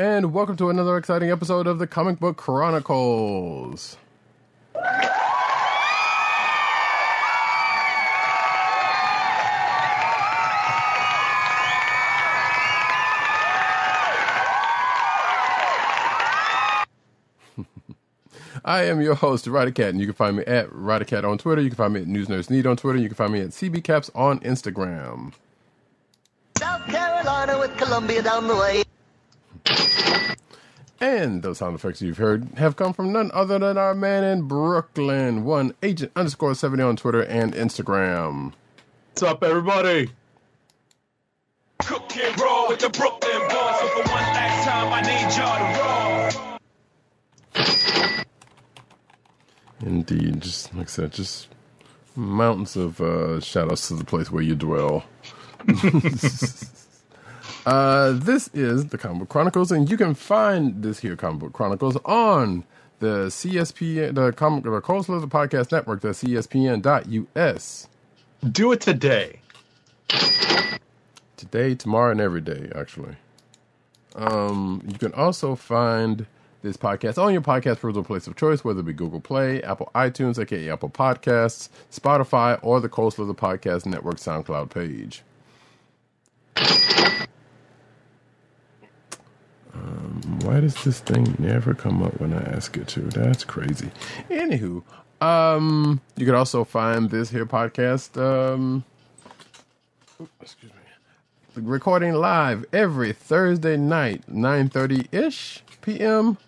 And welcome to another exciting episode of the Comic Book Chronicles. I am your host, Cat, and you can find me at Cat on Twitter. You can find me at News Nerds Need on Twitter. You can find me at CBCaps on Instagram. South Carolina with Columbia down the way. And those sound effects you've heard have come from none other than our man in Brooklyn, one agent underscore 70 on Twitter and Instagram. What's up, everybody? Cook and roll with the Brooklyn boys. So for one last time, I need y'all to roll. Indeed, just like I said, just mountains of uh, shout outs to the place where you dwell. uh, this is the Comic Book Chronicles, and you can find this here Comic Book Chronicles on the CSP, the Comic, the Cold Slither Podcast Network, the CSPN.us. Do it today. today, tomorrow, and every day, actually. Um, you can also find this podcast on your podcast perusal place of choice, whether it be Google Play, Apple iTunes, aka Apple Podcasts, Spotify, or the Coastal of the Podcast Network SoundCloud page. Um, why does this thing never come up when I ask it to? That's crazy. Anywho, um, you can also find this here podcast. Um, excuse me recording live every Thursday night, 9.30 ish p.m.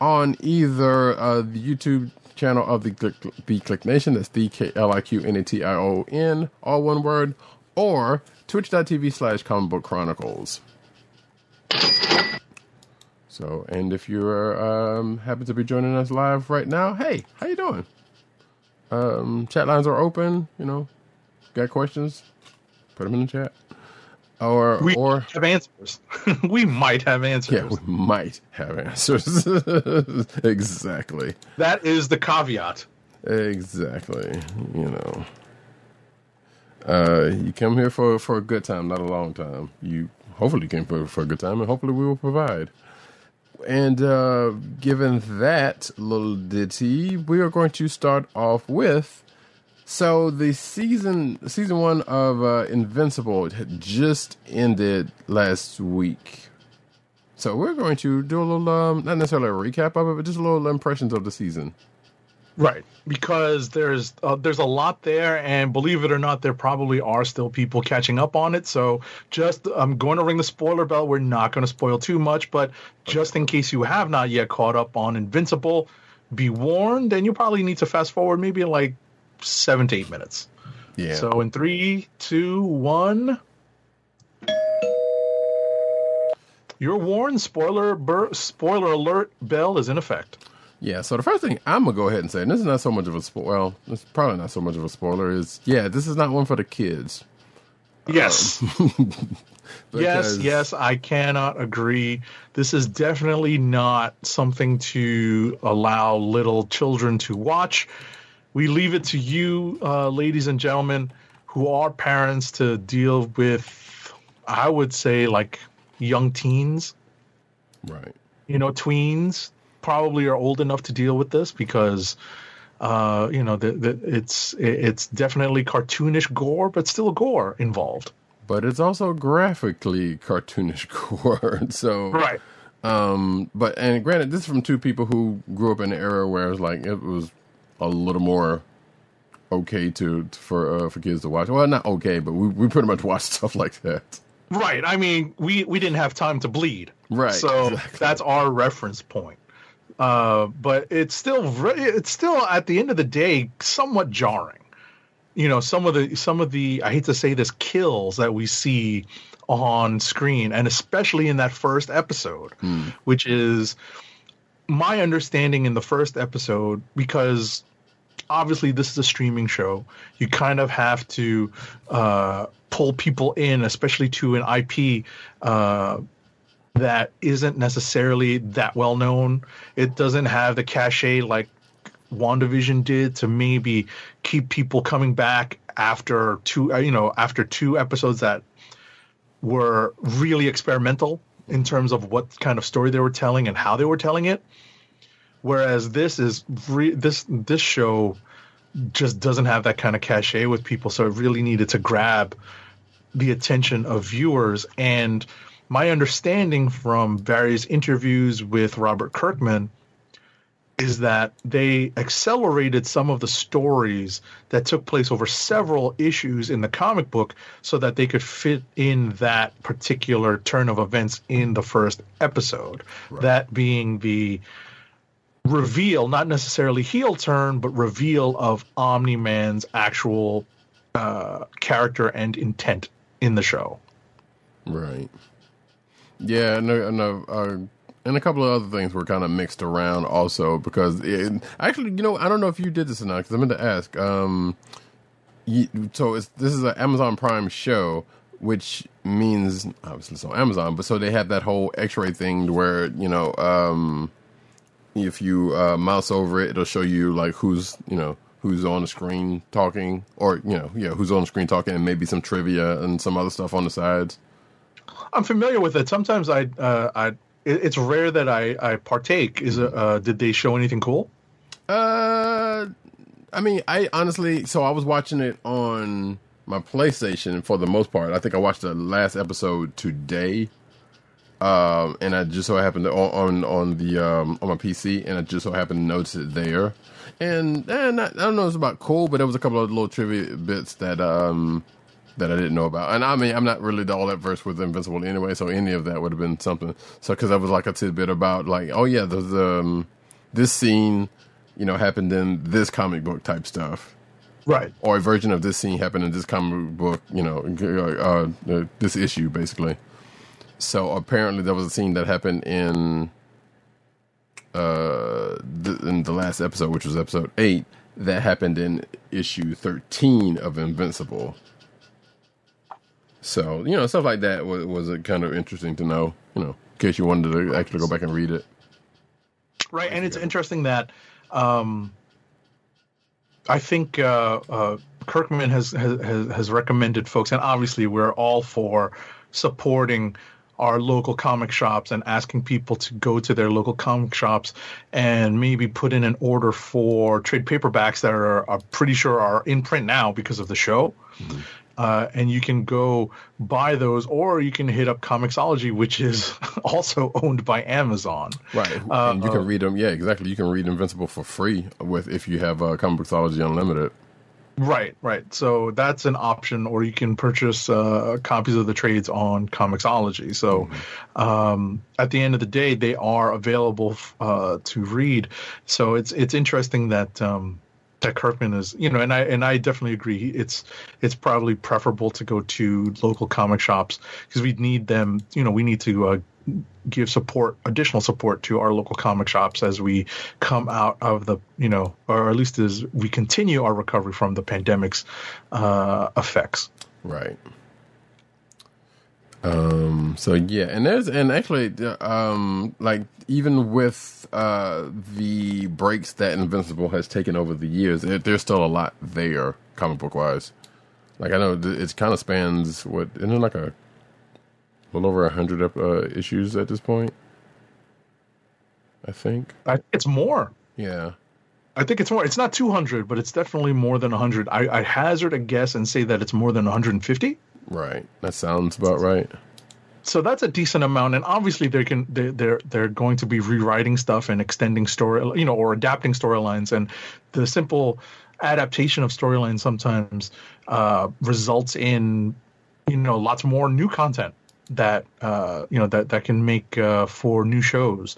on either uh, the YouTube channel of the Click, the Click Nation, that's D K L I Q N A T I O N, all one word, or twitch.tv slash comic book chronicles. So, and if you're um, happen to be joining us live right now, hey, how you doing? Um, chat lines are open. You know, got questions? Put them in the chat or We or have answers. we might have answers. yeah, we might have answers. exactly, That is the caveat. exactly. You know, uh, you come here for for a good time, not a long time. You hopefully came for for a good time, and hopefully we will provide. And uh, given that little ditty, we are going to start off with. So the season season one of uh, Invincible just ended last week. So we're going to do a little, um, not necessarily a recap of it, but just a little impressions of the season. Right. Because there's uh, there's a lot there, and believe it or not, there probably are still people catching up on it. So just I'm going to ring the spoiler bell. We're not going to spoil too much, but just in case you have not yet caught up on Invincible, be warned, and you probably need to fast forward maybe like seven to eight minutes. Yeah. So in three, two, one. You're warned. Spoiler bur- spoiler alert bell is in effect. Yeah, so the first thing I'm gonna go ahead and say, and this is not so much of a spoiler. Well, it's probably not so much of a spoiler. Is yeah, this is not one for the kids. Yes. yes, yes, I cannot agree. This is definitely not something to allow little children to watch. We leave it to you, uh, ladies and gentlemen, who are parents, to deal with, I would say, like young teens. Right. you know, tweens probably are old enough to deal with this because, uh, you know, the, the, it's it's definitely cartoonish gore, but still gore involved. But it's also graphically cartoonish gore. so right. Um, but and granted, this is from two people who grew up in an era where it's like it was a little more okay to for uh, for kids to watch. Well, not okay, but we we pretty much watched stuff like that. Right. I mean, we we didn't have time to bleed. Right, So exactly. that's our reference point. Uh, but it's still re- it's still at the end of the day somewhat jarring. You know, some of the some of the I hate to say this kills that we see on screen, and especially in that first episode, which is my understanding in the first episode because obviously this is a streaming show you kind of have to uh, pull people in especially to an ip uh, that isn't necessarily that well known. It doesn't have the cachet like wandavision did to maybe keep people coming back after two uh, you know after two episodes that were really experimental in terms of what kind of story they were telling and how they were telling it. Whereas this is re- this this show just doesn't have that kind of cachet with people so it really needed to grab the attention of viewers. And my understanding from various interviews with Robert Kirkman is that they accelerated some of the stories that took place over several issues in the comic book so that they could fit in that particular turn of events in the first episode. That being the reveal, not necessarily heel turn, but reveal of Omni Man's actual uh, character and intent in the show. Right. Yeah, uh, and, uh, uh, and a couple of other things were kind of mixed around also because it, actually, you know, I don't know if you did this or not because I meant to ask. Um, you, so it's, this is an Amazon Prime show, which means obviously it's on Amazon, but so they have that whole X-ray thing where you know, um, if you uh, mouse over it, it'll show you like who's you know who's on the screen talking, or you know, yeah, who's on the screen talking, and maybe some trivia and some other stuff on the sides. I'm familiar with it. Sometimes I, uh, I, it's rare that I, I partake. Is uh, did they show anything cool? Uh, I mean, I honestly, so I was watching it on my PlayStation for the most part. I think I watched the last episode today. Um, and I just so happened to on on, on the um on my PC, and I just so happened to notice it there. And and I, I don't know, it's about cool, but there was a couple of little trivia bits that um that I didn't know about. And I mean, I'm not really all that versed with Invincible anyway, so any of that would have been something. So because I was like a tidbit about like, oh yeah, there's um this scene, you know, happened in this comic book type stuff Right. or a version of this scene happened in this comic book, you know, uh, uh, this issue basically. So apparently there was a scene that happened in uh th- in the last episode, which was episode eight, that happened in issue thirteen of Invincible. So you know stuff like that was was kind of interesting to know, you know, in case you wanted to actually go back and read it. Right, and it's interesting that um, I think uh, uh, Kirkman has, has has has recommended folks, and obviously we're all for supporting our local comic shops and asking people to go to their local comic shops and maybe put in an order for trade paperbacks that are, are pretty sure are in print now because of the show. Uh, and you can go buy those, or you can hit up Comixology, which is also owned by Amazon. Right, and you can read them. Yeah, exactly. You can read Invincible for free with if you have uh, Comixology Unlimited. Right, right. So that's an option, or you can purchase uh, copies of the trades on Comixology. So um, at the end of the day, they are available uh, to read. So it's it's interesting that um, that Kirkman is, you know, and I and I definitely agree. It's it's probably preferable to go to local comic shops because we need them. You know, we need to. Uh, give support additional support to our local comic shops as we come out of the you know or at least as we continue our recovery from the pandemic's uh, effects Right. Um. So yeah, and there's and actually, um, like even with uh the breaks that Invincible has taken over the years, there, there's still a lot there, comic book wise. Like I know it kind of spans what isn't it like a little over a hundred uh, issues at this point. I think. I, it's more Yeah. i think it's more it's not 200 but it's definitely more than 100 I, I hazard a guess and say that it's more than 150 Right. That sounds about right. so that's a decent amount and obviously they can they, they're they're going to be rewriting stuff and extending story you know or adapting storylines and the simple adaptation of storylines sometimes uh, results in you know lots more new content that uh, you know that that can make uh, for new shows.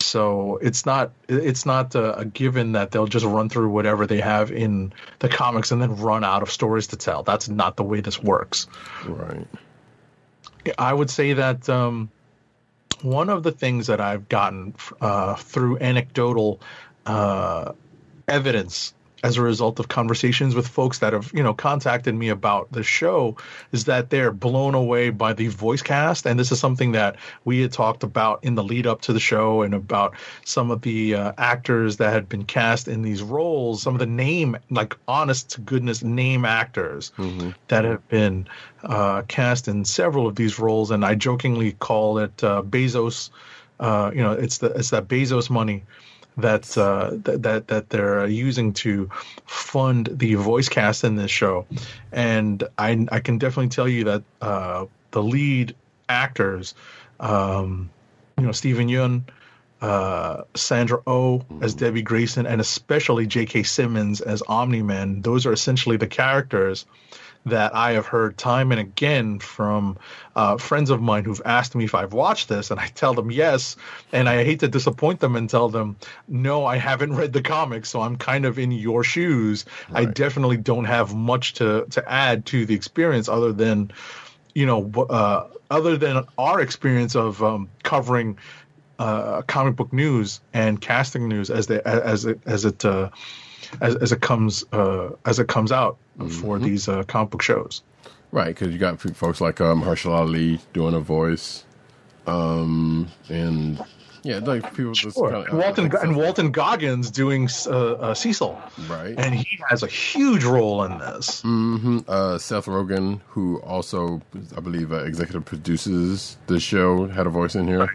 So it's not it's not a, a given that they'll just run through whatever they have in the comics and then run out of stories to tell. That's not the way this works. Right. I would say that um, one of the things that I've gotten uh, through anecdotal uh, evidence as a result of conversations with folks that have you know contacted me about the show is that they're blown away by the voice cast. And this is something that we had talked about in the lead up to the show and about some of the uh, actors that had been cast in these roles some of the name like honest to goodness name actors that have been uh, cast in several of these roles. And i jokingly call it uh, bezos uh, you know it's the it's that bezos money that uh, that that that they're using to fund the voice cast in this show, and I I can definitely tell you that uh, the lead actors, um, you know Steven Yeun, uh, Sandra Oh as Debbie Grayson, and especially J.K. Simmons as Omni Man. Those are essentially the characters that I have heard time and again from uh, friends of mine who've asked me if I've watched this, and I tell them yes, and I hate to disappoint them and tell them no, I haven't read the comics, so I'm kind of in your shoes. I definitely don't have much to to add to the experience other than you know uh, other than our experience of um, covering uh, comic book news and casting news as they as it as it uh, as, as it comes uh, as it comes out for these uh, comic book shows. Right, because you got folks like um, Mahershala Ali doing a voice, um, and yeah, like people just Sure. kinda, And Walton and Walton Goggins doing uh, uh, Cecil, Right. And he has a huge role in this. hmm Uh, Seth Rogen, who also I believe uh, executive produces the show, had a voice in here. Right.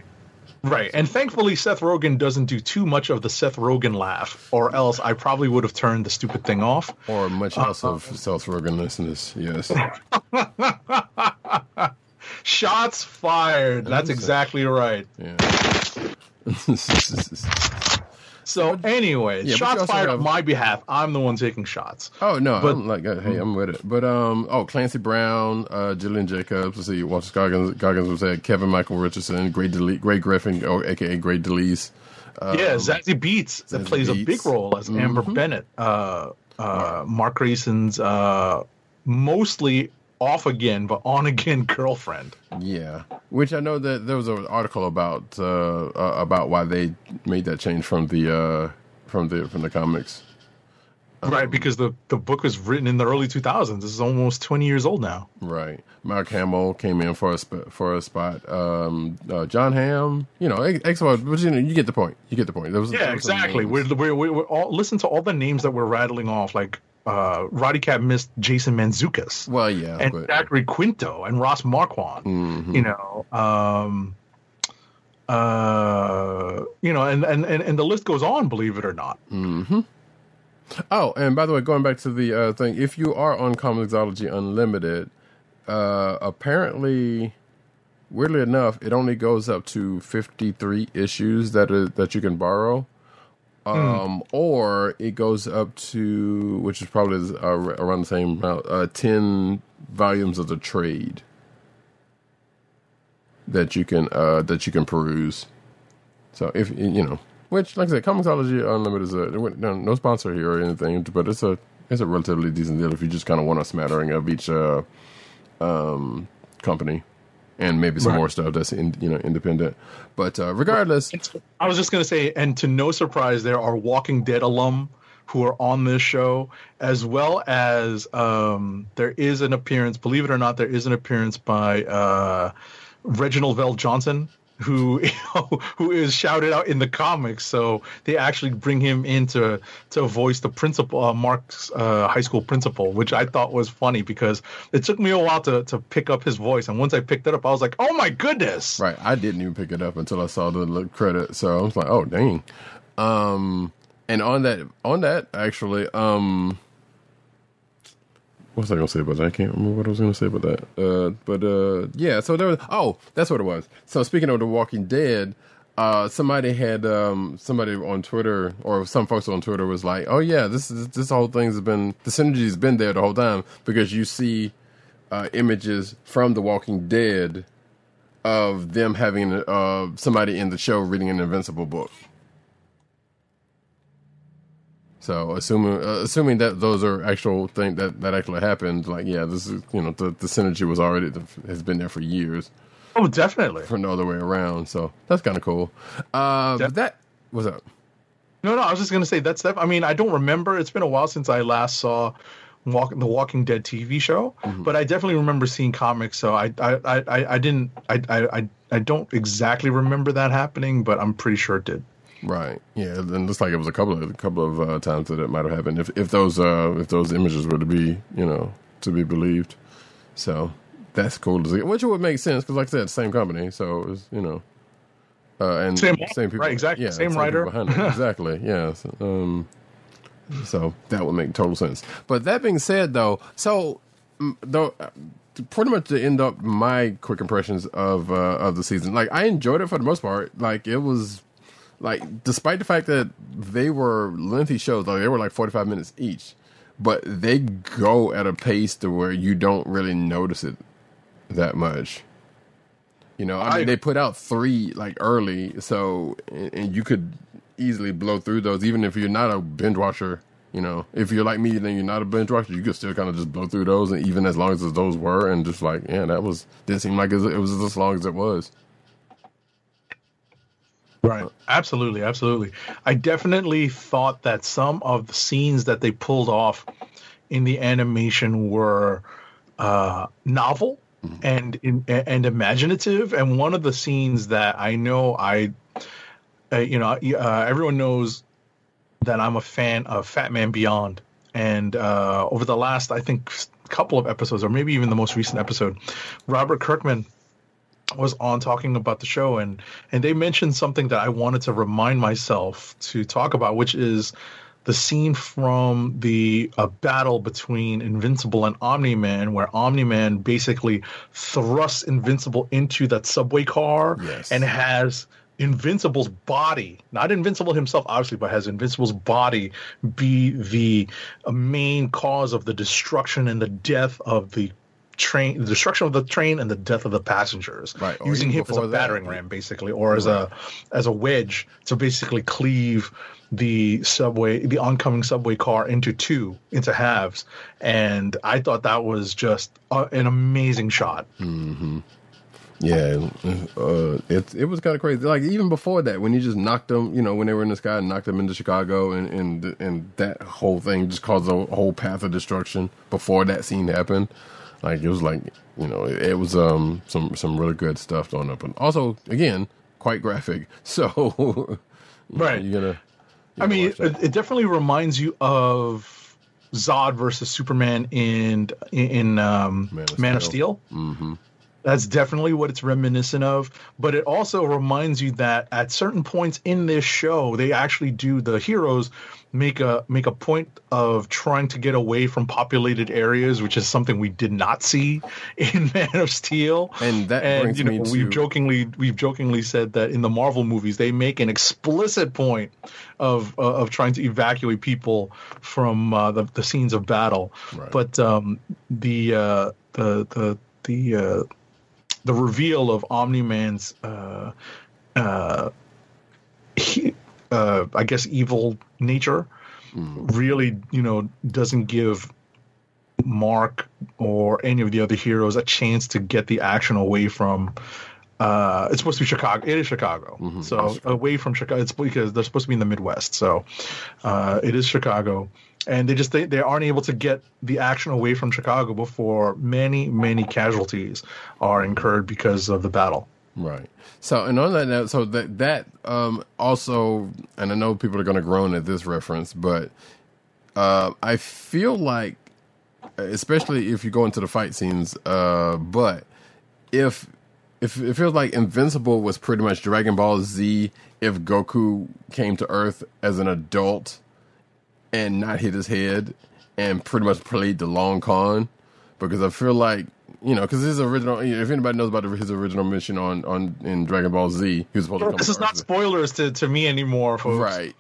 And thankfully, Seth Rogen doesn't do too much of the Seth Rogen laugh, or else I probably would have turned the stupid thing off. Or much uh, else of uh, Seth Rogen in. Yes. Shots fired. That's exactly right. Yeah. So, anyways, Yeah, shots fired have- on my behalf. I'm the one taking shots. Oh no, But- I'm like, uh, hey, I'm with it. But um, oh, Clancy Brown, uh, Gillian Jacobs, let's see, Walter Goggins, Goggins was there, Kevin Michael Richardson, Great Dele- Grey Griffin, or AKA Grey DeLisle. yeah, Zazie Beetz that Um, Zazie plays a big role as Amber Bennett. Uh, uh, Mark Grayson's uh, mostly off again, but on again girlfriend. Yeah, which I know that there was an article about uh, uh, about why they made that change from the uh, from the from the comics. right, because the, the book was written in the early 2000s. This is almost 20 years old now. Right. Mark Hamill came in for a sp- for a spot. Um, uh, John Hamm, you know, ex- but you know, you get the point. You get the point. There was, Yeah, there was exactly. We're, we're, we're all listen to all the names that we're rattling off. Like uh, Roddy Cat missed Jason Mantzoukas well, yeah, and but Zachary Quinto and Ross Marquand. Mhm. You know, um, uh, you know, and, and and and the list goes on. Believe it or not. Mm-hmm. Oh, and by the way, going back to the uh, thing, if you are on Comixology Unlimited, uh, apparently, weirdly enough, it only goes up to fifty three issues that are, that you can borrow, um, or it goes up to which is probably uh, around the same amount, uh, ten volumes of the trade that you can uh, that you can peruse. So if you know, which like I said, Comixology Unlimited is a no, no sponsor here or anything, but it's a it's a relatively decent deal if you just kind of want a smattering of each uh, um, company and maybe some Right. more stuff that's in, you know independent. But uh, regardless, I was just gonna say, and to no surprise, there are Walking Dead alum who are on this show, as well as um, there is an appearance. Believe it or not, there is an appearance by uh, Reginald VelJohnson. Who you know, who is shouted out in the comics? So they actually bring him in to to voice the principal, uh, Mark's uh, high school principal, which I thought was funny because it took me a while to to pick up his voice, and once I picked it up, I was like, "Oh my goodness!" right, I didn't even pick it up until I saw the credit, so I was like, oh dang. Um, and on that on that actually, um, what was I gonna say about that? I can't remember what I was gonna say about that. Uh, but uh, yeah. So there was. Oh, that's what it was. So speaking of The Walking Dead, uh, somebody had um, somebody on Twitter or some folks on Twitter was like, "Oh yeah, this is this whole thing's been the synergy's been there the whole time because you see uh, images from The Walking Dead of them having uh, somebody in the show reading an Invincible book. So assuming uh, assuming that those are actual thing that that actually happened, like yeah, this is you know the the synergy was already has been there for years Oh, definitely. From no other way around. So that's kind of cool. Uh, but that was up. No, no, I was just gonna say that's. Def- I mean, I don't remember. It's been a while since I last saw Walk, the Walking Dead TV show, but I definitely remember seeing comics. So I, I, I, I- didn't. I, I, I, I don't exactly remember that happening, but I'm pretty sure it did. Right. Yeah. And it looks like it was a couple of a couple of uh, times that it might have happened if if those uh, if those images were to be you know to be believed. So that's cool to see. Which would make sense because, like I said, same company. So it was, you know, uh, and Same- people, right, exactly. Yeah, Same people writer. behind it. exactly. Yeah. So, um, so that would make total sense. But that being said, though, so though. uh, Pretty much to end up my quick impressions of uh, of the season. Like I enjoyed it for the most part. Like it was like despite the fact that they were lengthy shows, like they were like forty five minutes each, but they go at a pace to where you don't really notice it that much. You know, I mean, I- they put out three like early, so and, and you could easily blow through those, even if you're not a binge watcher. You know, if you're like me, then you're not a binge watcher. You could still kind of just blow through those, and even as long as those were, and just like, yeah, that was didn't seem like it was as long as it was. Right. Absolutely. Absolutely. I definitely thought that some of the scenes that they pulled off in the animation were uh, novel and in, and imaginative. And one of the scenes that I know I, uh, you know, uh, everyone knows that I'm a fan of Fatman Beyond. And uh, over the last, I think, couple of episodes, or maybe even the most recent episode, Robert Kirkman was on talking about the show and and they mentioned something that I wanted to remind myself to talk about which is the scene from the uh, battle between Invincible and Omni-Man where Omni-Man basically thrusts Invincible into that subway car Yes. and has Invincible's body, not Invincible himself, obviously, but has Invincible's body be the main cause of the destruction and the death of the train, the destruction of the train and the death of the passengers. Right, or Using him as a that. battering ram, basically, or as a as a wedge to basically cleave the subway, the oncoming subway car into two, into halves. And I thought that was just an amazing shot. Yeah, uh, it it was kind of crazy. Like even before that, when you just knocked them, you know, when they were in the sky and knocked them into Chicago, and and and that whole thing just caused a whole path of destruction before that scene happened. Like it was like you know, it, it was um some some really good stuff thrown up, and also again quite graphic. So Right. you're gonna. I mean, it, it definitely reminds you of Zod versus Superman in in um, Man Man, of Steel. Steel. Mm-hmm. That's definitely what it's reminiscent of. But it also reminds you that at certain points in this show, they actually do the heroes make a make a point of trying to get away from populated areas, which is something we did not see in Man of Steel. And that and brings you know me we've to- jokingly we've jokingly said that in the Marvel movies they make an explicit point of uh, of trying to evacuate people from uh, the the scenes of battle. Right. But um, the uh, the the the uh, the reveal of Omni Man's uh, uh, he, uh, I guess evil nature really you know doesn't give Mark or any of the other heroes a chance to get the action away from. Uh, it's supposed to be Chicago. It is Chicago, so away from Chicago. It's because they're supposed to be in the Midwest, so uh, it is Chicago, and they just they, they aren't able to get the action away from Chicago before many many casualties are incurred because of the battle. Right. So, and on that note, so that that um, also, and I know people are going to groan at this reference, but uh, I feel like, especially if you go into the fight scenes, uh, but if if it feels like Invincible was pretty much Dragon Ball Z if Goku came to Earth as an adult and not hit his head and pretty much played the long con because I feel like you know because his original if anybody knows about his original mission on on in Dragon Ball Z he was supposed to come This is not Earth. spoilers to, to me anymore, folks. Right.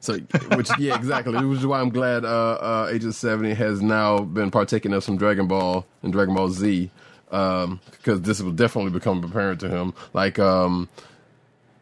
So, which yeah, exactly. Which is why I'm glad uh, uh, Agent Seventy has now been partaking of some Dragon Ball and Dragon Ball Z. because this will definitely become apparent to him. Like, um,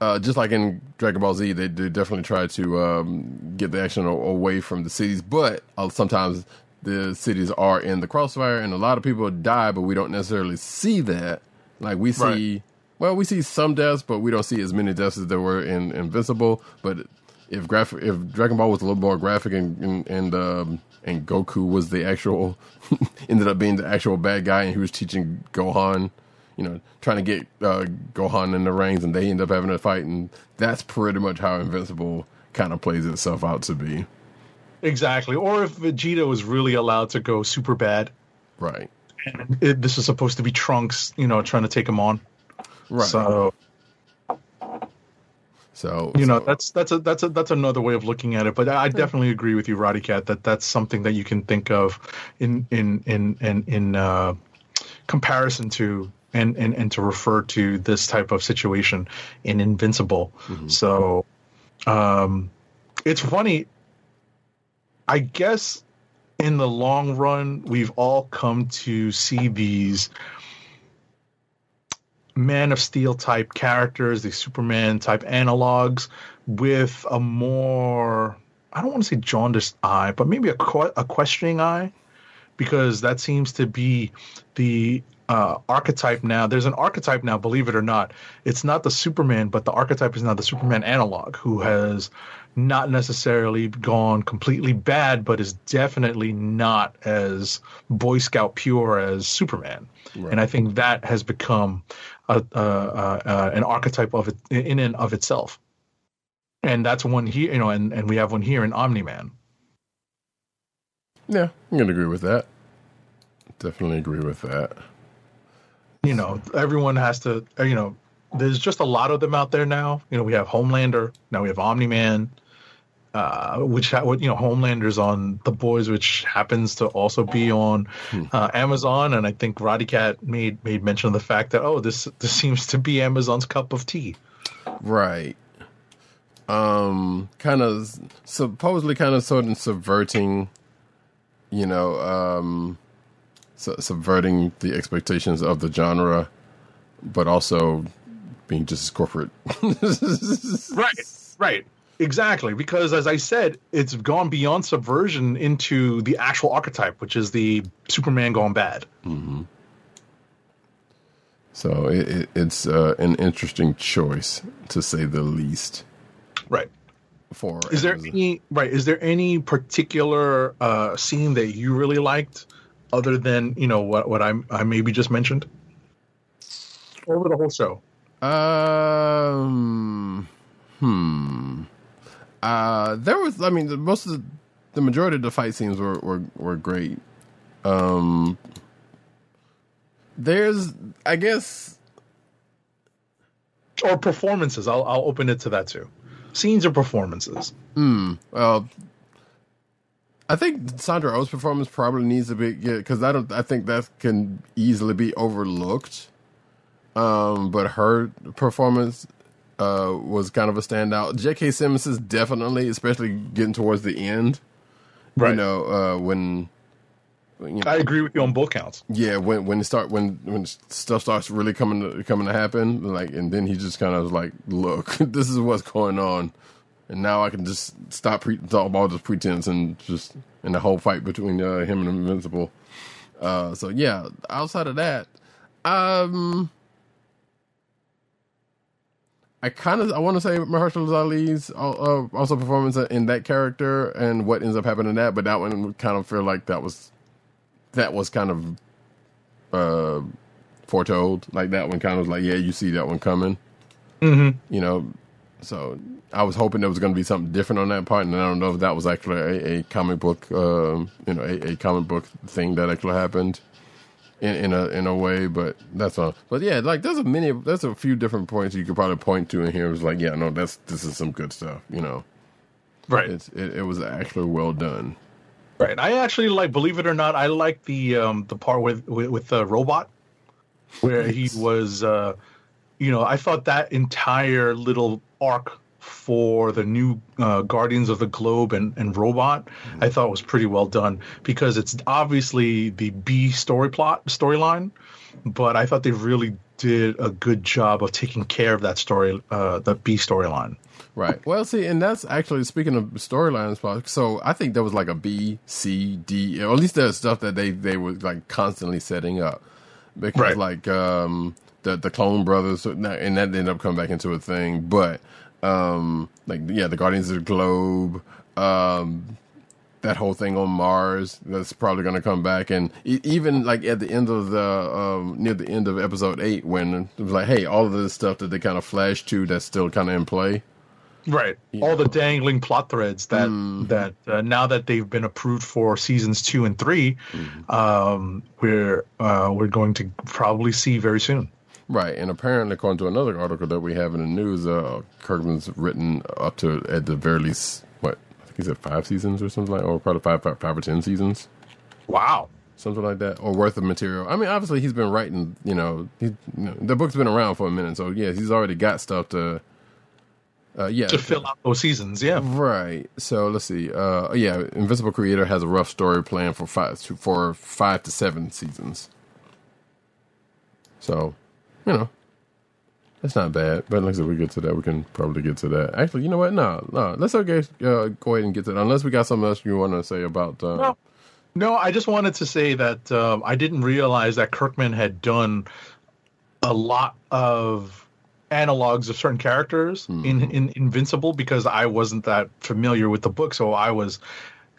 uh, just like in Dragon Ball Z, they, they definitely try to um, get the action away from the cities, but uh, sometimes the cities are in the crossfire, and a lot of people die, but we don't necessarily see that. Like we see, well, we see some deaths, but we don't see as many deaths as there were in Invincible. But if graph if Dragon Ball was a little more graphic and and and, um, and Goku was the actual ended up being the actual bad guy, and he was teaching Gohan, you know, trying to get uh, Gohan in the rings, and they end up having a fight, and that's pretty much how Invincible kind of plays itself out to be. Exactly. Or if Vegeta was really allowed to go super bad, Right. and it, this is supposed to be Trunks, you know, trying to take him on. Right. So So you know so- that's that's a that's a that's another way of looking at it. But I definitely agree with you, Roddy Cat, that that's something that you can think of in in in in in uh, comparison to and, and and to refer to this type of situation in Invincible. So um, it's funny. I guess in the long run, we've all come to see these Man of Steel type characters, these Superman type analogs, with a more, I don't want to say jaundiced eye, but maybe a, que- a questioning eye, because that seems to be the uh, archetype now. There's an archetype now, believe it or not. It's not the Superman, but the archetype is now the Superman analog, who has not necessarily gone completely bad, but is definitely not as Boy Scout pure as Superman. And I think that has become a, a, a, a, an archetype of it in and of itself. And that's one here, you know, and, and we have one here in Omni Man. yeah, I'm gonna agree with that. Definitely agree with that. you know, everyone has to, uh, you know, there's just a lot of them out there now. You know, we have Homelander, now we have Omni Man, uh, which ha- you know, Homelander's on The Boys, which happens to also be on uh, Amazon, and I think Roddy Cat made made mention of the fact that oh, this this seems to be Amazon's cup of tea. Right. Um, kind of supposedly kind of sort of subverting, you know, um, su- subverting the expectations of the genre, but also being just as corporate. Right, right. Exactly, because as I said, it's gone beyond subversion into the actual archetype, which is the Superman gone bad. so it, it, it's uh, an interesting choice to say the least. Right. For Is there Amazon. any right? Is there any particular uh, scene that you really liked, other than you know what what I I maybe just mentioned? Over the whole show. Um. Hmm. Uh, there was. I mean, the, most of the, the majority of the fight scenes were were, were great. Um. There's, I guess, Or performances. I'll I'll open it to that too. Scenes or performances. Hmm. Well, I think Sandra Oh's performance probably needs to be because I don't. I think that can easily be overlooked. Um, but her performance uh was kind of a standout. J.K. Simmons is definitely, especially getting towards the end. Right. You know, uh, when, you know, I agree with you on both counts. yeah, when when it start when when stuff starts really coming to, coming to happen, like, and then he just kind of was like, "Look, this is what's going on," and now I can just stop pre- talk about all this pretense and just and the whole fight between uh, him and Invincible. Uh, so yeah, outside of that, um. I kind of I want to say Mahershala Ali's uh, also performance in that character and what ends up happening in that, but that one kind of feel like that was that was kind of uh foretold. Like that one kind of was like, yeah, you see that one coming. Mm-hmm. You know, so I was hoping there was going to be something different on that part, and I don't know if that was actually a, a comic book, um, you know, a, a comic book thing that actually happened in, in a in a way. But that's all. But yeah, like there's a many, there's a few different points you could probably point to in here. It was like, yeah, no, that's this is some good stuff. You know, Right. it's it, it was actually well done. Right. I actually like, believe it or not, I like the um the part with with, with the robot where he was uh you know, I thought that entire little arc for the new uh, Guardians of the Globe and, and Robot, I thought was pretty well done because it's obviously the B story plot storyline, but I thought they really did a good job of taking care of that story, uh, the B storyline. Right. Well, see, and that's actually speaking of storylines. So I think there was like a B, C, D, or at least there's stuff that they they were like constantly setting up because Right. like um the the clone brothers and that ended up coming back into a thing. But um like yeah, the Guardians of the Globe, um that whole thing on Mars that's probably going to come back, and e- even like at the end of the um, near the end of episode eight, when it was like, hey, all of this stuff that they kind of flashed to that's still kind of in play. Right. All the dangling plot threads that Mm-hmm. that uh, now that they've been approved for seasons two and 3 Mm-hmm. um, we're uh, we're going to probably see very soon. Right, and apparently, according to another article that we have in the news, uh, Kirkman's written up to at the very least what I think he said five seasons or something like, or probably five, five, five or ten seasons, Wow. something like that, or worth of material. I mean, obviously, he's been writing. You know, he, you know the book's been around for a minute, so yeah, he's already got stuff to. Uh, yeah, To fill out those seasons, yeah. Right. So let's see. Uh, yeah, Invincible Creator has a rough story plan for five to, for five to seven seasons. So, you know, that's not bad. But like I said, we get to that. We can probably get to that. Actually, you know what? No, no. Let's okay. Uh, go ahead and get to that. Unless we got something else you want to say about. Uh, No. No, I just wanted to say that um, I didn't realize that Kirkman had done a lot of analogs of certain characters in, in Invincible because I wasn't that familiar with the book. So I was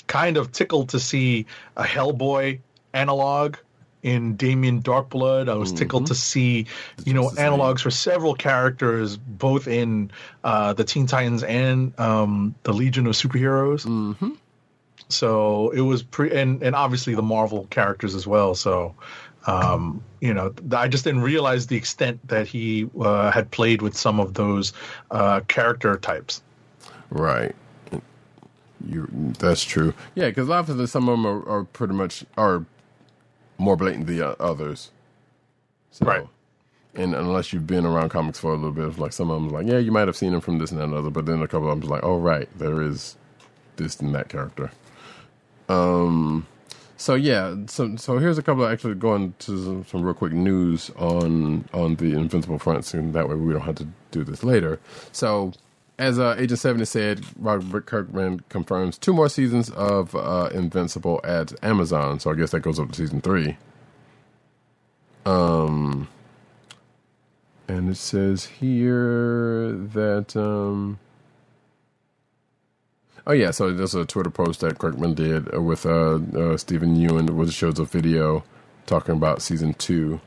kind of tickled to see a Hellboy analog in Damien Darkblood. I was tickled to see, you know, analogs for several characters, both in uh, the Teen Titans and um, the Legion of Superheroes. Mm-hmm. So it was pre and and obviously the Marvel characters as well. So um, you know, I just didn't realize the extent that he uh, had played with some of those uh, character types. Right. You. That's true. Yeah, because obviously some of them are, are pretty much are more blatant than others. So, Right. And unless you've been around comics for a little bit, like some of them, like yeah, you might have seen them from this and that and other, but then a couple of them, like oh right, there is this and that character. Um. So yeah, so so here's a couple of actually going to some, some real quick news on on the Invincible fronts, and that way we don't have to do this later. So, as uh, Agent Seventy said, Robert Kirkman confirms two more seasons of uh, Invincible at Amazon. So I guess that goes up to season three. Um, and it says here that um. Oh yeah, so there's a Twitter post that Kirkman did with uh, uh, Steven Yeun, which shows a video talking about season two.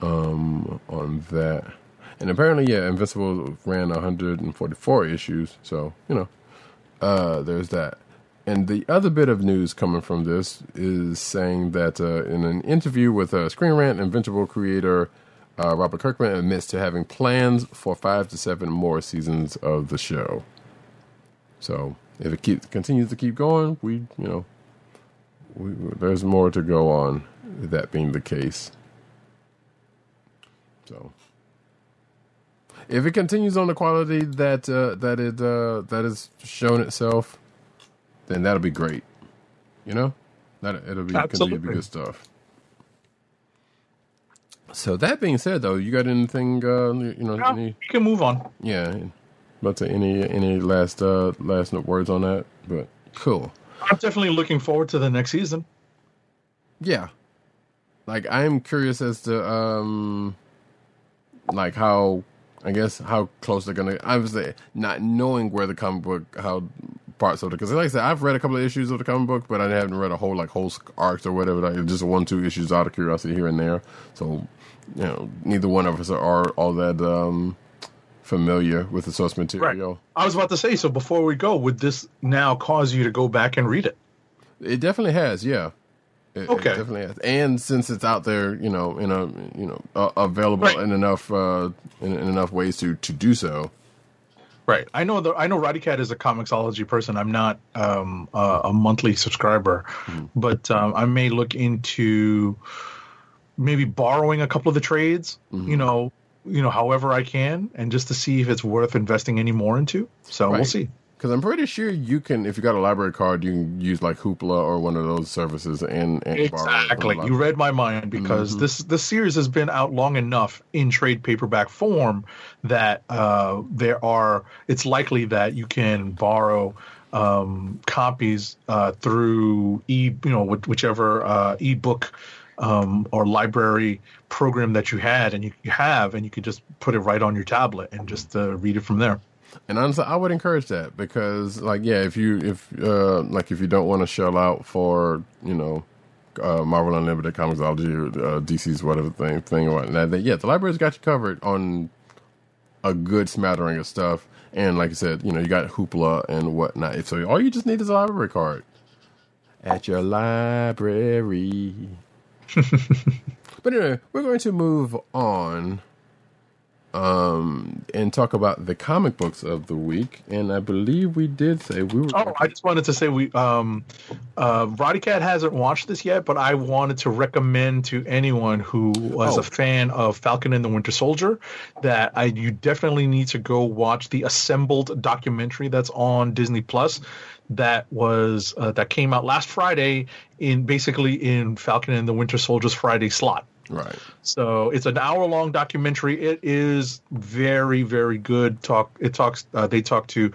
Um, on that, and apparently, yeah, Invincible ran 144 issues, so you know, uh, there's that. And the other bit of news coming from this is saying that uh, in an interview with uh, Screen Rant, Invincible creator uh, Robert Kirkman admits to having plans for five to seven more seasons of the show. So if it continues to keep going, we you know we, there's more to go on. That being the case, so if it continues on the quality that uh, that it uh, that has shown itself, then that'll be great. You know, that it'll be continue to Absolutely. be good stuff. So that being said, though, you got anything? Uh, you know, Now, any, you can move on. yeah. But to any any last uh last words on that? But cool. I'm definitely looking forward to the next season. Yeah. Like I'm curious as to um like how I guess how close they're gonna obviously not knowing where the comic book how parts of it because like I said I've read a couple of issues of the comic book but I haven't read a whole like whole arcs or whatever like just one two issues out of curiosity here and there so you know neither one of us are all that um familiar with the source material I was about to say, so before we go, would this now cause you to go back and read it? It definitely has, yeah. It, it Okay. definitely has. And since it's out there, you know, in a you know uh, available Right. in enough uh, in, in enough ways to to do so. Right. I know the I know Radicat is a Comixology person. I'm not um, uh, a monthly subscriber, but um, I may look into maybe borrowing a couple of the trades. You know, you know, however I can, and just to see if it's worth investing any more into. So we'll see. Because I'm pretty sure you can, if you got a library card, you can use like Hoopla or one of those services and, and borrow Exactly. You read my mind because Mm-hmm. this this series has been out long enough in trade paperback form that uh, there are. It's likely that you can borrow um, copies uh, through e you know whichever uh, ebook um, or library program that you had and you, you have, and you could just put it right on your tablet and just uh, read it from there. And honestly, I would encourage that because, like, yeah, if you if uh like if you don't want to shell out for you know uh, Marvel Unlimited, Comixology, or uh, DC's whatever thing thing or whatnot, then yeah, the library's got you covered on a good smattering of stuff. And like I said, you know, you got Hoopla and whatnot. So all you just need is a library card at your library. but anyway, we're going to move on um, and talk about the comic books of the week. And I believe we did say we were. Oh, I just wanted to say we um uh Roddy Cat hasn't watched this yet, but I wanted to recommend to anyone who was Oh. a fan of Falcon and the Winter Soldier that I you definitely need to go watch the assembled documentary that's on Disney Plus that was uh, that came out last Friday in basically in Falcon and the Winter Soldier's Friday slot. Right. So it's an hour long documentary. It is very, very good. Talk. It talks. Uh, they talk to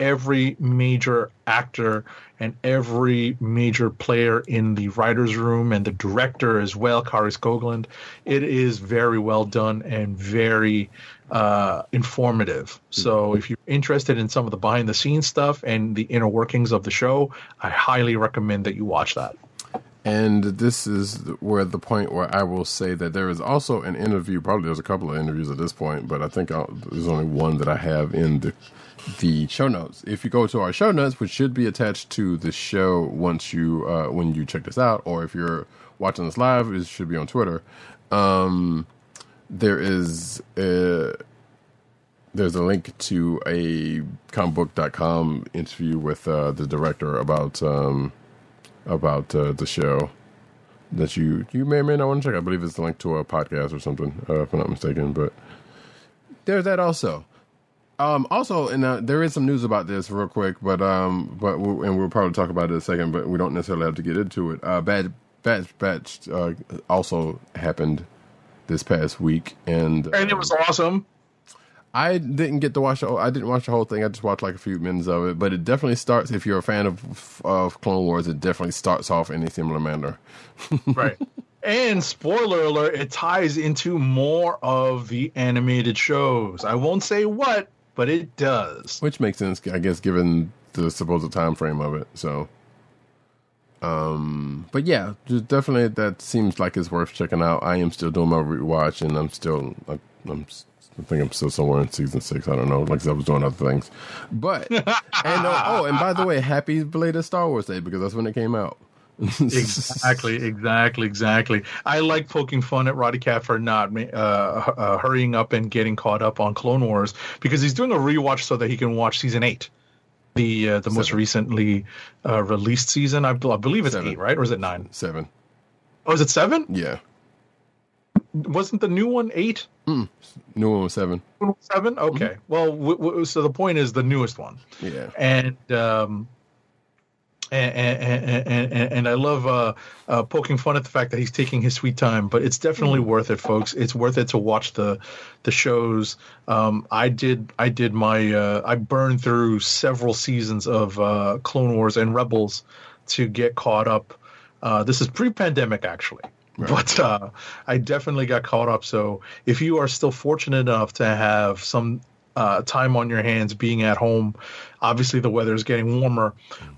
every major actor and every major player in the writers' room and the director as well, Kari Skogland. It is very well done and very uh, informative. So if you're interested in some of the behind the scenes stuff and the inner workings of the show, I highly recommend that you watch that. And this is where the point where I will say that there is also an interview. Probably there's a couple of interviews at this point, but I think I'll, there's only one that I have in the the show notes. If you go to our show notes, which should be attached to the show once you uh, when you check this out, or if you're watching this live, it should be on Twitter. Um, there is a, there's a link to a comicbook.com interview with uh, the director about um, about uh, the show that you you may or may not want to check. I believe it's a link to a podcast or something, uh, if I'm not mistaken. But there's that also. Um, also, and uh, there is some news about this real quick, but um, but we'll, and we'll probably talk about it in a second. But we don't necessarily have to get into it. Uh, Bad Batch Batch uh, also happened this past week, and And it was awesome. I didn't get to watch. The, whole- I didn't watch the whole thing. I just watched like a few minutes of it. But it definitely starts. If you're a fan of of Clone Wars, it definitely starts off in a similar manner. right. And spoiler alert, it ties into more of the animated shows. I won't say what, but it does. which makes sense, I guess, given the supposed time frame of it. So, um, but yeah, just definitely that seems like it's worth checking out. I am still doing my rewatch, and I'm still, I, I'm, I think I'm still somewhere in season six. I don't know, like I was doing other things, but and uh, oh, and by the way, happy belated Star Wars Day because that's when it came out. Exactly, exactly, exactly. I like poking fun at Roddy Cat for not uh, uh, hurrying up and getting caught up on Clone Wars because he's doing a rewatch so that he can watch season eight, the uh, the most recently uh, released season. I, I believe it's Seven. eight, right, or is it nine? Seven, Oh, is it seven? yeah, Wasn't the new one eight? New one was seven. Seven? Okay. Well, w- w- so the point is the newest one. Yeah, and um, and, and, and, and, and I love uh, uh, poking fun at the fact that he's taking his sweet time, but it's definitely worth it, folks. It's worth it to watch the the shows. Um, I did I did my uh, I burned through several seasons of uh, Clone Wars and Rebels to get caught up. Uh, this is pre-pandemic, actually. But uh, I definitely got caught up. So if you are still fortunate enough to have some uh, time on your hands being at home, obviously the weather is getting warmer.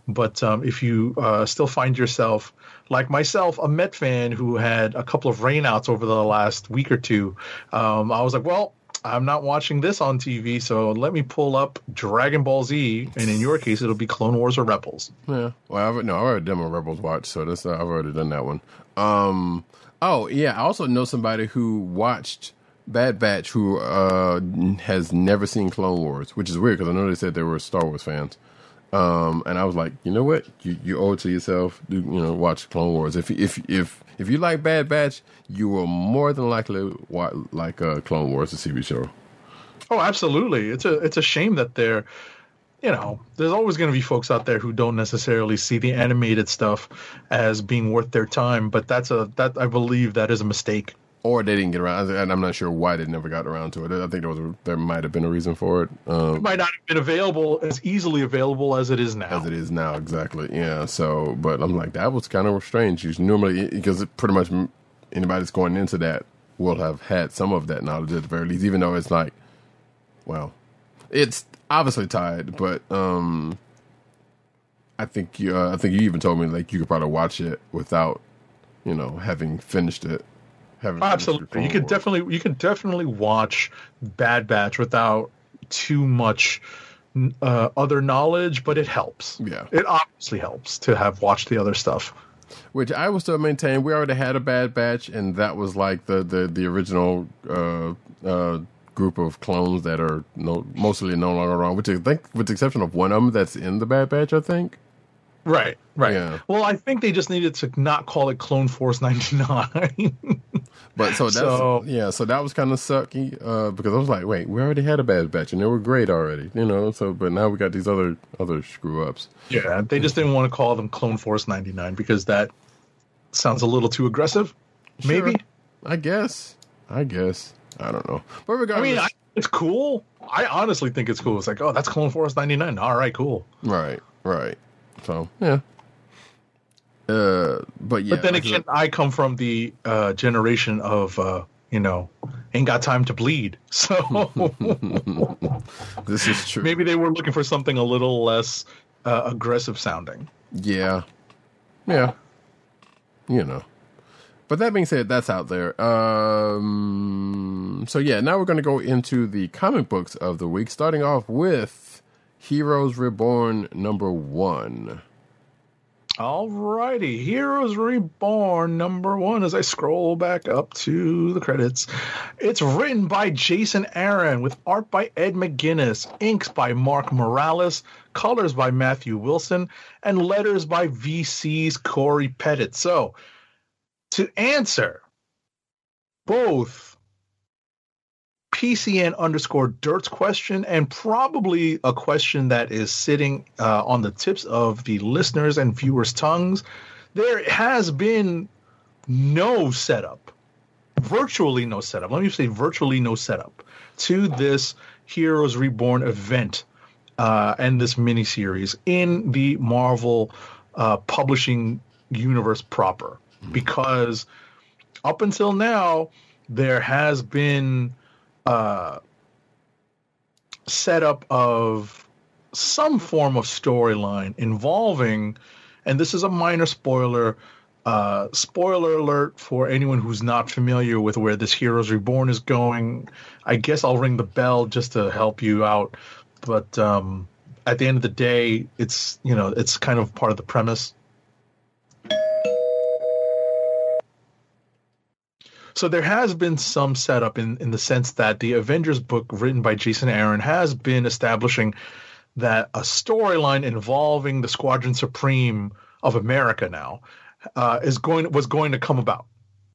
But um, if you uh, still find yourself, like myself, a Met fan who had a couple of rainouts over the last week or two, um, I was like, well, I'm not watching this on TV, so let me pull up Dragon Ball Z, and in your case, it'll be Clone Wars or Rebels. Yeah. Well, I've, no, I've already done my Rebels watch, so that's I've already done that one. Um. Oh yeah, I also know somebody who watched Bad Batch who uh has never seen Clone Wars, which is weird because I know they said they were Star Wars fans. Um, and I was like, you know what, you you owe it to yourself. Do you know watch Clone Wars? If if if if you like Bad Batch, you will more than likely watch like uh, Clone Wars, the TV show. Oh, absolutely. It's a it's a shame that they're you know, there's always going to be folks out there who don't necessarily see the animated stuff as being worth their time, but that's a that I believe that is a mistake. Or they didn't get around, and I'm not sure why they never got around to it. I think there was a, there might have been a reason for it. Um, It might not have been available as easily available as it is now. as it is now exactly yeah so but i'm like that was kind of strange you normally because it pretty much m- anybody that's going into that will have had some of that knowledge at the very least even though it's like well it's obviously tied but um i think you uh, i think you even told me like you could probably watch it without you know having finished it having finished Absolutely. You Clone could definitely you could definitely watch Bad Batch without too much uh, other knowledge, but it helps. Yeah. It obviously helps to have watched the other stuff. Which I will still maintain. We already had a bad batch, and that was like the the the original uh, uh, group of clones that are no mostly no longer around. Which I think, with the exception of one of them that's in the bad batch, I think. Right, right. Yeah. Well, I think they just needed to not call it Clone Force 99. But so that's So- yeah. So that was kind of sucky uh, because I was like, wait, we already had a bad batch, and they were great already, you know. So but now we got these other other screw ups. yeah, they just didn't want to call them Clone Force 99 because that sounds a little too aggressive. Maybe. I guess. I guess. I don't know. But I mean, I, it's cool. I honestly think it's cool. It's like, oh, that's Clone Force 99. All right, cool. Right, right. So yeah. Uh, but yeah. but then again, I come from the uh, generation of, uh, you know, ain't got time to bleed. So this is true. maybe they were looking for something a little less uh, aggressive sounding. Yeah, yeah. You know. But that being said, that's out there. Um, so yeah, now we're going to go into the comic books of the week, starting off with Heroes Reborn number one. Alrighty, Heroes Reborn number one. As I scroll back up to the credits, it's written by Jason Aaron with art by Ed McGuinness, inks by Mark Morales, colors by Matthew Wilson, and letters by VC's Cory Petit. So, to answer both PCN underscore Dirt's question and probably a question that is sitting uh, on the tips of the listeners and viewers' tongues. There has been no setup, virtually no setup. Let me say virtually no setup to this Heroes Reborn event uh, and this miniseries in the Marvel uh, publishing universe proper. Because up until now, there has been uh, setup of some form of storyline involving, and this is a minor spoiler. Uh, spoiler alert for anyone who's not familiar with where this Heroes Reborn is going. I guess I'll ring the bell just to help you out. But um, at the end of the day, it's you know it's kind of part of the premise. So there has been some setup in, in the sense that the Avengers book written by Jason Aaron has been establishing that a storyline involving the Squadron Supreme of America now uh, is going was going to come about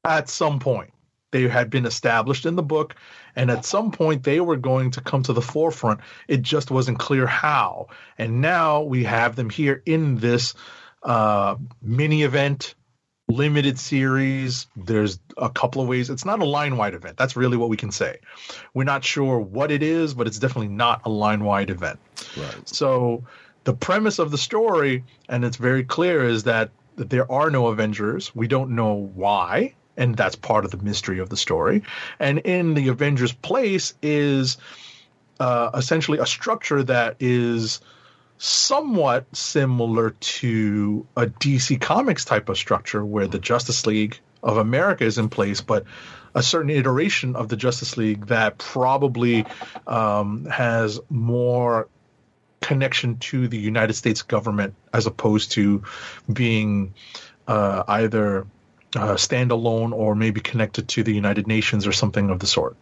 at some point. They had been established in the book, and at some point they were going to come to the forefront. It just wasn't clear how. And now we have them here in this uh, mini event limited series. There's a couple of ways. It's not a line wide event. That's really what we can say. We're not sure what it is, but it's definitely not a line wide event. Right. So the premise of the story, and it's very clear, is that, that there are no Avengers. We don't know why. And that's part of the mystery of the story. And in the Avengers' place is uh, essentially a structure that is somewhat similar to a DC Comics type of structure where the Justice League of America is in place, but a certain iteration of the Justice League that probably um, has more connection to the United States government as opposed to being uh, either uh, standalone or maybe connected to the United Nations or something of the sort.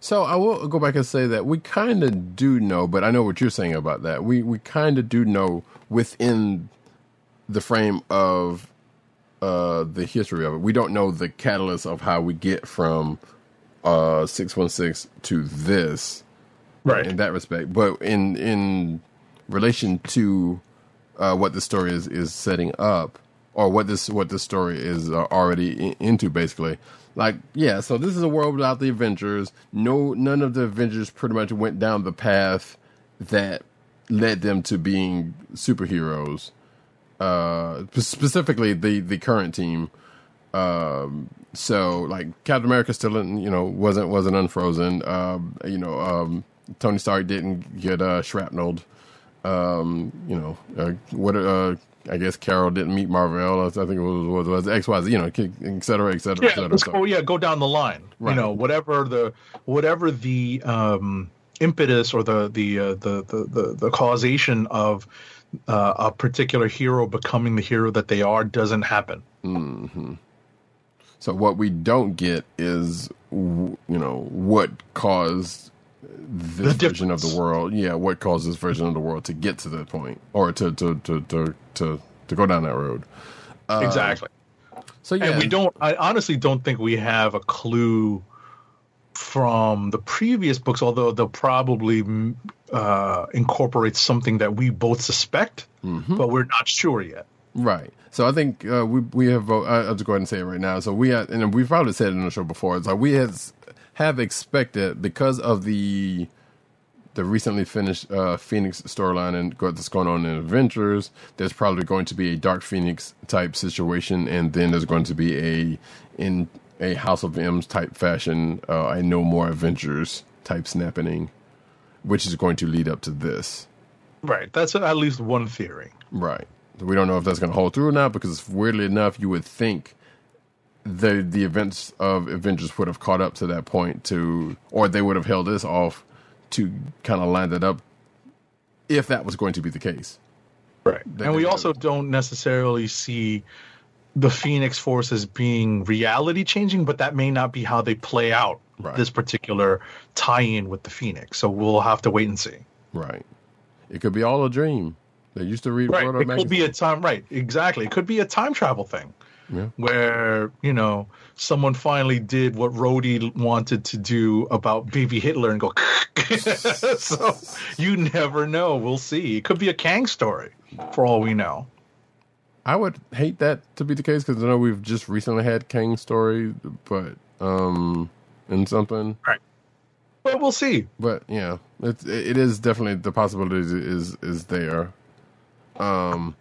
So I will go back and say that we kind of do know, but I know what you're saying about that. We we kind of do know within the frame of uh, the history of it. We don't know the catalyst of how we get from uh, six one six to this, Right. In that respect, but in in relation to uh, what the story is is setting up, or what this what the story is uh, already in, into, basically. Like, yeah, so this is a world without the Avengers. No, none of the Avengers pretty much went down the path that led them to being superheroes. Uh, specifically the the current team. Um, so like Captain America still, in, you know, wasn't wasn't unfrozen. Um, you know, um, Tony Stark didn't get uh, shrapneled. Um, you know, uh, what uh, I guess Carol didn't meet Marvel. I think it was was, was X Y Z. You know, et cetera, et cetera, et cetera. So- go. Yeah, go down the line. Right. You know, whatever the whatever the um, impetus or the the, uh, the the the the causation of uh, a particular hero becoming the hero that they are doesn't happen. So what we don't get is, you know, what caused this The version of the world. Yeah, what caused this version of the world to get to that point, or to to to to to, to go down that road. exactly. So yeah, And we don't. I honestly don't think we have a clue from the previous books, although they'll probably mm, uh, incorporate something that we both suspect, Mm-hmm. but we're not sure yet. Right. So I think uh, we we have. Uh, I'll just go ahead and say it right now. So we had, and we've probably said it in the show before. It's like we has, have expected because of the the recently finished uh, Phoenix storyline and that's going on in Avengers. There's probably going to be a Dark Phoenix type situation, and then there's going to be a in a House of M's type fashion, uh, a No More Avengers type snapping, which is going to lead up to this. Right. That's at least one theory. Right. We don't know if that's going to hold through or not because weirdly enough, you would think the the events of Avengers would have caught up to that point to, or they would have held this off to kind of line that up if that was going to be the case. Right. That And we could also don't necessarily see the Phoenix Force as being reality changing, but that may not be how they play out Right. this particular tie in with the Phoenix. So we'll have to wait and see. Right. It could be all a dream. They used to read Right. It of could be a time right, exactly. It could be a time travel thing. Yeah. Where, you know, someone finally did what Rhodey wanted to do about baby Hitler and go so you never know. We'll see. It could be a Kang story for all we know. I would hate that to be the case because I know we've just recently had Kang story, but um, in something. Right. But we'll see. but yeah, it it is definitely the possibility is, is there. Um,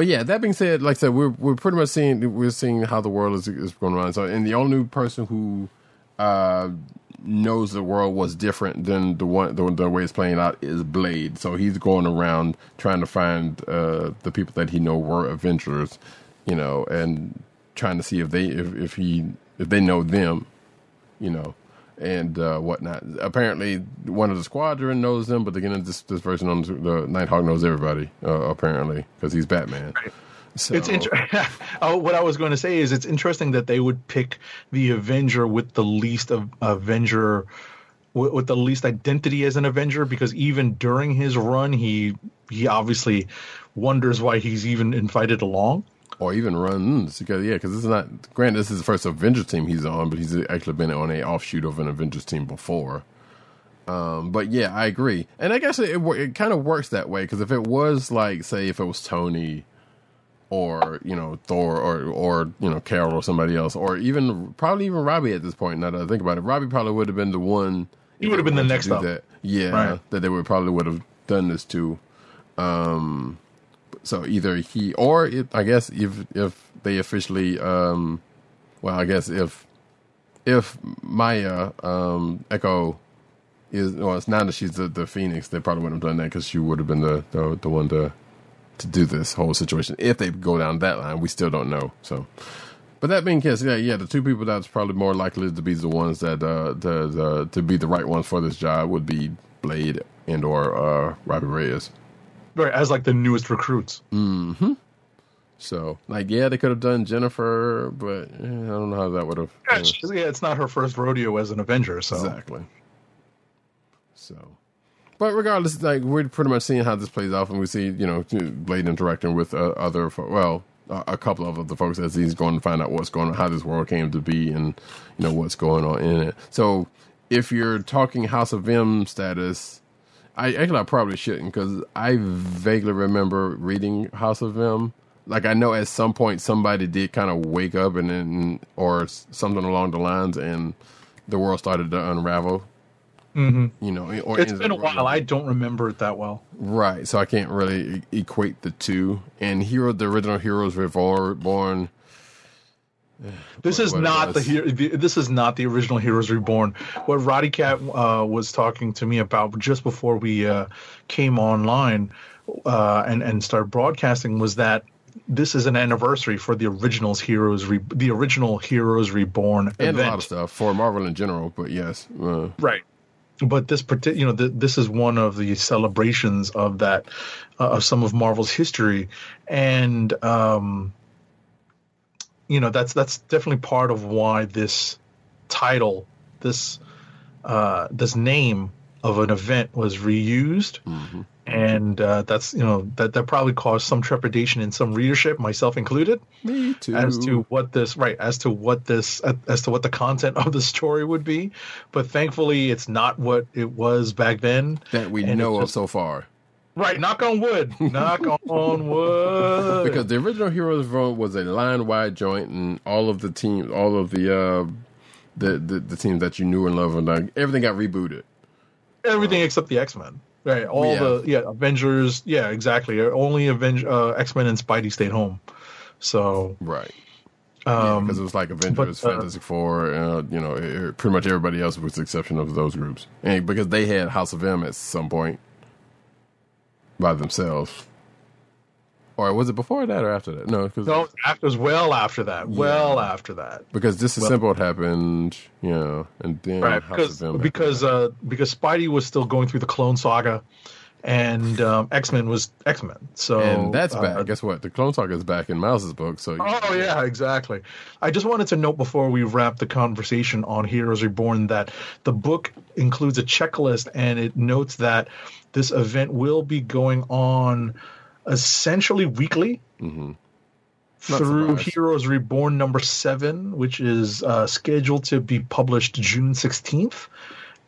but yeah, that being said, like I said, we're we're pretty much seeing we're seeing how the world is is going around. So, and the only person who uh knows the world was different than the one the, the way it's playing out is Blade. So he's going around trying to find uh the people that he know were Avengers, you know, and trying to see if they if, if he if they know them, you know, and uh, whatnot. Apparently, one of the squadron knows them, but again, this this version on the, the Nighthawk knows everybody. Uh, apparently, because he's Batman. So, It's inter- oh, what I was going to say is it's interesting that they would pick the Avenger with the least of Avenger with, with the least identity as an Avenger because even during his run he he obviously wonders why he's even invited along. Or even runs because yeah, because this is not. Grant, this is the first Avengers team he's on, but he's actually been on a offshoot of an Avengers team before. Um, but yeah, I agree, and I guess it it, it kind of works that way because if it was like, say, if it was Tony, or you know Thor, or or you know Carol or somebody else, or even probably even Robbie at this point. Now that I think about it, Robbie probably would have been the one. He would have been the next up. That. Yeah, Right. that they would probably would have done this to. Um, so either he or it, I guess if if they officially, um, well, I guess if if Maya um, Echo is well, it's now that she's the, the Phoenix, they probably wouldn't have done that because she would have been the, the the one to to do this whole situation. If they go down that line, we still don't know. So, but that being case, yeah, yeah, the two people that's probably more likely to be the ones that uh, the, the to be the right ones for this job would be Blade and or uh, Robbie Reyes. Right, as like the newest recruits. Mm-hmm. So, like, yeah, they could have done Jennifer, but eh, I don't know how that would have. Yeah, she's- yeah, it's not her first rodeo as an Avenger, so Exactly. So, but regardless, like we're pretty much seeing how this plays off, and we see you know Blade interacting with uh, other, fo- well, a, a couple of the folks as he's going to find out what's going on, how this world came to be, and you know what's going on in it. So, if you're talking House of M status, I actually I probably shouldn't because I vaguely remember reading House of M. Like I know at some point somebody did kind of wake up and then or something along the lines, and the world started to unravel. Mm-hmm. You know, or it's ends been a up- while. I don't remember it that well. right? So I can't really e- equate the two. And Hero, the original Heroes Reborn, This is what not the, hero, this is not the original Heroes Reborn. What Roddy Cat uh, was talking to me about just before we uh, came online uh, and and started broadcasting was that this is an anniversary for the originals Heroes Re- the original Heroes Reborn and event. a lot of stuff for Marvel in general. But yes, uh, Right. But this parti- you know, th- this is one of the celebrations of that, uh, of some of Marvel's history, and um, you know, that's that's definitely part of why this title, this uh, this name of an event was reused, and uh, that's you know that that probably caused some trepidation in some readership, myself included me too. as to what this right as to what this as to what the content of the story would be but thankfully it's not what it was back then that we know it's of so far. Right. Knock on wood. Knock on wood. Because the original Heroes Run was a line wide joint, and all of the teams, all of the uh, the, the the teams that you knew and loved, and like, everything got rebooted. everything except the x-men. Right. All Yeah. the yeah avengers. Yeah exactly. Only Avenge, uh, x-men and spidey stayed home. So Right. um Because it was like Avengers, but, uh, Fantastic Four, uh, you know, pretty much everybody else with the exception of those groups. And because they had House of M at some point by themselves. Or was it before that or after that? No, because no after was well after that well after that because Disassembled happened, you know, and then right because because uh because spidey was still going through the clone saga and um, x-men was x-men so and that's uh, back. Guess what? The Clone Saga is back in Mouse's book. So Oh yeah, exactly. I just wanted to note before we wrap the conversation on Heroes Reborn that the book includes a checklist and it notes that this event will be going on essentially weekly Not through surprised. Heroes Reborn number seven, which is uh, scheduled to be published June 16th.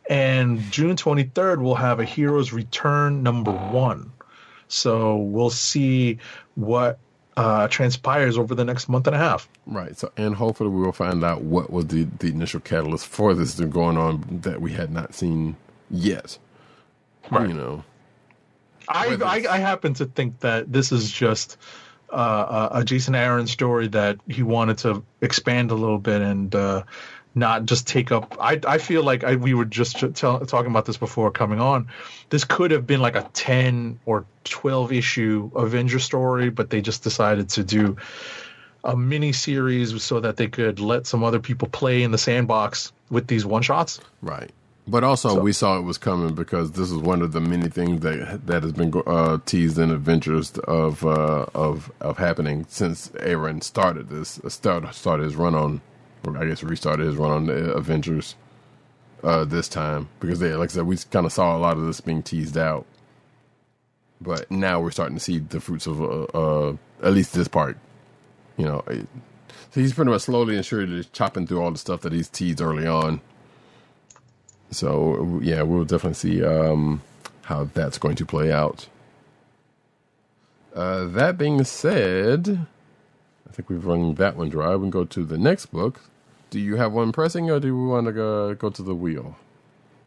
And June 23rd, we'll have a Heroes Return number one. So we'll see what uh, transpires over the next month and a half. Right. So, and hopefully we will find out what was the, the initial catalyst for this to going on that we had not seen yet. Right. You know. I, I, I happen to think that this is just uh, a Jason Aaron story that he wanted to expand a little bit and uh, not just take up. I, I feel like I, we were just talking about this before coming on. This could have been like a 10 or 12 issue Avenger story, but they just decided to do a mini series so that they could let some other people play in the sandbox with these one shots. Right. But also, So- we saw it was coming because this is one of the many things that that has been uh, teased in Adventures of uh, of of happening since Aaron started this start, started his run on, or I guess restarted his run on the Avengers uh, this time because they, like I said, we kind of saw a lot of this being teased out, but now we're starting to see the fruits of uh, uh, at least this part. You know, it- so he's pretty much slowly and surely chopping through all the stuff that he's teased early on. So yeah, we'll definitely see um, how that's going to play out. Uh, that being said, I think we've run that one dry. We can go to the next book. Do you have one pressing, or do we want to go, go to the wheel?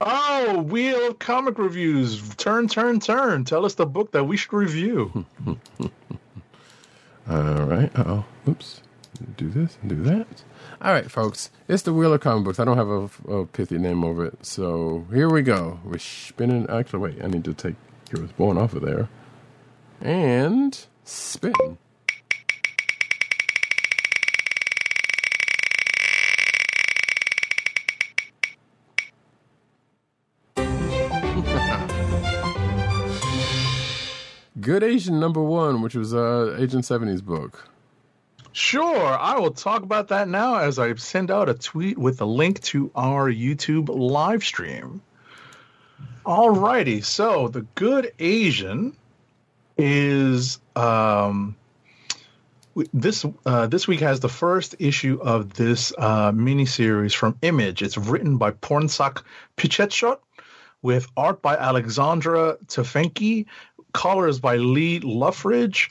Oh, Wheel of Comic Reviews. Turn, turn, turn. Tell us the book that we should review. All right. Oh, oops. Do this and do that. All right, folks. It's the Wheel of Comic Books. I don't have a, a pithy name over it. So here we go. We're spinning. Actually, wait. I need to take Heroes Born off of there. And spin. Good Asian number one, which was uh, Agent 70's book. Sure, I will talk about that now as I send out a tweet with a link to our YouTube live stream. Alrighty, so the Good Asian is um, this uh, this week has the first issue of this uh, miniseries from Image. It's written by Pornsak Pichetshot with art by Alexandre Tefenkgi, colors by Lee Loughridge,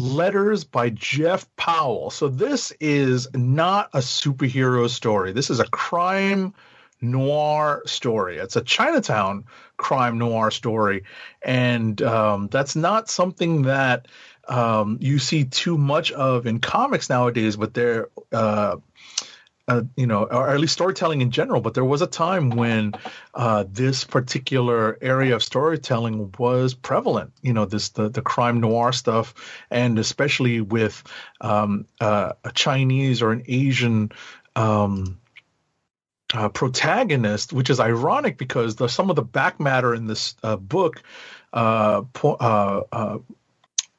letters by Jeff Powell. So this is not a superhero story. This is a crime noir story. It's a Chinatown crime noir story, and um, that's not something that um, you see too much of in comics nowadays. But they're uh, uh, you know, or at least storytelling in general. But there was a time when uh, this particular area of storytelling was prevalent. You know, this the the crime noir stuff, and especially with um, uh, a Chinese or an Asian. Um, uh, protagonist, which is ironic because the, some of the back matter in this uh, book uh, po-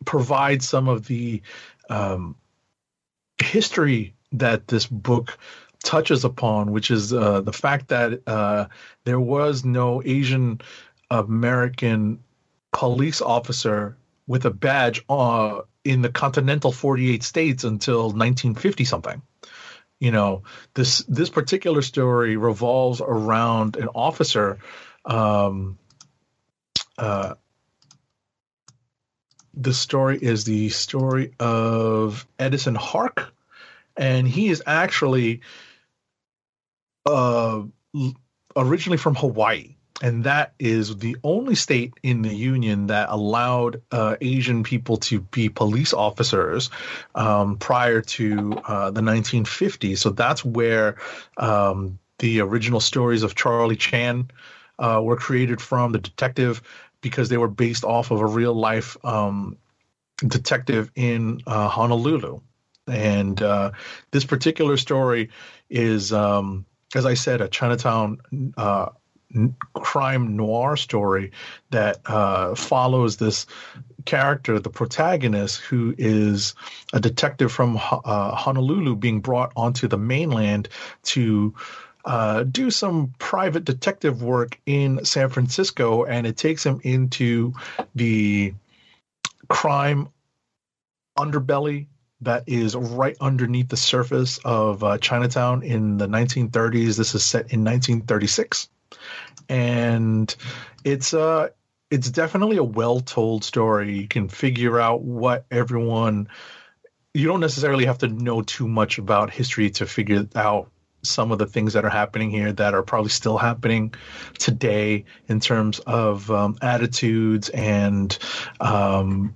provides some of the um, history that this book touches upon, which is uh, the fact that uh, there was no Asian American police officer with a badge uh, in the continental 48 states until 1950 something. You know, this this particular story revolves around an officer. Um, uh, the story is the story of Edison Hark, and he is actually uh, originally from Hawaii, and that is the only state in the union that allowed uh, Asian people to be police officers um, prior to uh, the 1950s. So that's where um, the original stories of Charlie Chan uh, were created from, the detective, because they were based off of a real life um, detective in uh, Honolulu. And uh, this particular story is, um, as I said, a Chinatown uh, crime noir story that uh, follows this character, the protagonist, who is a detective from uh, Honolulu being brought onto the mainland to uh, do some private detective work in San Francisco, and it takes him into the crime underbelly that is right underneath the surface of uh, Chinatown in the 1930s. This is set in 1936, and it's uh it's definitely a well-told story. You can figure out what everyone. You don't necessarily have to know too much about history to figure out some of the things that are happening here that are probably still happening today in terms of um, attitudes and um,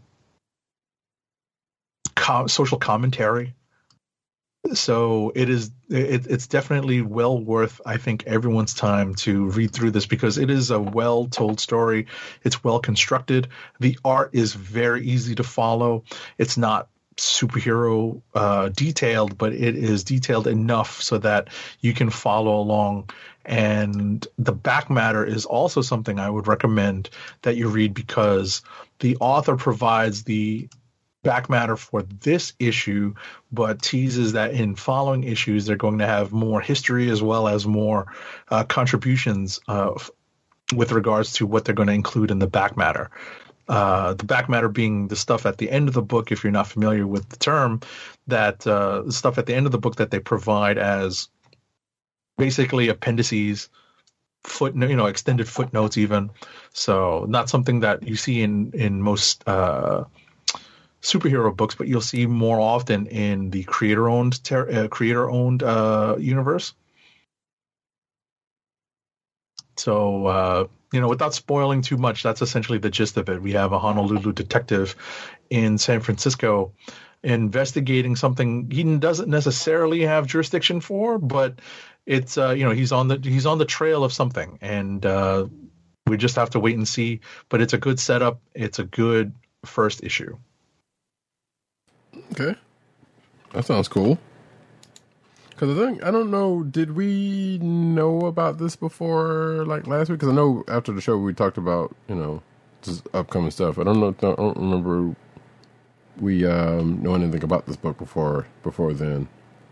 co- social commentary. So it is. It, it's definitely well worth, I think, everyone's time to read through this because it is a well-told story. It's well constructed. The art is very easy to follow. It's not superhero uh, detailed, but it is detailed enough so that you can follow along. And the back matter is also something I would recommend that you read because the author provides the back matter for this issue, but teases that in following issues they're going to have more history as well as more uh, contributions uh, with regards to what they're going to include in the back matter. Uh, the back matter being the stuff at the end of the book, if you're not familiar with the term, that uh, the stuff at the end of the book that they provide as basically appendices, footnote, you know, extended footnotes, even. So not something that you see in in most uh, superhero books, but you'll see more often in the creator-owned ter- uh, creator-owned uh, universe. So, uh, you know, without spoiling too much, that's essentially the gist of it. We have a Honolulu detective in San Francisco investigating something he doesn't necessarily have jurisdiction for, but it's uh, you know he's on the he's on the trail of something, and uh, we just have to wait and see. But it's a good setup. It's a good first issue. Okay, that sounds cool. Because I think I don't know. Did we know about this before, like last week? Because I know after the show we talked about you know just upcoming stuff. I don't know. I don't remember we um, know anything about this book before before then.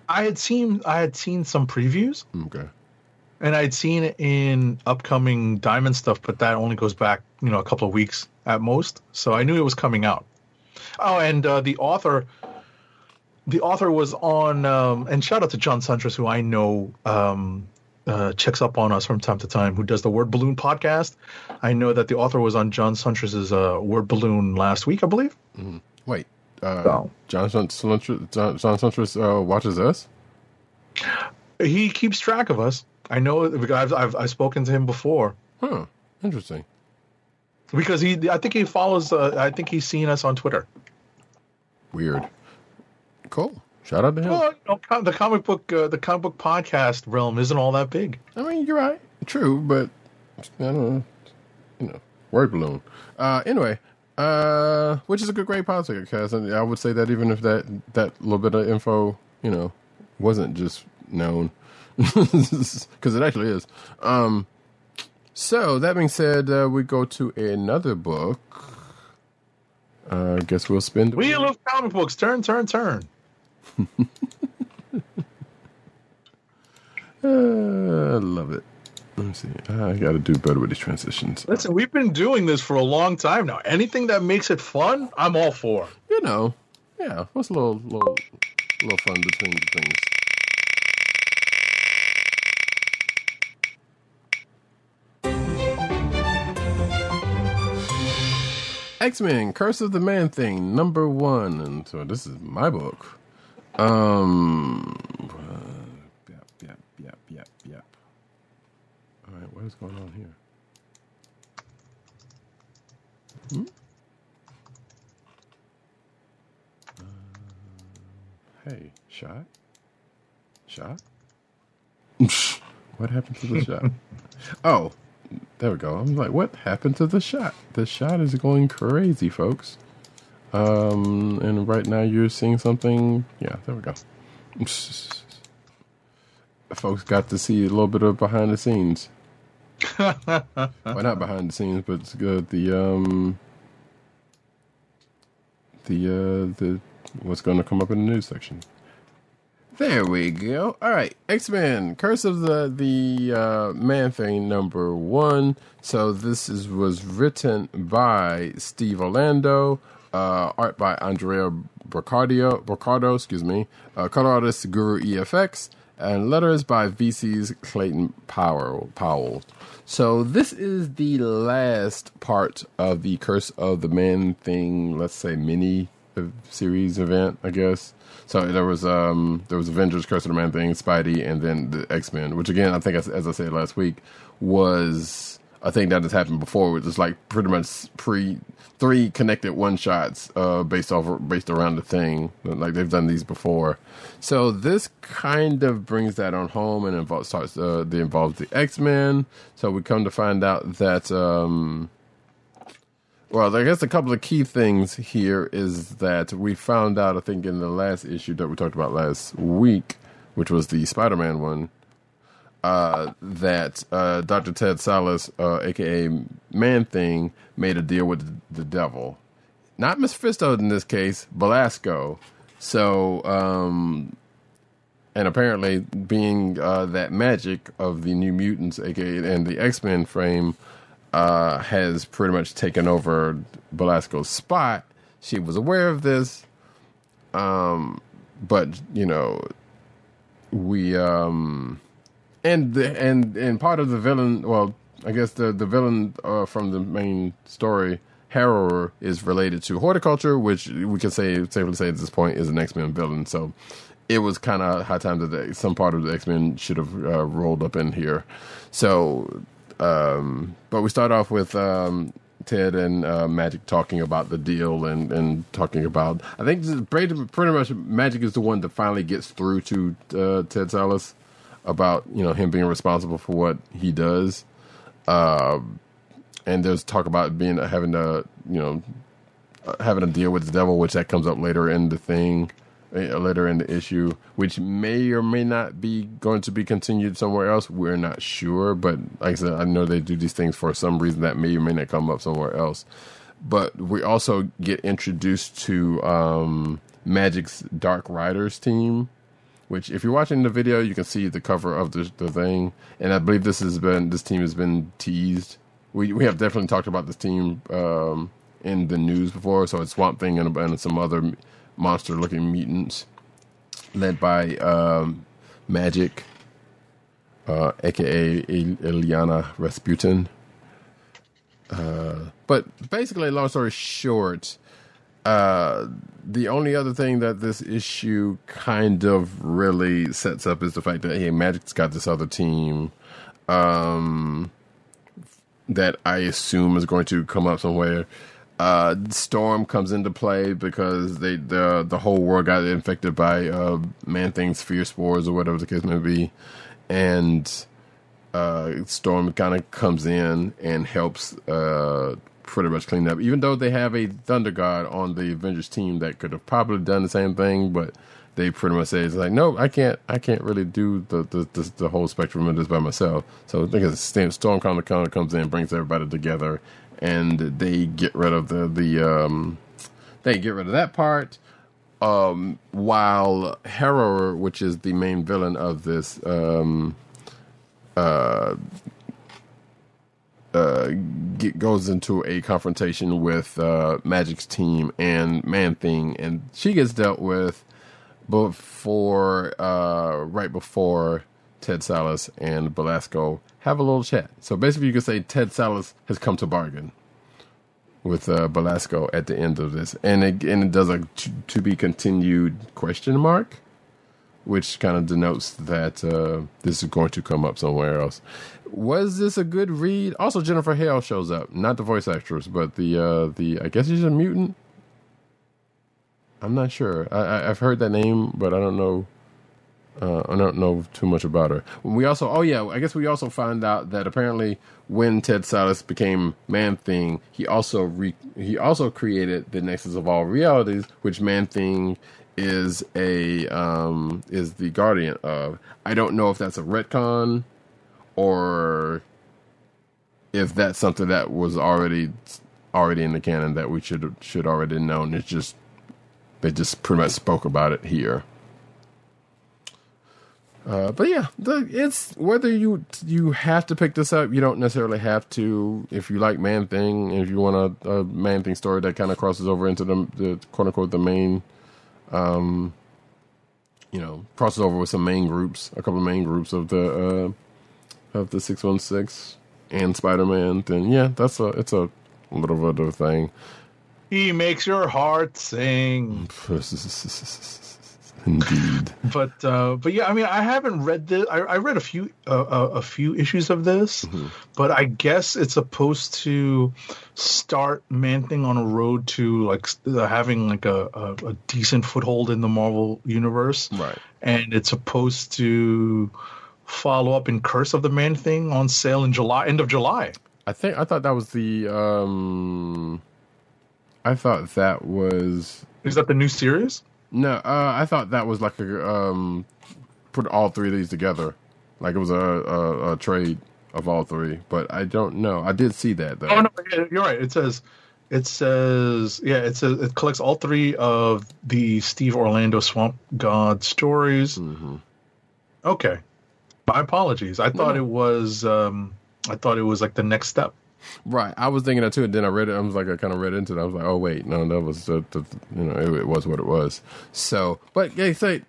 I had seen I had seen some previews Okay. and I'd seen it in upcoming Diamond stuff, but that only goes back, you know, a couple of weeks at most. So I knew it was coming out. Oh, and uh, the author, the author was on, um, and shout out to John Suintres, who I know um, uh, checks up on us from time to time, who does the Word Balloon podcast. I know that the author was on John Suintres's uh, Word Balloon last week, I believe. Wait. Uh, So. John Suintres, John, John Suintres uh, watches us. He keeps track of us. I know because I've, I've I've spoken to him before Huh. Interesting. because he I think he follows. Uh, I think he's seen us on Twitter. Weird. Cool. Shout out to him. Well, you the comic book, uh, the comic book podcast realm isn't all that big. I mean, you're right. True, but I don't know. You know, word balloon. Uh, anyway, uh, which is a good, great podcast. And I would say that even if that that little bit of info, you know, wasn't just known, because it actually is. Um, so that being said, uh, we go to another book. Uh, I guess we'll spend. Wheel of comic books, turn, turn, turn. Uh, I love it. Let me see. I got to do better with these transitions. Listen, we've been doing this for a long time now. Anything that makes it fun, I'm all for. you know, yeah, what's a little, little, little fun between the things. X Men: Curse of the Man Thing, number one, and so this is my book. Um, uh, yep, yep, yep, yep, yep. All right, what is going on here? Hmm. Hey, shot? Shot? what happened to the shot? Oh, there we go. I'm like, what happened to the shot? The shot is going crazy, folks. Um, and right now you're seeing something. Yeah, there we go. Folks got to see a little bit of behind the scenes. well, not behind the scenes, but it's good. The um, the uh, the what's going to come up in the news section. There we go. All right, X Men: Curse of the the uh, Man Thing number one. So this is was written by Steve Orlando, uh, art by Andrea Brocardio, Broccardo, excuse me, uh, color artist Guru EFX, and letters by VC's Clayton Powell. Powell. So this is the last part of the Curse of the Man Thing. Let's say mini uh, series event, I guess. So there was um there was Avengers, Curse of the Man Thing, Spidey, and then the X Men, which again I think as, as I said last week was a thing that has happened before, which is like pretty much pre three connected one shots uh based off based around the thing. Like they've done these before. So this kind of brings that on home and involves starts uh the involves the X Men. So we come to find out that um well, I guess a couple of key things here is that we found out, I think, in the last issue that we talked about last week, which was the Spider Man one, uh, that uh, Dr. Ted Sallis, uh, aka Man Thing, made a deal with the devil. Not Mephisto in this case, Belasco. So, um, and apparently, being uh, that magic of the New Mutants, aka and the X Men frame, uh, has pretty much taken over Belasco's spot. She was aware of this, um, but you know, we um, and the and and part of the villain. Well, I guess the the villain uh, from the main story. Harrower is related to Hordeculture, which we can say safely say at this point is an X Men villain. So it was kind of high time that the, some part of the X Men should have uh, rolled up in here. So um, but we start off with um, Ted and uh, Magik talking about the deal and, and talking about. I think pretty, pretty much Magik is the one that finally gets through to uh, Ted Sallis about you know him being responsible for what he does. Uh, and there's talk about being having to you know having to deal with the devil, which that comes up later in the thing uh, later in the issue, which may or may not be going to be continued somewhere else. We're not sure, but like I said, I know they do these things for some reason that may or may not come up somewhere else. but we also get introduced to um, Magik's Dark Riders team. Which, if you're watching the video, you can see the cover of the, the thing, and I believe this has been this team has been teased. We we have definitely talked about this team um, in the news before. So it's Swamp Thing and, and some other monster-looking mutants, led by um, Magik, uh, aka Illyana Rasputin. Uh, but basically, long story short, uh, the only other thing that this issue kind of really sets up is the fact that hey, Magik's got this other team. Um, that I assume is going to come up somewhere. Uh, Storm comes into play because they the the whole world got infected by uh, Man Thing's fear spores or whatever the case may be, and uh, Storm kind of comes in and helps uh, pretty much cleaned up. Even though they have a Thunder God on the Avengers team that could have probably done the same thing, but they pretty much say it's like, no, I can't, I can't really do the the, the, the whole spectrum of this by myself. So I think it's Storm kind of comes in, brings everybody together, and they get rid of the the um, they get rid of that part. Um, while Harrower, which is the main villain of this, um, uh, uh, get, goes into a confrontation with uh, Magik's team and Man Thing, and she gets dealt with before, uh, right before Ted Sallis and Belasco have a little chat. So basically, you could say Ted Sallis has come to bargain with uh, Belasco at the end of this, and it, and it does a to, to be continued question mark, which kind of denotes that uh, this is going to come up somewhere else. Was this a good read? Also, Jennifer Hale shows up, not the voice actress, but the uh, the I guess she's a mutant. I'm not sure. I, I, I've heard that name, but I don't know. Uh, I don't know too much about her. We also, oh yeah, I guess we also find out that apparently when Ted Sallis became Man Thing, he also re- he also created the Nexus of all realities, which Man Thing is a um, is the guardian of. I don't know if that's a retcon or if that's something that was already already in the canon that we should should already known. It's just they just pretty much spoke about it here. Uh, but yeah, the, it's whether you you have to pick this up, you don't necessarily have to. If you like Man Thing, if you want a, a Man Thing story that kind of crosses over into the, the quote unquote the main, um, you know, crosses over with some main groups, a couple of main groups of the uh, of the six one six and Spider Man, then yeah, that's a it's a little bit of a thing. He makes your heart sing. Indeed. But uh, but yeah, I mean, I haven't read this. I, I read a few uh, a, a few issues of this, but I guess it's supposed to start Man Thing on a road to like uh, having like a, a, a decent foothold in the Marvel universe, Right. and it's supposed to follow up in Curse of the Man Thing on sale in July, end of July. I think I thought that was the um I thought that was Is that the new series? no, uh I thought that was like a um put all three of these together. Like it was a a, a trade of all three, but I don't know. I did see that though. Oh no, you're right. It says it says yeah, it says it collects all three of the Steve Orlando Swamp God stories. Okay, my apologies. I thought No. it was um I thought it was like the next step. Right. I was thinking that too, and then I read it. I was like, I kind of read into it. I was like, oh wait, no, that was the, the you know, it, it was what it was. So, but yeah, say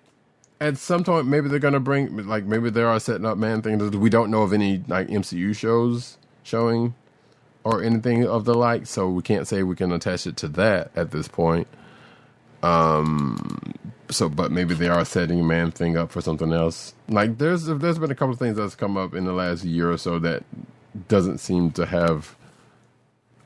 at some point maybe they're gonna bring like maybe they are setting up man things. We don't know of any like MCU shows showing or anything of the like, so we can't say we can attach it to that at this point. Um. So, but maybe they are setting a Man Thing up for something else. Like there's there's been a couple of things that's come up in the last year or so that doesn't seem to have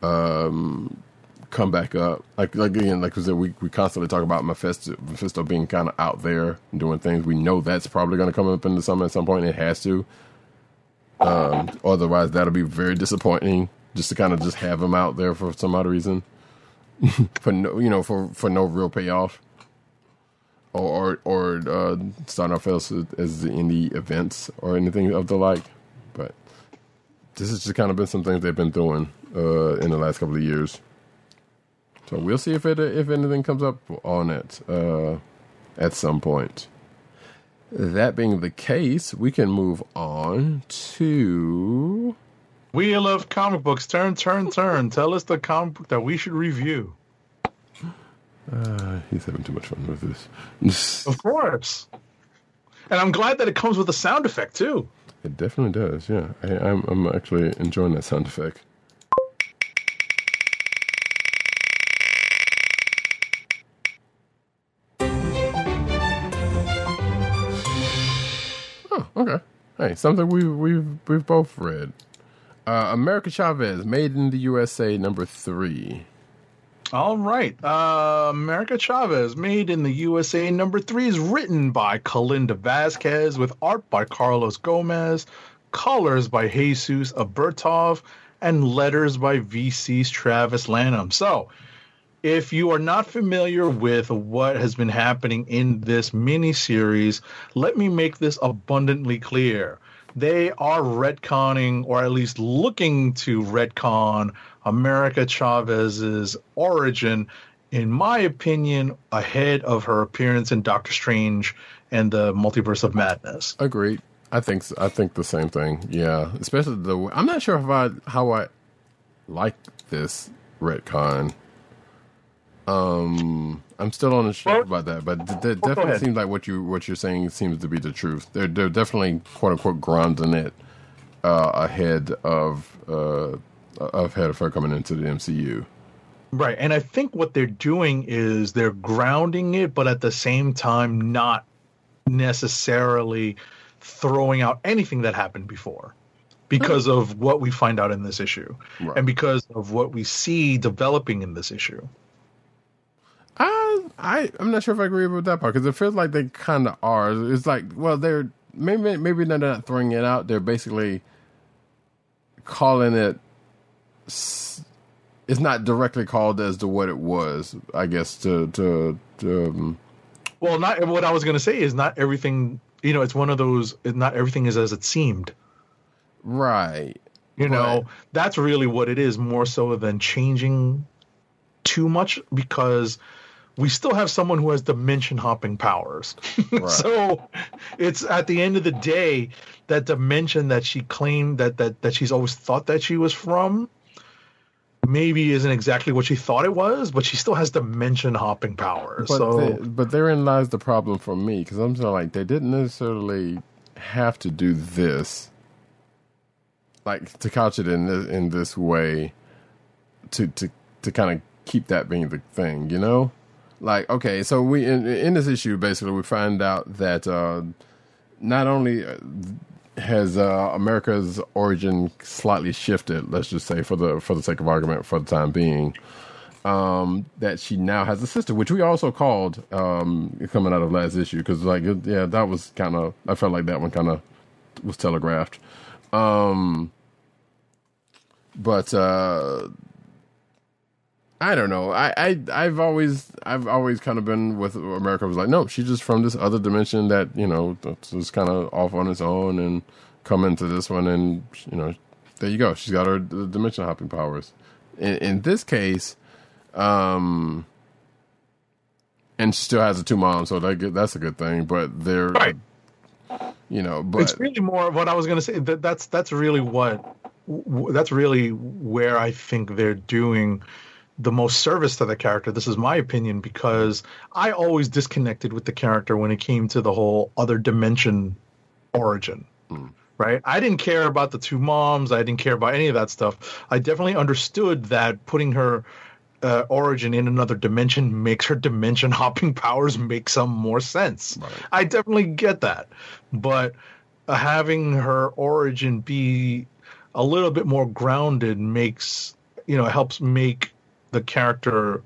um come back up. Like like again, like I said, we we constantly talk about Mephisto, Mephisto being kind of out there doing things. We know that's probably going to come up in the summer at some point. It has to. Um, otherwise, that'll be very disappointing. Just to kind of just have him out there for some odd reason, for no you know for for no real payoff. Or or, or uh, starting off else as in the events or anything of the like, but this has just kind of been some things they've been doing uh, in the last couple of years. So we'll see if it if anything comes up on it uh, at some point. That being the case, we can move on to Wheel of comic books. Turn, turn, turn. Tell us the comic book that we should review. Uh, he's having too much fun with this. Of course. And I'm glad that it comes with a sound effect too. It definitely does. Yeah, I, I'm I'm actually enjoying that sound effect. Oh, okay. Hey, something we we've we've both read. Uh, America Chavez, Made in the USA, number three. All right. Uh, America Chavez, made in the USA. Number three is written by Kalinda Vasquez with art by Carlos Gomez, colors by Jesus Aburtov, and letters by VC's Travis Lanham. So, if you are not familiar with what has been happening in this mini series, let me make this abundantly clear. They are retconning, or at least looking to retcon, America Chavez's origin, in my opinion, ahead of her appearance in Doctor Strange and the Multiverse of Madness. Agreed. I think I think the same thing. Yeah, especially the. I'm not sure if I how I like this retcon. Um, I'm still on the shelf about that, but go definitely seems like what you what you're saying seems to be the truth. They're they're definitely quote unquote grounding it uh, ahead of uh, of head of her coming into the MCU. Right. And I think what they're doing is they're grounding it, but at the same time, not necessarily throwing out anything that happened before because of what we find out in this issue Right. and because of what we see developing in this issue. I I I'm not sure if I agree with that part because it feels like they kind of are. It's like well they're maybe maybe they're not throwing it out. They're basically calling it. It's not directly called as to what it was. I guess to to, to um, Well, not what I was going to say is not everything, you know, it's one of those, not everything is as it seemed. right. You know, Right. that's really what it is, more so than changing too much because we still have someone who has dimension hopping powers. so it's at the end of the day, that dimension that she claimed that, that, that she's always thought that she was from maybe isn't exactly what she thought it was, but she still has dimension hopping powers. But so the- but therein lies the problem for me because I'm sort of like they didn't necessarily have to do this, like to couch it in this, in this way, to to to kind of keep that being the thing, you know. Like okay, so we in, in this issue basically we find out that uh, not only uh, has uh, America's origin slightly shifted, let's just say for the for the sake of argument for the time being, um, that she now has a sister, which we also called um, coming out of last issue because like yeah, that was kind of I felt like that one kind of was telegraphed. Um, but uh, I don't know. I, I I've always I've always kind of been with America was like no, she's just from this other dimension that you know that's just kind of off on its own and come into this one and you know there you go. She's got her d- dimension hopping powers. In, in this case, um, and she still has the two moms, so that that's a good thing. But they're Right. you know, but it's really more of what I was going to say. That that's that's really what that's really where I think they're doing the most service to the character. This is my opinion because I always disconnected with the character when it came to the whole other dimension origin. Right? I didn't care about the two moms. I didn't care about any of that stuff. I definitely understood that putting her uh, origin in another dimension makes her dimension hopping powers make some more sense. I definitely get that, but uh, having her origin be a little bit more grounded makes you know helps make the character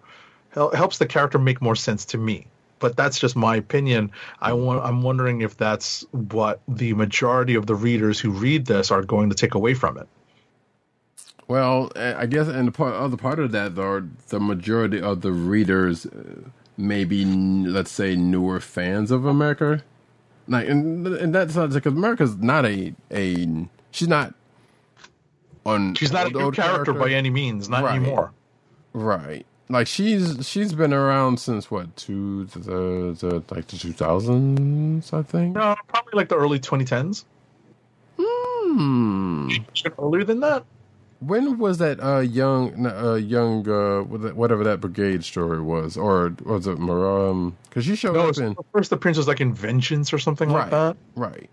helps the character make more sense to me. But that's just my opinion. I want. I'm wondering if that's what the majority of the readers who read this are going to take away from it. Well, I guess, and the part, other part of that, though, the majority of the readers uh, may be, let's say, newer fans of America. Like, and, and that's not because America's not a a she's not on. She's not old- a new old character, by any means, not Right. anymore. Right. like she's she's been around since what two the, the like the two thousands I think. No, probably like the early 2010s. Hmm. Earlier than that. When was that uh young uh young uh whatever that brigade story was or was it Maram? Because she showed No, up in the first appearance was like in Vengeance or something like that. right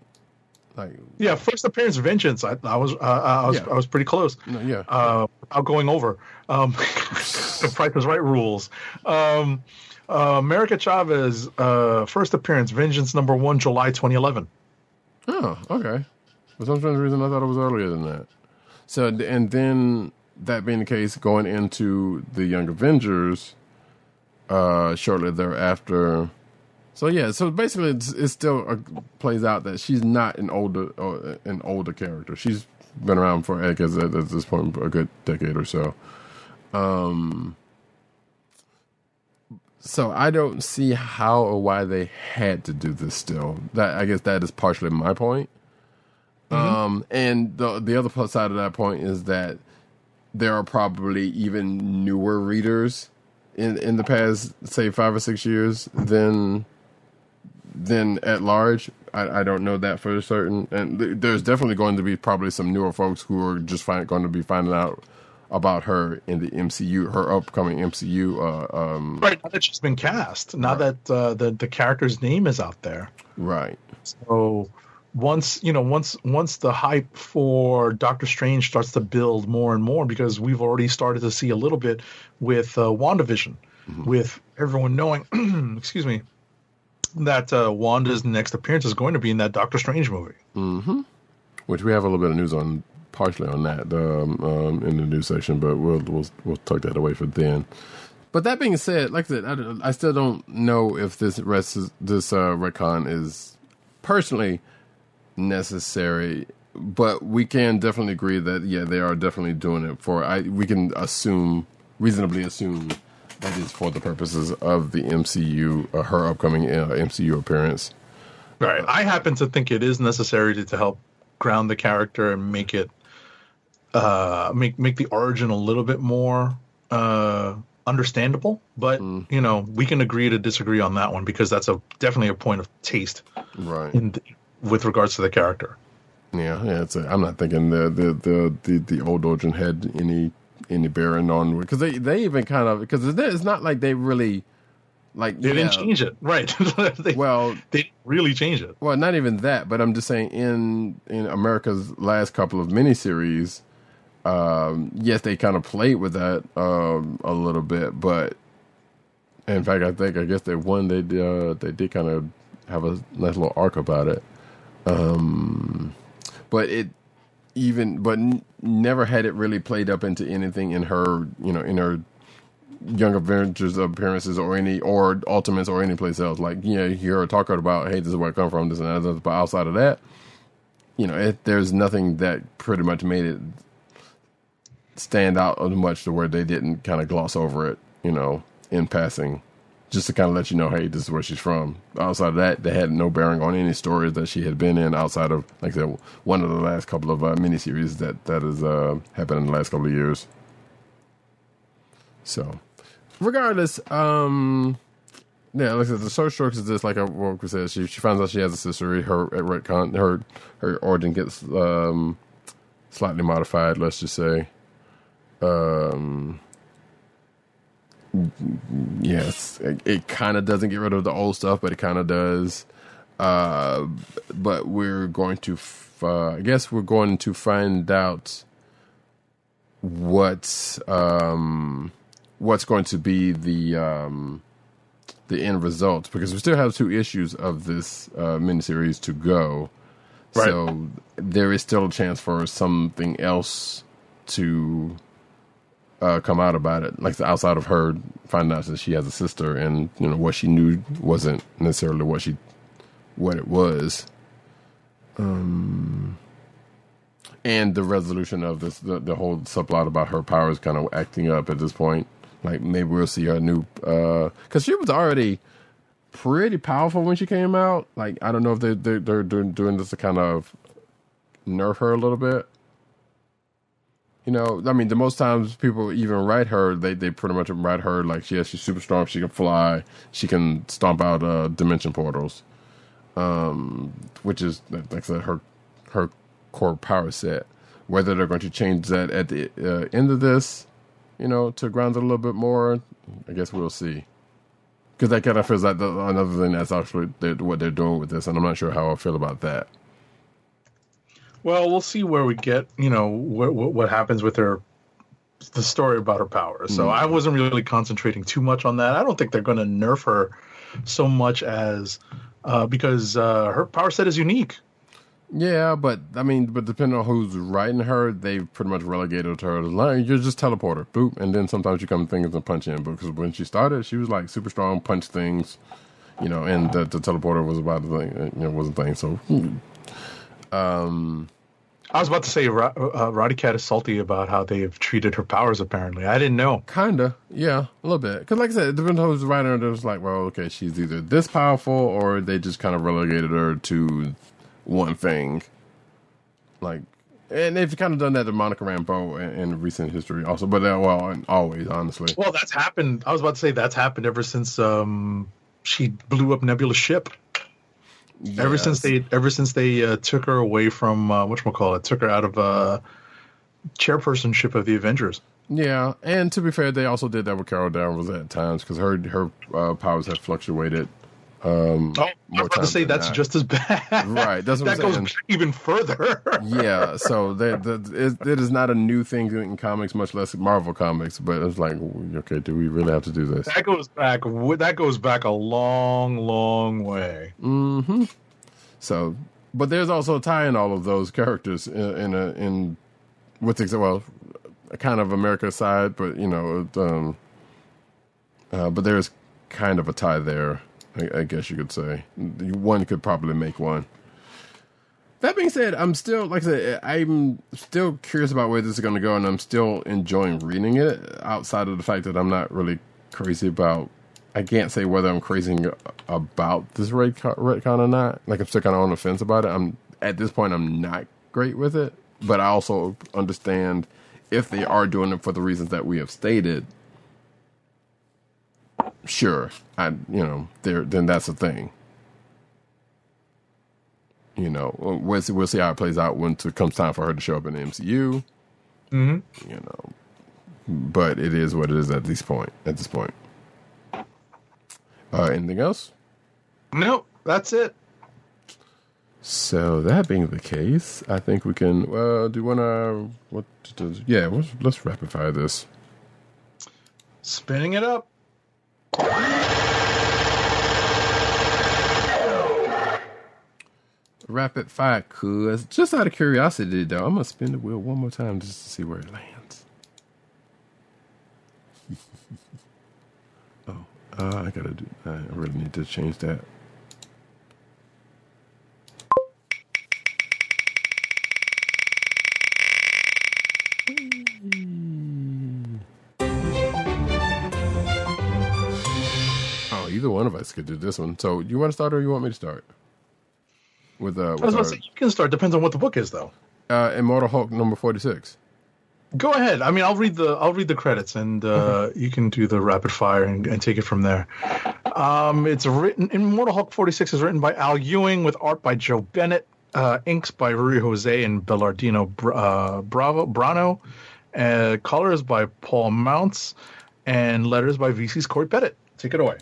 like Yeah, first appearance Vengeance. I, I was uh, I was Yeah. I was pretty close. no, yeah Uh, without going over um, the Price is Right rules. Um, uh, America Chavez uh, first appearance Vengeance number one July 2011. Oh, okay. For some strange reason, I thought it was earlier than that. So, and then that being the case, going into the Young Avengers, uh, shortly thereafter. So yeah, so basically, it's, it still uh, plays out that she's not an older uh, an older character. She's been around for I guess at, at this point a good decade or so. Um, so I don't see how or why they had to do this still. That I guess that is partially my point. Um, and the the other plus side of that point is that there are probably even newer readers in in the past, say five or six years than than at large. I, I don't know that for certain, and th- there's definitely going to be probably some newer folks who are just find, going to be finding out about her in the MCU, her upcoming MCU. Uh, um, Right now that she's been cast, now that uh, the the character's name is out there. right. So once you know once once the hype for Doctor Strange starts to build more and more because we've already started to see a little bit with uh, WandaVision with everyone knowing excuse me that uh, Wanda's next appearance is going to be in that Doctor Strange movie. which we have a little bit of news on, partially on that um, um, in the news section, but we'll we'll we'll tuck that away for then. But that being said, like I said, I, I still don't know if this rest is, this uh, is personally necessary. But we can definitely agree that yeah, they are definitely doing it for. I we can assume reasonably assume that is for the purposes of the MCU, uh, her upcoming uh, MCU appearance. Right. I happen to think it is necessary to, to help ground the character and make it uh make make the origin a little bit more uh understandable. But you know, we can agree to disagree on that one because that's a definitely a point of taste Right. in with regards to the character. Yeah, yeah. It's a, I'm not thinking the the the the, the old origin had any any bearing on because they they even kind of because it's it's not like they really like They didn't change it, right? they, Well, they really change it. well, not even that, but I'm just saying in in America's last couple of miniseries, um, yes, they kind of played with that um, a little bit, but in fact, I think I guess they one they uh, they did kind of have a nice little arc about it. Um, but it even but never had it really played up into anything in her you know in her Young Avengers appearances or any or Ultimates or any place else. Like you know, you hear her talk about, hey, this is where I come from, this and that. But outside of that, you know, it, there's nothing that pretty much made it stand out as much to where they didn't kind of gloss over it, you know, in passing, just to kind of let you know, hey, this is where she's from. Outside of that, they had no bearing on any stories that she had been in outside of, like I said, one of the last couple of uh, miniseries that that has uh, happened in the last couple of years. So, regardless, um, yeah, like I said, the short strokes is this. Like I said, she she finds out she has a sister. Her at retcon, her her origin gets um slightly modified. Let's just say, um, yes, it, it kind of doesn't get rid of the old stuff, but it kind of does. Uh, but we're going to, f- uh, I guess, we're going to find out what um what's going to be the um the end result because we still have two issues of this uh miniseries to go Right. so there is still a chance for something else to uh come out about it. Like outside of her finding out that she has a sister and you know what she knew wasn't necessarily what she what it was Um, and the resolution of this the, the whole subplot about her powers kind of acting up at this point. Like maybe we'll see her new uh because she was already pretty powerful when she came out. Like i don't know if they, they they're doing, doing this to kind of nerf her a little bit You know, I mean, the most times people even write her, they they pretty much write her like, yeah, she's super strong. She can fly. She can stomp out uh, dimension portals. Um, which is like I said, her her core power set. Whether they're going to change that at the uh, end of this, you know, to ground it a little bit more, I guess we'll see. Because that kind of feels like the, another thing that's actually what they're doing with this, and I'm not sure how I feel about that. Well, we'll see where we get. You know what what, what happens with her, the story about her powers. So I wasn't really concentrating too much on that. I don't think they're going to nerf her so much as uh, because uh, her power set is unique. Yeah, but I mean, but depending on who's writing her, they've pretty much relegated her to line. You're just teleporter, boop, and then sometimes you come things and punch in. Because when she started, she was like super strong, punch things, you know, and the, the teleporter was about the thing, you know, was a thing. So, um, I was about to say uh, Roddy Cat is salty about how they've treated her powers. Apparently, I didn't know. kinda, yeah, a little bit. Because, like I said, it on who's writing her. There's like, well, okay, she's either this powerful or they just kind of relegated her to one thing. Like, and they've kind of done that to Monica Rambeau in, in recent history, also. But uh, well, and always, honestly. Well, that's happened. I was about to say that's happened ever since um, she blew up Nebula's ship. Ever since they, ever since they uh, took her away from uh, what call it, took her out of uh, chairpersonship of the Avengers. Yeah, and to be fair, they also did that with Carol Danvers at times because her her uh, powers have fluctuated. Um, Oh, I was about to say that's not. just as bad. Right, that's that I'm goes back even further. yeah, so that that- it, it is not a new thing in comics, much less Marvel comics. But it's like, okay, do we really have to do this? that goes back. That goes back a long, long way. Hmm. So, but there's also a tie in all of those characters in, in a in with well, a kind of America side, but you know, um, uh, but there's kind of a tie there. I, I guess you could say one could probably make one. That being said, I'm still like I said, I'm still curious about where this is going to go, and I'm still enjoying reading it. Outside of the fact that I'm not really crazy about, I can't say whether I'm crazy about this retcon retcon or not. Like I'm still kind of on the fence about it. I'm at this point, I'm not great with it, but I also understand if they are doing it for the reasons that we have stated. Sure, I you know there then that's a thing you know, we'll see, we'll see how it plays out when it comes time for her to show up in the MCU. Mm-hmm. You know, but it is what it is at this point. At this point, uh, anything else? Nope, that's it. So that being the case, I think we can. Well, do you want to? What? Does, yeah, let's, let's rapid fire this. Spinning it up. Rapid fire, cuz just out of curiosity, though, I'm gonna spin the wheel one more time just to see where it lands. oh, uh, I gotta do. I really need to change that. Either one of us could do this one. So, do you want to start or you want me to start? With uh, I was with about our, to say you can start. Depends on what the book is, though. uh, Immortal Hulk number forty six. Go ahead. I mean, I'll read the I'll read the credits, and uh, you can do the rapid fire and, and take it from there. Um, it's written. Immortal Hulk 46 is written by Al Ewing with art by Joe Bennett, uh, inks by Ruy José and Belardino uh, Bravo Brano, uh, colors by Paul Mounts, and letters by VC's Cory Petit. Take it away.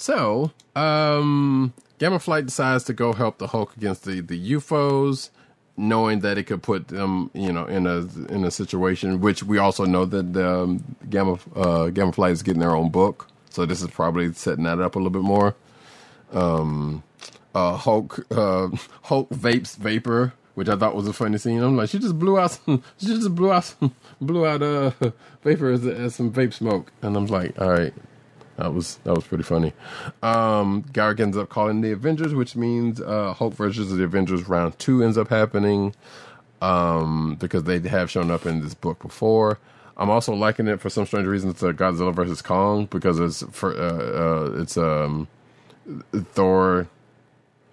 So, um, Gamma Flight decides to go help the Hulk against the, the UFOs, knowing that it could put them, you know, in a in a situation which we also know that um, Gamma uh, Gamma Flight is getting their own book, so this is probably setting that up a little bit more. Um, uh, Hulk uh, Hulk vapes vapor, which I thought was a funny scene. I'm like, she just blew out some, she just blew out some, blew out uh vapor as, as some vape smoke, and I'm like, all right, that was that was pretty funny. Um, Gyrich ends up calling the Avengers, which means uh, Hulk versus the Avengers round two ends up happening um, because they have shown up in this book before. I'm also liking it for some strange reason to Godzilla versus Kong because it's for uh, uh, it's um, Thor,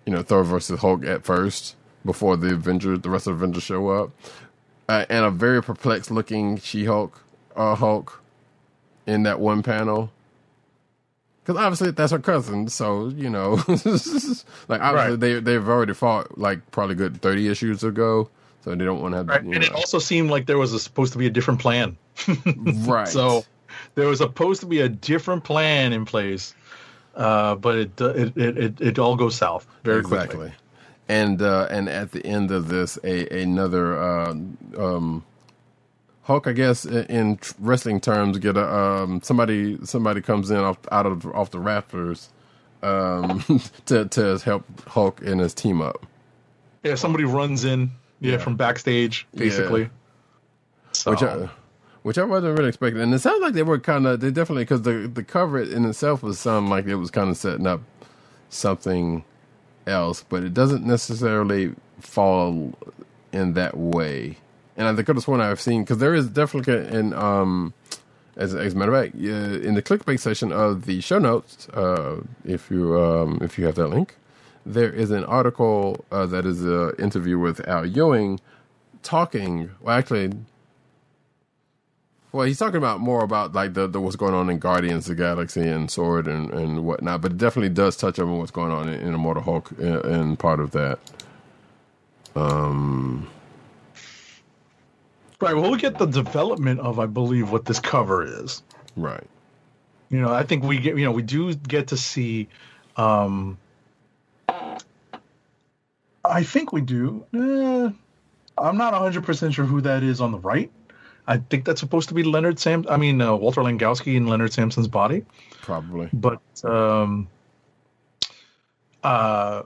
you know Thor versus Hulk at first before the Avengers, the rest of the Avengers show up. uh, and a very perplexed looking She Hulk, uh, Hulk, in that one panel. Because obviously that's her cousin, so you know, like obviously Right. they they've already fought like probably good thirty issues ago, so they don't want to have Right. And it also seemed like there was a, supposed to be a different plan. right. So there was supposed to be a different plan in place, uh, but it, it it it it all goes south very exactly. quickly. And uh, and at the end of this, a another uh, um, Hulk, I guess in, in wrestling terms, get a um, somebody somebody comes in off out of off the rafters um, to to help Hulk and his team up. Yeah, somebody runs in, yeah, Yeah. from backstage, basically. Yeah. So, which I, which I wasn't really expecting. And it sounds like they were kind of they definitely because the the cover in itself was sound like it was kind of setting up something else, but it doesn't necessarily fall in that way. And the could one I've seen because there is definitely in um as, as a matter of fact uh, in the clickbait section of the show notes uh, if you um, if you have that link there is an article uh, that is an interview with Al Ewing talking well actually well, he's talking about more about like the, the what's going on in Guardians of the Galaxy and Sword and, and whatnot, but it definitely does touch on what's going on in, in Immortal Hulk and, and part of that. Um, right. Well, we get the development of, I believe, what this cover is. right. You know, I think we get, you know, we do get to see. um I think we do. Eh, I'm not 100 percent sure who that is on the right. I think that's supposed to be Leonard Sam. I mean, uh, Walter Langkowski in Leonard Samson's body. Probably. but um, uh,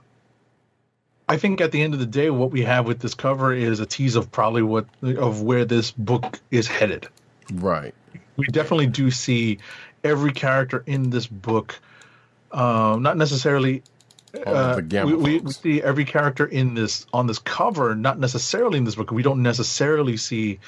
I think at the end of the day, what we have with this cover is a tease of probably what of where this book is headed. Right. We definitely do see every character in this book, um, not necessarily. Uh, of the Gamma we, we, we see every character in this on this cover, not necessarily in this book. We don't necessarily see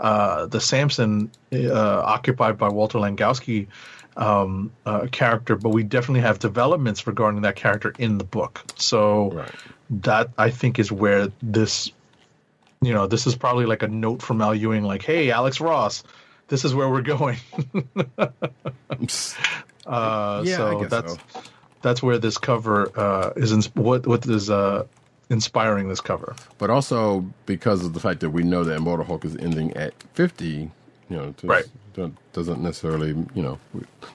uh, the Samson uh, occupied by Walter Langkowski um, uh, character, but we definitely have developments regarding that character in the book. So Right. That I think is where this, you know, this is probably like a note from Al Ewing, like, "Hey, Alex Ross, this is where we're going." uh, Yeah, I so guess that's so. that's where this cover uh, is. What what is uh, inspiring this cover? But also because of the fact that we know that Immortal Hulk is ending at 50, you know, just Right. doesn't necessarily, you know,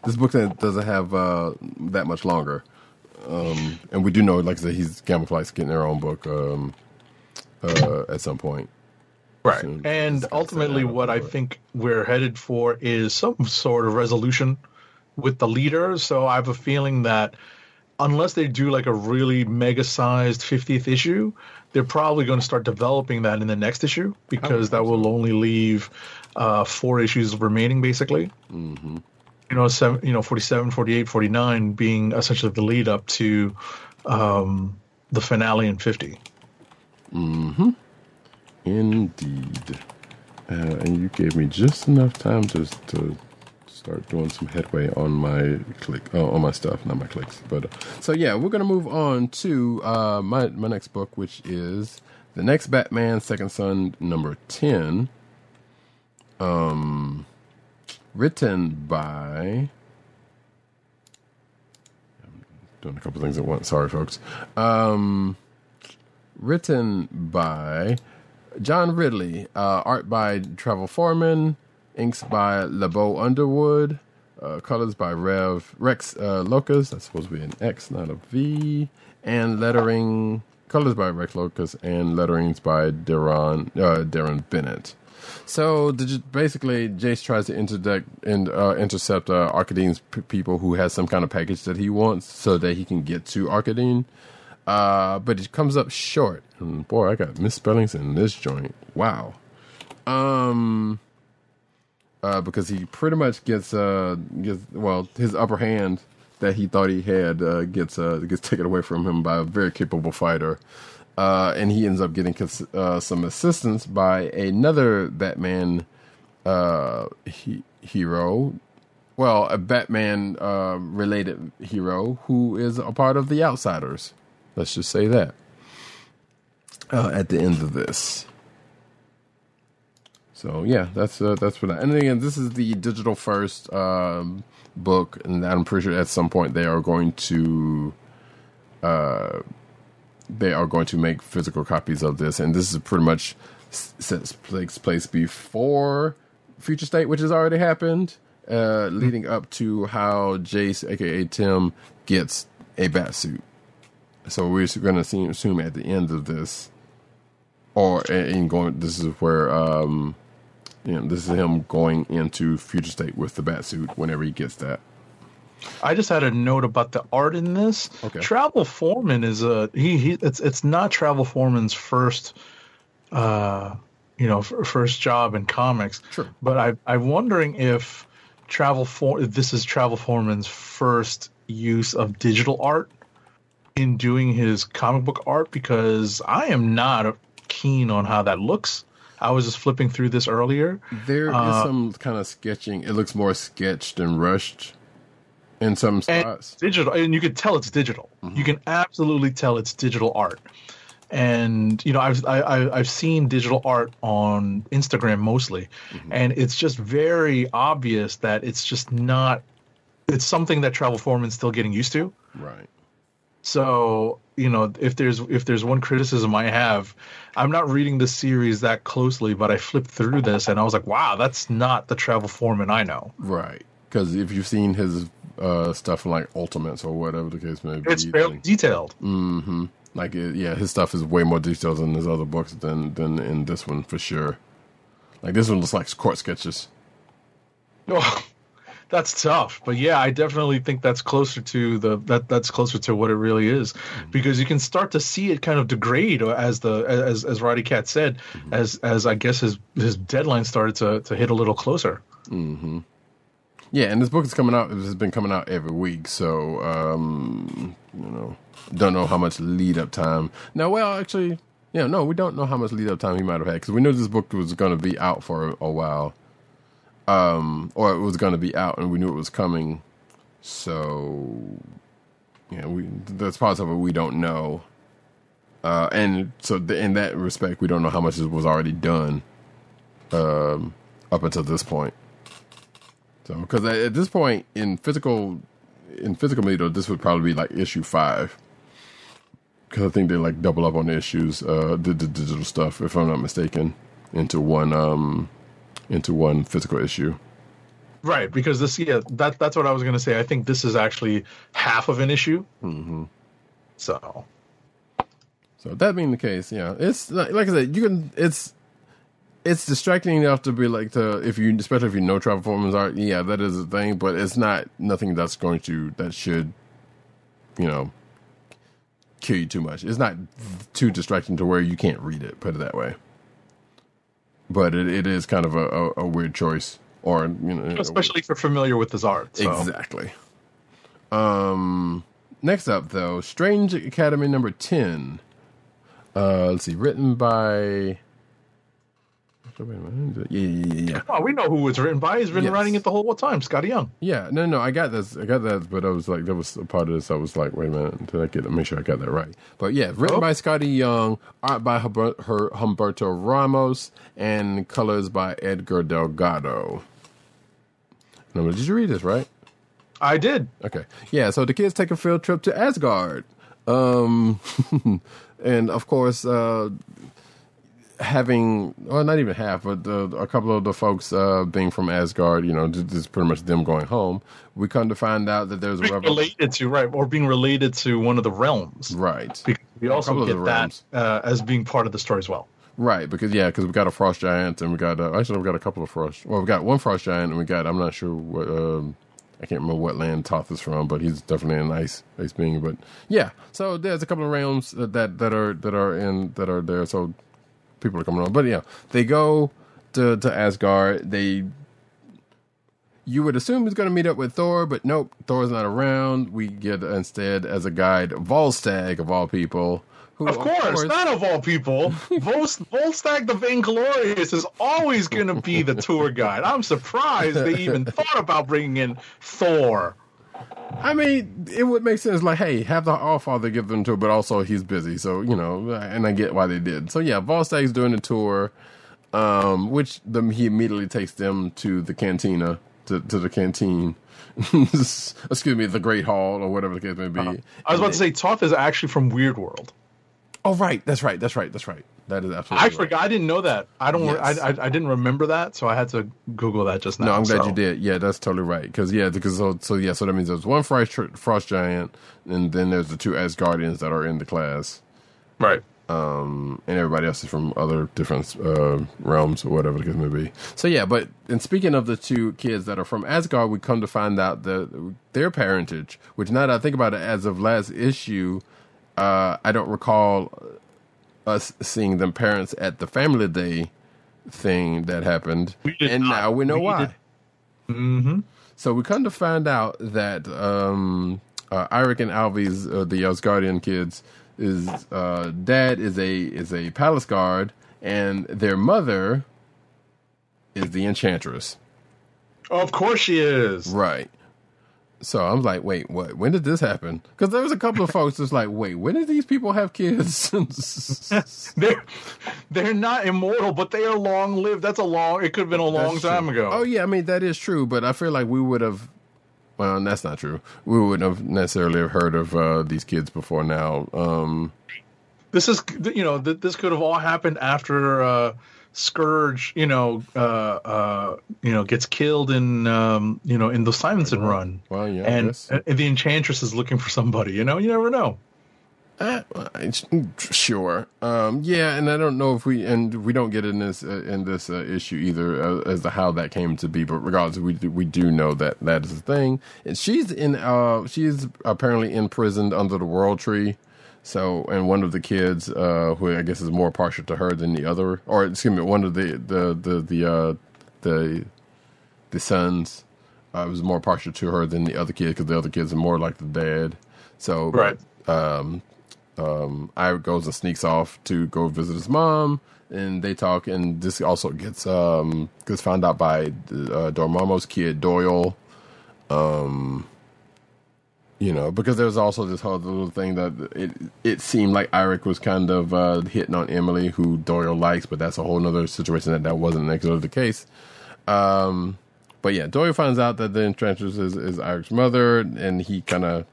this book doesn't have uh, that much longer. Um, and we do know, like I said, he's Gamma Flight's getting their own book um, uh, at some point. Right. Soon. And ultimately, what I think we're headed for is some sort of resolution with the leader. So I have a feeling that unless they do like a really mega sized 50th issue, they're probably going to start developing that in the next issue because that will only leave uh, four issues remaining, basically. Mm-hmm. You know, seven, you know, 47, 48, 49 being essentially the lead up to um, the finale in 50. Mm-hmm. Indeed. Uh, and you gave me just enough time to to start doing some headway on my click uh, on my stuff, not my clicks. But uh, so yeah, we're gonna move on to uh, my my next book, which is the next Batman Second Son number ten. Um, written by. I'm doing a couple things at once. Sorry, folks. Um, written by John Ridley, uh, art by Travel Foreman, inks by LeBeau Underwood, uh, colors by Rev Rex uh, Lokus. That's supposed to be an X, not a V, and lettering colors by Rex Lokus and letterings by Darren uh, Darren Bennett. So j- basically, Jace tries to interdict and uh, intercept uh, Arcadene's p- people who has some kind of package that he wants, so that he can get to Arcadene. Uh, but it comes up short. And boy, I got misspellings in this joint. Wow. Um, uh, because he pretty much gets uh gets well his upper hand that he thought he had uh, gets uh gets taken away from him by a very capable fighter. Uh, and he ends up getting cons- uh, some assistance by another Batman uh, he- hero, well, a Batman uh, related hero who is a part of the Outsiders. Let's just say that. Uh, at the end of this. So yeah, that's uh, that's for that. And again, this is the digital first um, book, and I'm pretty sure at some point they are going to they are going to make physical copies of this, and this is pretty much takes place before Future State, which has already happened, uh, leading up to how Jace, aka Tim, gets a bat suit. So we're going to assume at the end of this, or in going, this is where um, you know, this is him going into Future State with the bat suit whenever he gets that. I just had a note about the art in this. Okay. Travel Foreman is a he. he it's it's not Travel Foreman's first, uh, you know, f- first job in comics. Sure. But I I'm wondering if Travel For if this is Travel Foreman's first use of digital art in doing his comic book art because I am not keen on how that looks. I was just flipping through this earlier. There is Uh, some kind of sketching. It looks more sketched and rushed in some and digital and you can tell it's digital. Mm-hmm. You can absolutely tell it's digital art. And you know i've I, I, i've seen digital art on instagram mostly. Mm-hmm. And it's just very obvious that it's just not it's something that travel foreman's still getting used to. Right. so you know if there's if there's one criticism i have i'm not reading the series that closely but i flipped through this and i was like wow that's not the travel foreman i know. Right. Because if you've seen his uh, stuff like Ultimates or whatever the case may be, it's fairly then- detailed. Mm-hmm. Like it, yeah, his stuff is way more detailed in his other books than than in this one for sure. Like this one looks like court sketches. Oh, that's tough, but yeah, I definitely think that's closer to the that that's closer to what it really is, mm-hmm. because you can start to see it kind of degrade as the as as Roddy Cat said, mm-hmm. as as I guess his his deadline started to to hit a little closer. Yeah, and this book is coming out. It has been coming out every week, so um, you know, don't know how much lead up time. No, well, actually, yeah, no, we don't know how much lead up time he might have had because we knew this book was going to be out for a while, um, or it was going to be out, and we knew it was coming. So, yeah, we that's parts of it we don't know, uh, and so in that respect, we don't know how much was already done um, up until this point. So, because at at this point in physical, in physical media, this would probably be like issue five. Because I think they like double up on the issues, uh, the, the digital stuff, if I'm not mistaken, into one, um, into one physical issue. Right, because this yeah that that's what I was going to say. I think this is actually half of an issue. Mm-hmm. So So that being the case, yeah, it's like, like I said, you can. It's it's distracting enough to be like to if you, especially if you know travel performance art. Yeah, that is a thing, but it's not nothing that's going to that should, you know, kill you too much. It's not too distracting to where you can't read it. Put it that way. But it, it is kind of a, a, a weird choice, or you know, especially if you're familiar with his art. So. Exactly. Um, next up, though, Strange Academy number 10. Uh, let's see, written by. Wait a minute. Yeah, yeah, yeah, yeah. Oh, we know who it's written by. He's been Yes. writing it the whole time. Skottie Young. Yeah, no, no, I got this. I got that, but I was like, that was a part of this. I was like, wait a minute, did I get make sure I got that right? But yeah, written Oh. by Skottie Young, art by Humber- her, Humberto Ramos, and colors by Edgar Delgado. No, did you read this right? I did. Okay. Yeah, so the kids take a field trip to Asgard. Um and of course uh having well not even half but uh, a couple of the folks uh being from Asgard, you know, just, just pretty much them going home. We come to find out that there's a Being revel- related to right, or being related to one of the realms. right. Because we also get that uh, as being part of the story as well. Right, because yeah, because we got a frost giant and we got uh, actually we got a couple of frost. Well, we got one frost giant and we got I'm not sure what um, I can't remember what land Toth is from, but he's definitely an ice ice being. But yeah, so there's a couple of realms that that are that are in that are there. So people are coming on, but yeah, they go to to Asgard. They you would assume he's going to meet up with Thor, but nope, Thor's not around. We get instead as a guide Volstagg of all people. Who, Of course, not of all people. Volst, Volstagg the Vainglorious is always going to be the tour guide. I'm surprised they even thought about bringing in Thor. I mean, it would make sense. Like, hey, have the All Father give them to, but also he's busy, so you know. And I get why they did. So yeah, Volstagg's doing the tour. um, which the, he immediately takes them to the cantina, to, to the canteen. Excuse me, the Great Hall or whatever the case may be. Uh-huh. I was about to say Toth is actually from Weird World. Oh, right, that's right, that's right, that's right. That is absolutely. I right. forgot. I didn't know that. I don't. Yes. I, I I didn't remember that, so I had to Google that just now. No, I'm glad so. you did. Yeah, that's totally right. Because yeah, because so, so yeah, so that means there's one frost, frost giant, and then there's the two Asgardians that are in the class, Right. um, and everybody else is from other different uh, realms or whatever the case may be. So yeah, but and speaking of the two kids that are from Asgard, we come to find out that their parentage, which now that I think about it, as of last issue, uh, I don't recall us seeing them parents at the Family Day thing that happened, and not. now we know We why. Mm-hmm. So we come to find out that um, uh, Iric and Alvi's uh, the Asgardian kids is uh, dad is a is a palace guard, and their mother is the enchantress. Of course she is. Right. So I'm like, wait, what? When did this happen? Because there was a couple of folks that's like, wait, when did these people have kids? They're they're not immortal, but they are long lived. That's a long. It could have been a long That's time true. ago. Oh yeah, I mean that is true, but I feel like we would have. Well, that's not true. We wouldn't have necessarily have heard of uh, these kids before now. Um, This is you know th- this could have all happened after uh, Skurge you know uh, uh, you know gets killed in um, you know in the Simonson run. Well, yeah, and, and the Enchantress is looking for somebody. You know, you never know. Uh, sure. Um, yeah, and I don't know if we and we don't get in this uh, in this uh, issue either uh, as to how that came to be. But regardless, we do- we do know that that is a thing. And she's in. Uh, she's apparently imprisoned under the World Tree. So, and one of the kids, uh, who I guess is more partial to her than the other, or excuse me, one of the the the the uh, the the sons uh, was more partial to her than the other kid because the other kids are more like the dad. So, Right. um, um, Ira goes and sneaks off to go visit his mom, and they talk. And this also gets um, gets found out by uh, Dormammu's kid Doyle. Um, you know, because there's also this whole little thing that it it seemed like Iric was kind of uh, hitting on Emily, who Doyle likes, but that's a whole other situation that that wasn't necessarily the case. Um, but yeah, Doyle finds out that the Enchantress is, is Iric's mother, and he kind of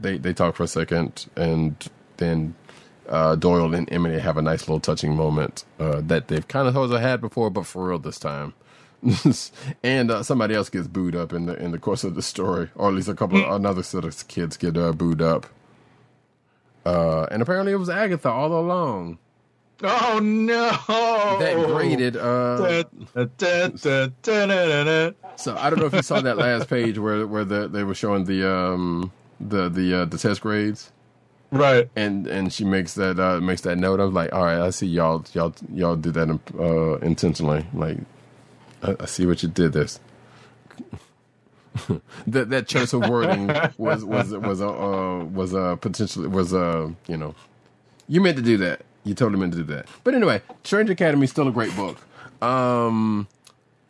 they they talk for a second, and then uh, Doyle and Emily have a nice little touching moment uh, that they've kind of also had before, but for real this time. and uh, somebody else gets booed up in the in the course of the story, or at least a couple of another set of kids get uh, booed up. Uh, and apparently it was Agatha all along Oh no! that graded. Uh, Da, da, da, da, da, da, da. so I don't know if you saw that last page where where the, they were showing the um the the uh, the test grades. Right. and and she makes that uh, makes that note. I was like, all right, I see y'all y'all y'all did that uh, intentionally. Like, I, I see what you did. This that that choice of wording was was was a uh, was a potentially was a you know you meant to do that. You totally meant to do that. But anyway, Strange Academy is still a great book. Um,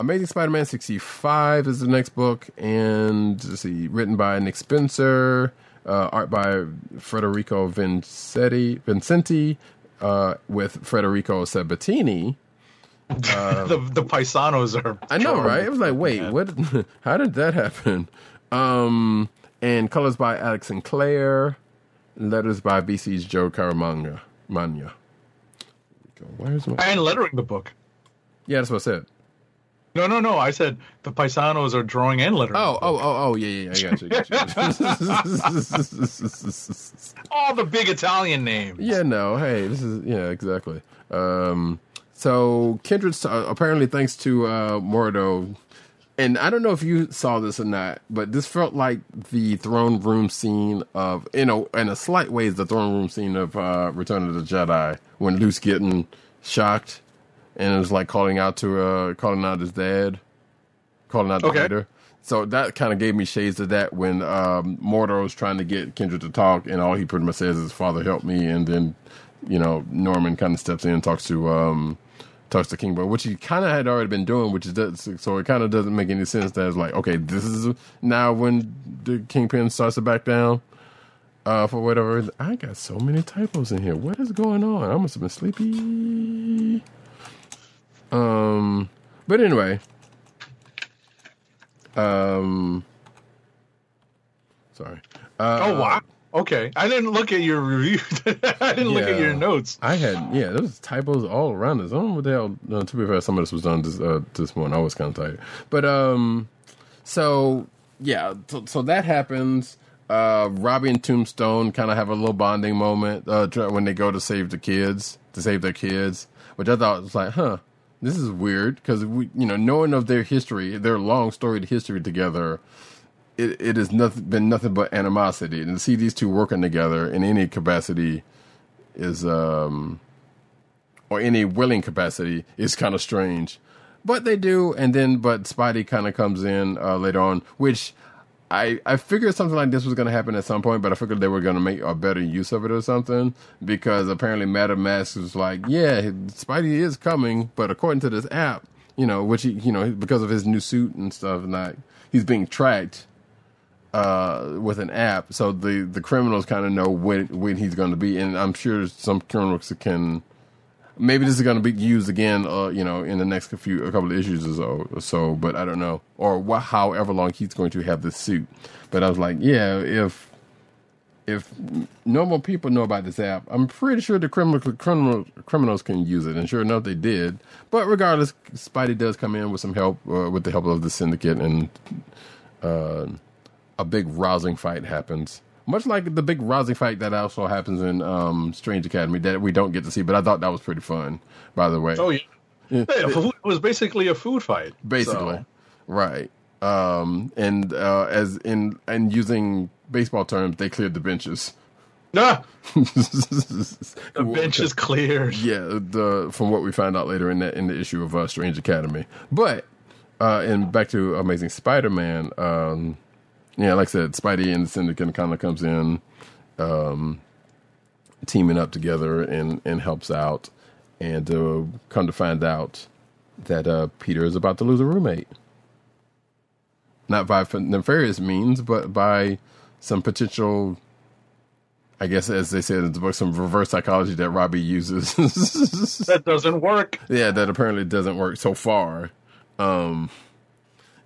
Amazing Spider-Man 65 is the next book, and let's see, written by Nick Spencer, uh, art by Federico Vincetti, Vincenti, uh, with Federico Sabatini. the the paisanos are. I know, right? It was like, wait, what? How did that happen? Um, and colors by Alex Sinclair, letters by VC's Joe Caramagna. Mania. Where's my? And lettering the book. Yeah, that's what I said. No, no, no. I said the paisanos are drawing and lettering. Oh, oh, oh, oh, yeah, yeah, I got you. Got you. all the big Italian names. yeah, no, hey, this is yeah, exactly. Um, so Kindred, uh, apparently, thanks to uh, Mordo, and I don't know if you saw this or not, but this felt like the throne room scene of, you know, in a slight way, is the throne room scene of uh, Return of the Jedi when Luke's getting shocked and it was like calling out to uh, calling out his dad, calling out the Okay. leader. So that kind of gave me shades of that when um, was trying to get Kindred to talk, and all he pretty much says is "Father, help me," and then you know Norman kind of steps in and talks to um, talks to King Boy, which he kind of had already been doing, which is so it kind of doesn't make any sense that it's like okay, this is now when the Kingpin starts to back down. Uh, for whatever reason. I got so many typos in here. What is going on? I must have been sleepy. Um, but anyway, um, sorry. Uh, oh wow. Okay, I didn't look at your review. I didn't look at your notes. I had yeah, there was typos all around this. I don't know what the hell. No, to be fair, some of this was done this uh, this morning. I was kind of tired, but um, so yeah, so, so that happens. Uh, Robbie and Tombstone kind of have a little bonding moment uh, when they go to save the kids, to save their kids, which I thought was like, huh, this is weird because we, you know, knowing of their history, their long storied history together, it, it has nothing been nothing but animosity, and to see these two working together in any capacity is um or any willing capacity is kind of strange. But they do, and then but Spidey kind of comes in uh, later on, which I I figured something like this was going to happen at some point, but I figured they were going to make a better use of it or something because apparently Madame Masque was like, yeah, Spidey is coming, but according to this app, you know, which he, you know, because of his new suit and stuff, and like he's being tracked uh, with an app, so the the criminals kind of know when when he's going to be, and I'm sure some criminals can. Maybe this is going to be used again, uh, you know, in the next few a couple of issues or so, or so but I don't know, or wha however long he's going to have this suit. But I was like, yeah, if if normal people know about this app, I'm pretty sure the criminal, criminal criminals can use it, and sure enough, they did. But regardless, Spidey does come in with some help, uh, with the help of the syndicate, and uh, a big rousing fight happens. Much like the big rousing fight that also happens in um, Strange Academy that we don't get to see, but I thought that was pretty fun. By the way, Oh yeah. Yeah, it was basically a food fight. basically, so- right? Um, and uh, as in and using baseball terms, they cleared the benches. Nah, the the bench is cleared. yeah, the from what we found out later in that in the issue of uh, Strange Academy. But uh, and back to Amazing Spider-Man. Um, yeah, like I said, Spidey and the Syndicate kind of comes in, um, teaming up together and and helps out, and uh, come to find out that uh, Peter is about to lose a roommate. Not by nefarious means, but by some potential I guess, as they said in the book, some reverse psychology that Robbie uses. That doesn't work. yeah, that apparently doesn't work so far. Um,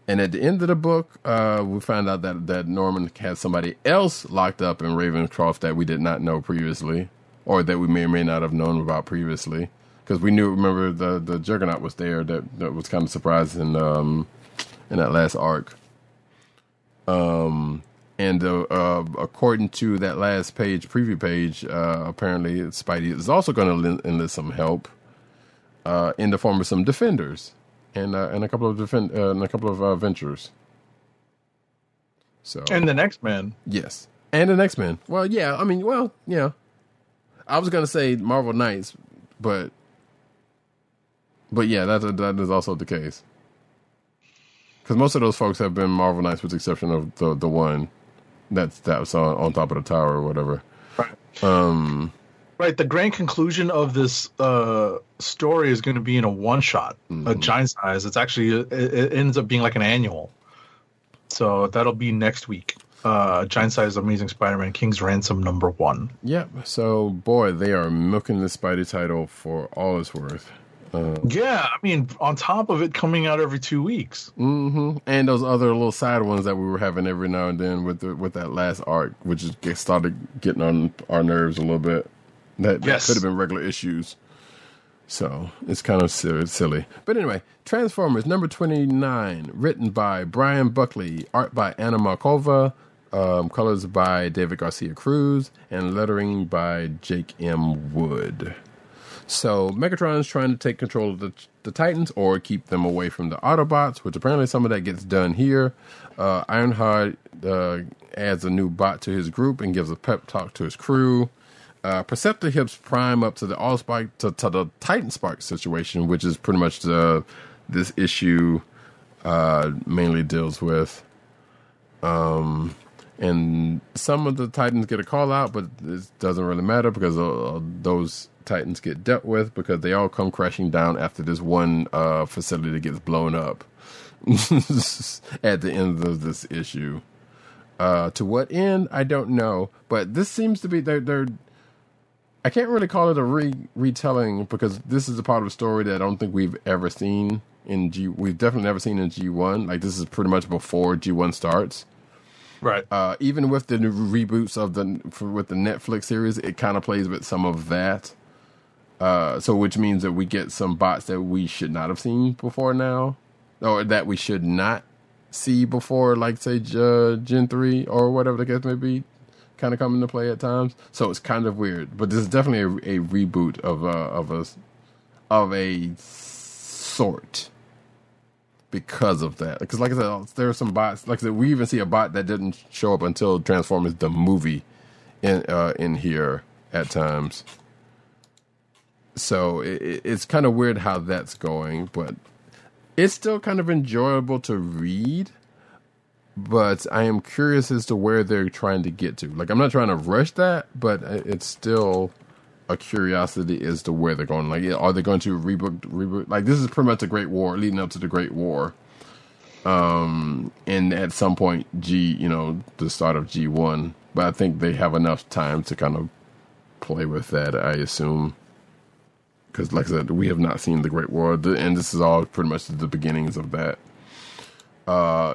and at the end of the book, uh, we find out that that Norman has somebody else locked up in Ravenscroft that we did not know previously, or that we may or may not have known about previously, because we knew. Remember, the the Juggernaut was there. That that was kind of surprising in um in that last arc. Um, and uh, uh, according to that last page, preview page, uh, apparently Spidey is also going to enlist some help uh, in the form of some defenders and uh, and a couple of defend uh, and a couple of uh, ventures. So And the next man. yes, and the next man. Well, yeah, I mean, well, yeah. I was going to say Marvel Knights, but but yeah, that that is also the case. Because most of those folks have been Marvel Knights, with the exception of the the one that's that's on, on top of the tower or whatever. Um, Right. The grand conclusion of this uh, story is going to be in a one shot, a giant size. It's actually it, it ends up being like an annual. So that'll be next week. Uh, giant size Amazing Spider-Man King's Ransom number one. Yep. So boy, they are milking the Spidey title for all it's worth. Yeah, I mean, on top of it coming out every two weeks. hmm And those other little side ones that we were having every now and then with the, with that last arc, which is started getting on our nerves a little bit. That, that could have been regular issues. So it's kind of silly, silly. But anyway, Transformers number 29, written by Brian Ruckley, art by Anna Malkova, um, colors by David Garcia Cruz, and lettering by Jake M. Wood. So Megatron's trying to take control of the, the Titans or keep them away from the Autobots, which apparently some of that gets done here. Uh, Ironhide uh, adds a new bot to his group and gives a pep talk to his crew. Uh, Perceptor hips Prime up to the Allspark to, to the Titan Spark situation, which is pretty much the this issue uh, mainly deals with. Um, and some of the Titans get a call out, but it doesn't really matter because uh, those Titans get dealt with because they all come crashing down after this one uh, facility gets blown up at the end of this issue. Uh, to what end, I don't know, but this seems to be they're, they're I can't really call it a re- retelling because this is a part of a story that I don't think we've ever seen in G. We've definitely never seen in G one. Like this is pretty much before G one starts. Right. Uh, even with the new reboots of the for, with the Netflix series, it kind of plays with some of that. Uh, so which means that we get some bots that we should not have seen before now, or that we should not see before, like say uh, Gen three or whatever the case may be, kind of come into play at times. So it's kind of weird, but this is definitely a, a reboot of uh, of a of a sort because of that. Because like I said, there are some bots. Like I said, we even see a bot that didn't show up until Transformers the movie in uh, in here at times. So it- it's kind of weird how that's going, but it's still kind of enjoyable to read. But I am curious as to where they're trying to get to. Like I'm not trying to rush that, but it's still a curiosity as to where they're going. Like, are they going to reboot? Reboot? Like, this is pretty much the Great War, leading up to the Great War. Um, and at some point, G, you know, the start of G one. But I think they have enough time to kind of play with that. I assume, because like I said, we have not seen the Great War, and this is all pretty much the beginnings of that. Uh,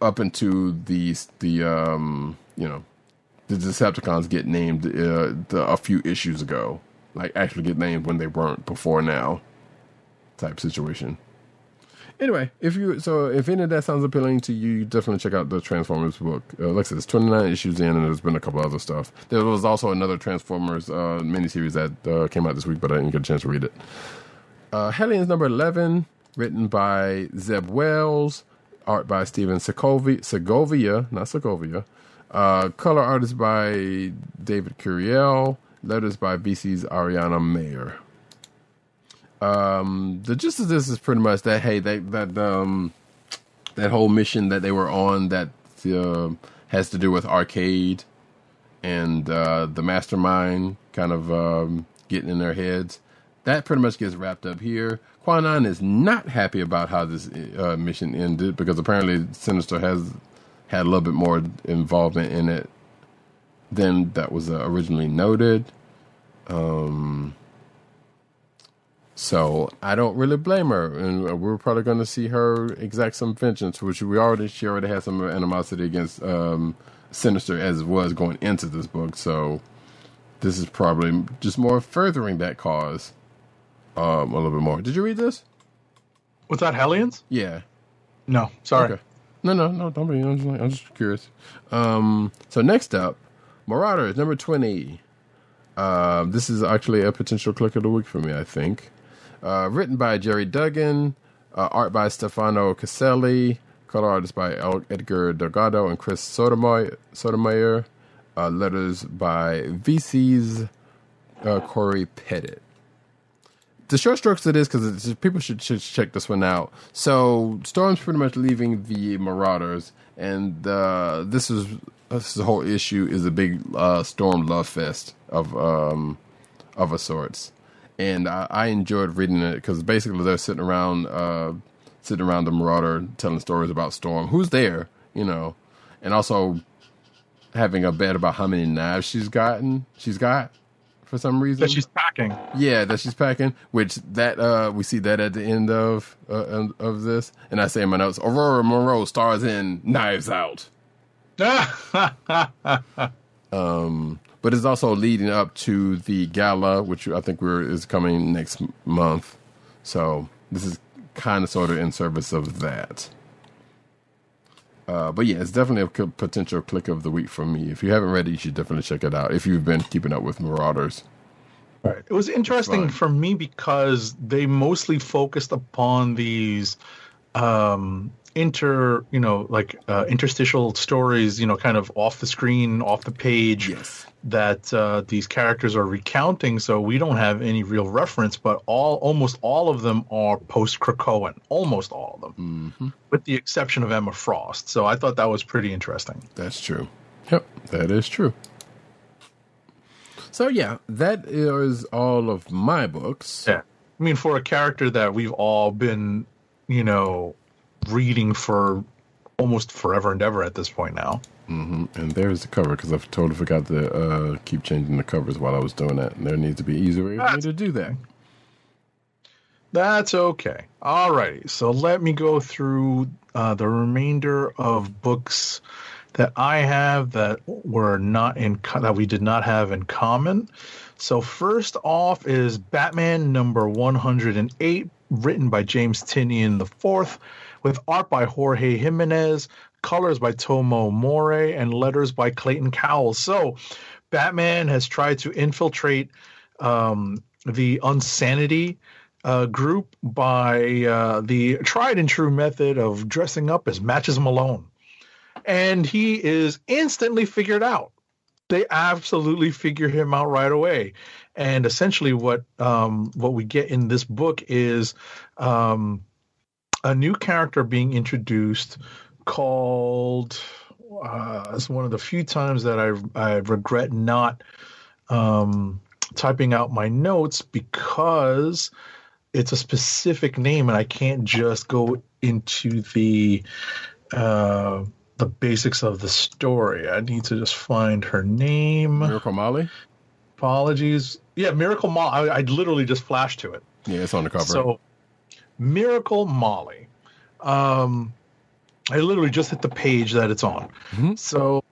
up into the the um, you know, the Decepticons get named uh, the, a few issues ago, like actually get named when they weren't before now, type situation. Anyway, if you so if any of that sounds appealing to you, definitely check out the Transformers book. Uh, like I said, it's twenty nine issues in, and there's been a couple other stuff. There was also another Transformers uh, miniseries that uh, came out this week, but I didn't get a chance to read it. Uh, Hellions number eleven, written by Zeb Wells, art by Stephen Segovia, Segovia not Segovia. Uh, color artist by David Curiel, letters by VC's Ariana Maher. Um, the gist of this is pretty much that hey, they, that um, that whole mission that they were on that uh, has to do with arcade and uh, the mastermind kind of um, getting in their heads. That pretty much gets wrapped up here. Kwannon is not happy about how this uh, mission ended because apparently Sinister has had a little bit more involvement in it than that was uh, originally noted. Um, so I don't really blame her, and we're probably going to see her exact some vengeance, which we already she already had some animosity against um, Sinister as it was going into this book. So this is probably just more furthering that cause um, a little bit more. Did you read this? Was that Hellions? Yeah. No, sorry. Okay. No, no, no. Don't be. I'm just, I'm just curious. Um, so next up, Marauders number twenty. Um, this is actually a potential click of the week for me. I think. Uh, written by Gerry Duggan, uh, art by Stefano Caselli, color artist by El- Edgar Delgado and Chris Sotomayor, Sotomayor uh, letters by VC's uh, Cory Petit the short strokes of this because people should, should check this one out. So Storm's pretty much leaving the Marauders, and uh, this is this is whole issue is a big uh, Storm love fest of um, of a sorts, and I, I enjoyed reading it because basically they're sitting around uh, sitting around the Marauder telling stories about Storm, who's there, you know, and also having a bet about how many knives she's gotten. She's got for some reason That she's packing. yeah, that she's packing. Which that uh we see that at the end of uh, of this, and I say in my notes, Ororo Munroe stars in Knives Out. Um, but it's also leading up to the gala, which I think we're is coming next month. So this is kind of sort of in service of that. Uh, but yeah, it's definitely a c- potential click of the week for me. If you haven't read it, you should definitely check it out. If you've been keeping up with Marauders, Right. It was interesting for me because they mostly focused upon these um inter you know like uh, interstitial stories you know kind of off the screen off the page Yes. That uh, these characters are recounting so we don't have any real reference but all almost all of them are post krakoan almost all of them with the exception of emma frost so i thought that was pretty interesting That's true. Yep, that is true. So yeah, that is all of my books. Yeah. I mean, for a character that we've all been, you know, reading for almost forever and ever at this point now. Hmm And there's the cover because I totally forgot to uh, keep changing the covers while I was doing that. And there needs to be easier way for me to do that. That's okay. All righty. So let me go through uh, the remainder of books that I have that were not in co- that we did not have in common. So first off is Batman number 108, written by James Tynion IV, with art by Jorge Jimenez, colors by Tomeu Morey, and letters by Clayton Cowles. So Batman has tried to infiltrate um, the Unsanity uh, group by uh, the tried and true method of dressing up as Matches Malone. And he is instantly figured out. They absolutely figure him out right away. And essentially, what um, what we get in this book is um, a new character being introduced called. Uh, it's one of the few times that I I regret not um, typing out my notes because it's a specific name and I can't just go into the uh, the basics of the story. I need to just find her name. Miracle Molly? Apologies. Yeah, Miracle Molly. I, I literally just flashed to it. Yeah, it's on the cover. So, Miracle Molly. Um, I literally just hit the page that it's on. So,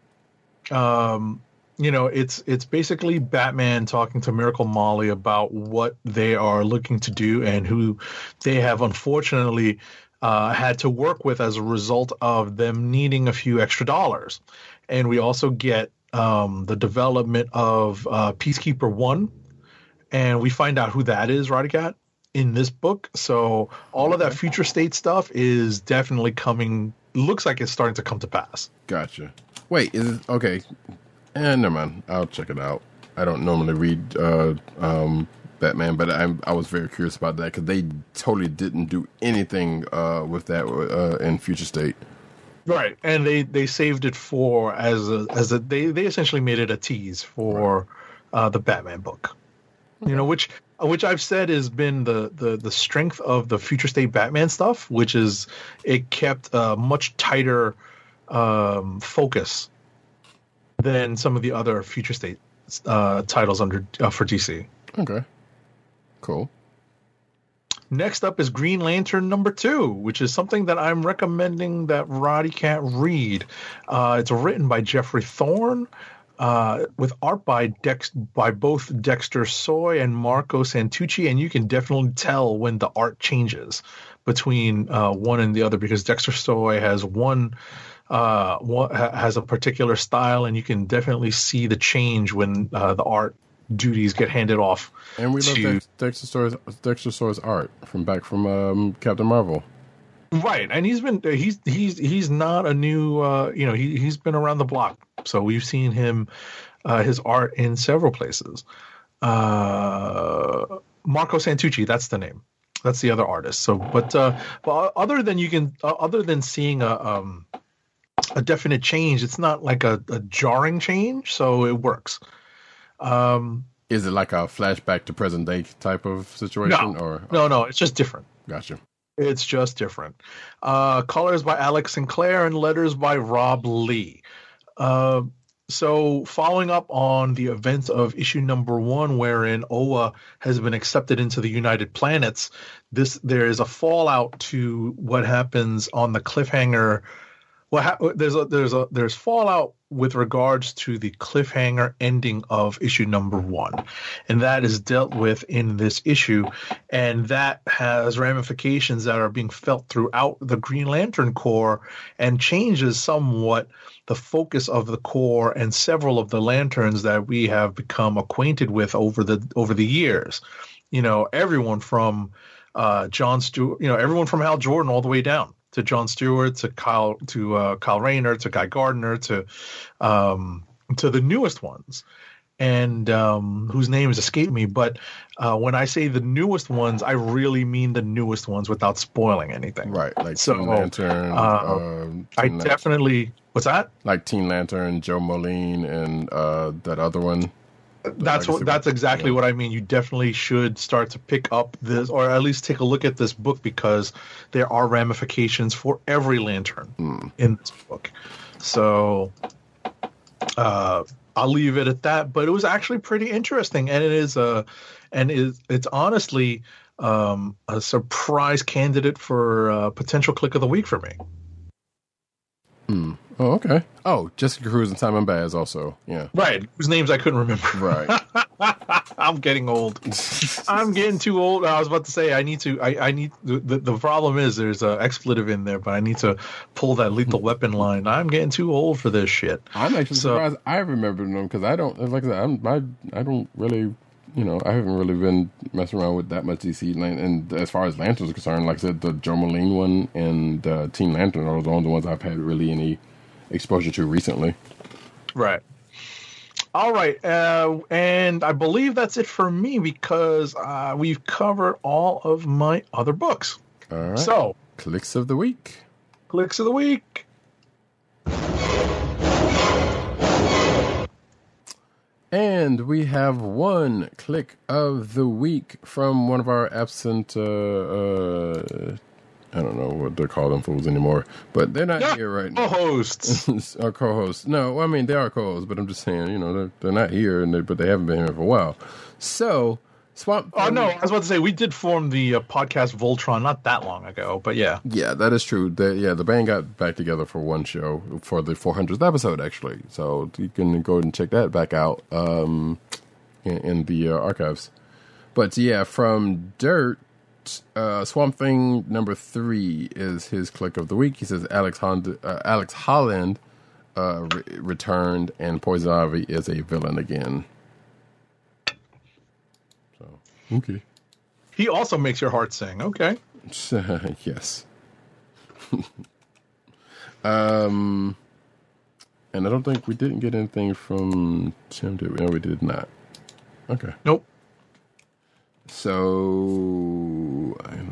um, you know, it's it's basically Batman talking to Miracle Molly about what they are looking to do and who they have unfortunately uh, had to work with as a result of them needing a few extra dollars. And we also get um, the development of uh, Peacekeeper One, and we find out who that is, Radicat, in this book. So all of that future state stuff is definitely coming. Looks like it's starting to come to pass. Gotcha. Wait, is it okay? And never mind. I'll check it out. I don't normally read uh, um, Batman, but I I was very curious about that because they totally didn't do anything uh, with that uh, in Future State. Right, and they they saved it for as a as a they they essentially made it a tease for uh, the Batman book. You know, which which I've said has been the the the strength of the future state Batman stuff, which is it kept a much tighter um, focus than some of the other future state uh, titles under uh, for DC. Okay, cool. Next up is Green Lantern number two, which is something that I'm recommending that Roddy can't read. Uh, it's written by Geoffrey Thorne, uh, with art by Dex by both Dexter Soy and Marco Santucci, and you can definitely tell when the art changes between uh, one and the other because Dexter Soy has one. Uh, one, ha- has a particular style, and you can definitely see the change when uh, the art duties get handed off. And we love Dex, Dexter Soy's, Dexter Soy's art from back from um, Captain Marvel. Right, and he's been he's he's he's not a new uh, you know he he's been around the block, so we've seen him uh, his art in several places. Uh, Marco Santucci, that's the name. That's the other artist. So, but uh, but other than you can uh, other than seeing a um, a definite change, it's not like a, a jarring change, so it works. Um, Is it like a flashback to present day type of situation, no, or no, no, it's just different. Gotcha. It's just different. Uh, colors by Alex Sinclair and letters by Rob Leigh. Uh, so, following up on the events of issue number one, wherein Oa has been accepted into the United Planets, this there is a fallout to what happens on the cliffhanger. Well, ha- there's a there's a there's fallout with regards to the cliffhanger ending of issue number one, and that is dealt with in this issue, and that has ramifications that are being felt throughout the Green Lantern Corps and changes somewhat the focus of the Corps and several of the lanterns that we have become acquainted with over the over the years. You know, everyone from uh, John Stewart, you know, everyone from Hal Jordan all the way down to John Stewart to Kyle to uh, Kyle Rayner to Guy Gardner to um, to the newest ones, and um, whose names escape me. But uh, when I say the newest ones, I really mean the newest ones without spoiling anything. Right, like So, Teen Lantern. uh, um, I Teen Lan- definitely. What's that? like Teen Lantern, Jo Mullein, and uh, that other one. That's what. That's exactly yeah. what I mean. You definitely should start to pick up this, or at least take a look at this book because there are ramifications for every lantern Hmm. in this book. So, uh, I'll leave it at that. But it was actually pretty interesting, and it is a, and is it's honestly um, a surprise candidate for uh, potential click of the week for me. Oh, okay. Oh, Jessica Cruz and Simon Baz also. Yeah. Right, whose names I couldn't remember. Right. I'm getting old. I'm getting too old. I was about to say I need to. I, I need the, the the problem is there's a expletive in there, but I need to pull that lethal weapon line. I'm getting too old for this shit. I'm actually So- surprised I remember them because I don't like I said I'm I, I don't really you know I haven't really been messing around with that much DC Lan- and as far as lanterns are concerned like I said the Jo Mullein one and uh, Teen Lantern are the only ones I've had really any exposure to recently. Right. All right, uh, and I believe that's it for me because uh, we've covered all of my other books. All right. So, clicks of the week. clicks of the week. And we have one click of the week from one of our absent, uh, uh, I don't know what they're called them fools anymore, but they're not here right now. Co-hosts. our co-hosts. No, I mean they are co-hosts, but I'm just saying, you know, they're, they're not here, and they, but they haven't been here for a while. So, Swamp. oh no, I was about to say we did form the uh, podcast Voltron not that long ago, but yeah. Yeah, that is true. The, yeah, the band got back together for one show for the 400th episode, actually. So you can go and check that back out um, in, in the uh, archives. But yeah, from Dirt, uh, Swamp Thing number three is his click of the week. He says Alex Hond- uh, Alex Holland uh, re- returned, and Poison Ivy is a villain again. So okay. He also makes your heart sing. Okay. yes. um, and I don't think we didn't get anything from Tim. Did we? No, we did not. Okay. Nope. So,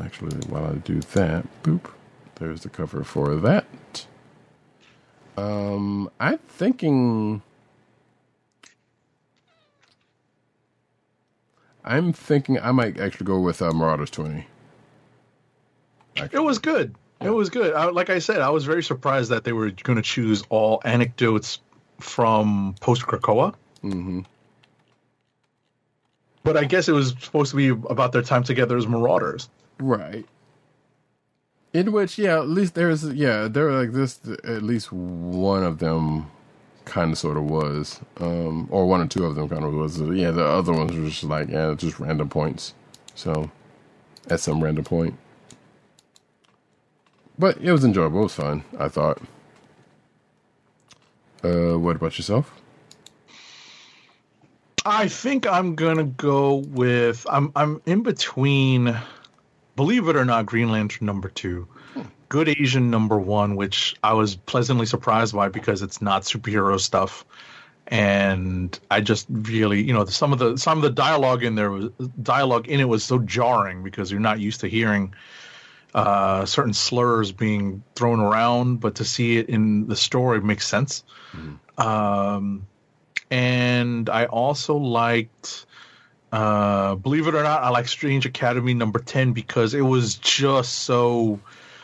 actually, while I do that, boop, there's the cover for that. Um, I'm thinking. I'm thinking I might actually go with uh, Marauders 20. It was good. It was good. I, like I said, I was very surprised that they were going to choose all anecdotes from post Krakoa. Mm-hmm. But I guess it was supposed to be about their time together as Marauders. Right. In which, yeah, at least there's, yeah, there like this, at least one of them kind of sort of was, um, or one or two of them kind of was. Yeah, the other ones were just like, yeah, just random points. So, at some random point. But it was enjoyable. It was fun, I thought. Uh, what about yourself? I think I'm gonna go with I'm I'm in between believe it or not, Green Lantern number two. Good Asian number one, which I was pleasantly surprised by because it's not superhero stuff. And I just really, you know, some of the some of the dialogue in there was dialogue in it was so jarring because you're not used to hearing uh, certain slurs being thrown around, but to see it in the story makes sense. Um, and I also liked, uh, believe it or not, I like Strange Academy number ten because it was just so.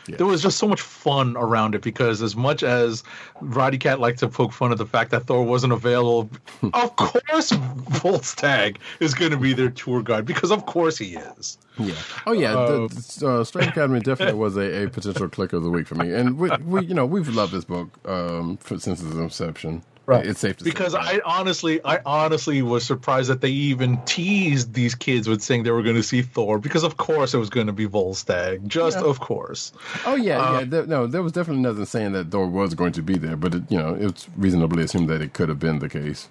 There was just so much fun around it because as much as Roddy Cat liked to poke fun at the fact that Thor wasn't available, of course Volstagg is going to be their tour guide because of course he is. Yeah. Oh yeah. the, the, uh, Strange Academy definitely was a, a potential click of the week for me, and we, we you know we've loved this book um, since its inception. It's safe to because say I honestly, I honestly was surprised that they even teased these kids with saying they were going to see Thor because of course it was going to be Volstagg, just of course. Oh yeah, Uh, yeah. There, no, there was definitely nothing saying that Thor was going to be there, but it, you know it's reasonably assumed that it could have been the case.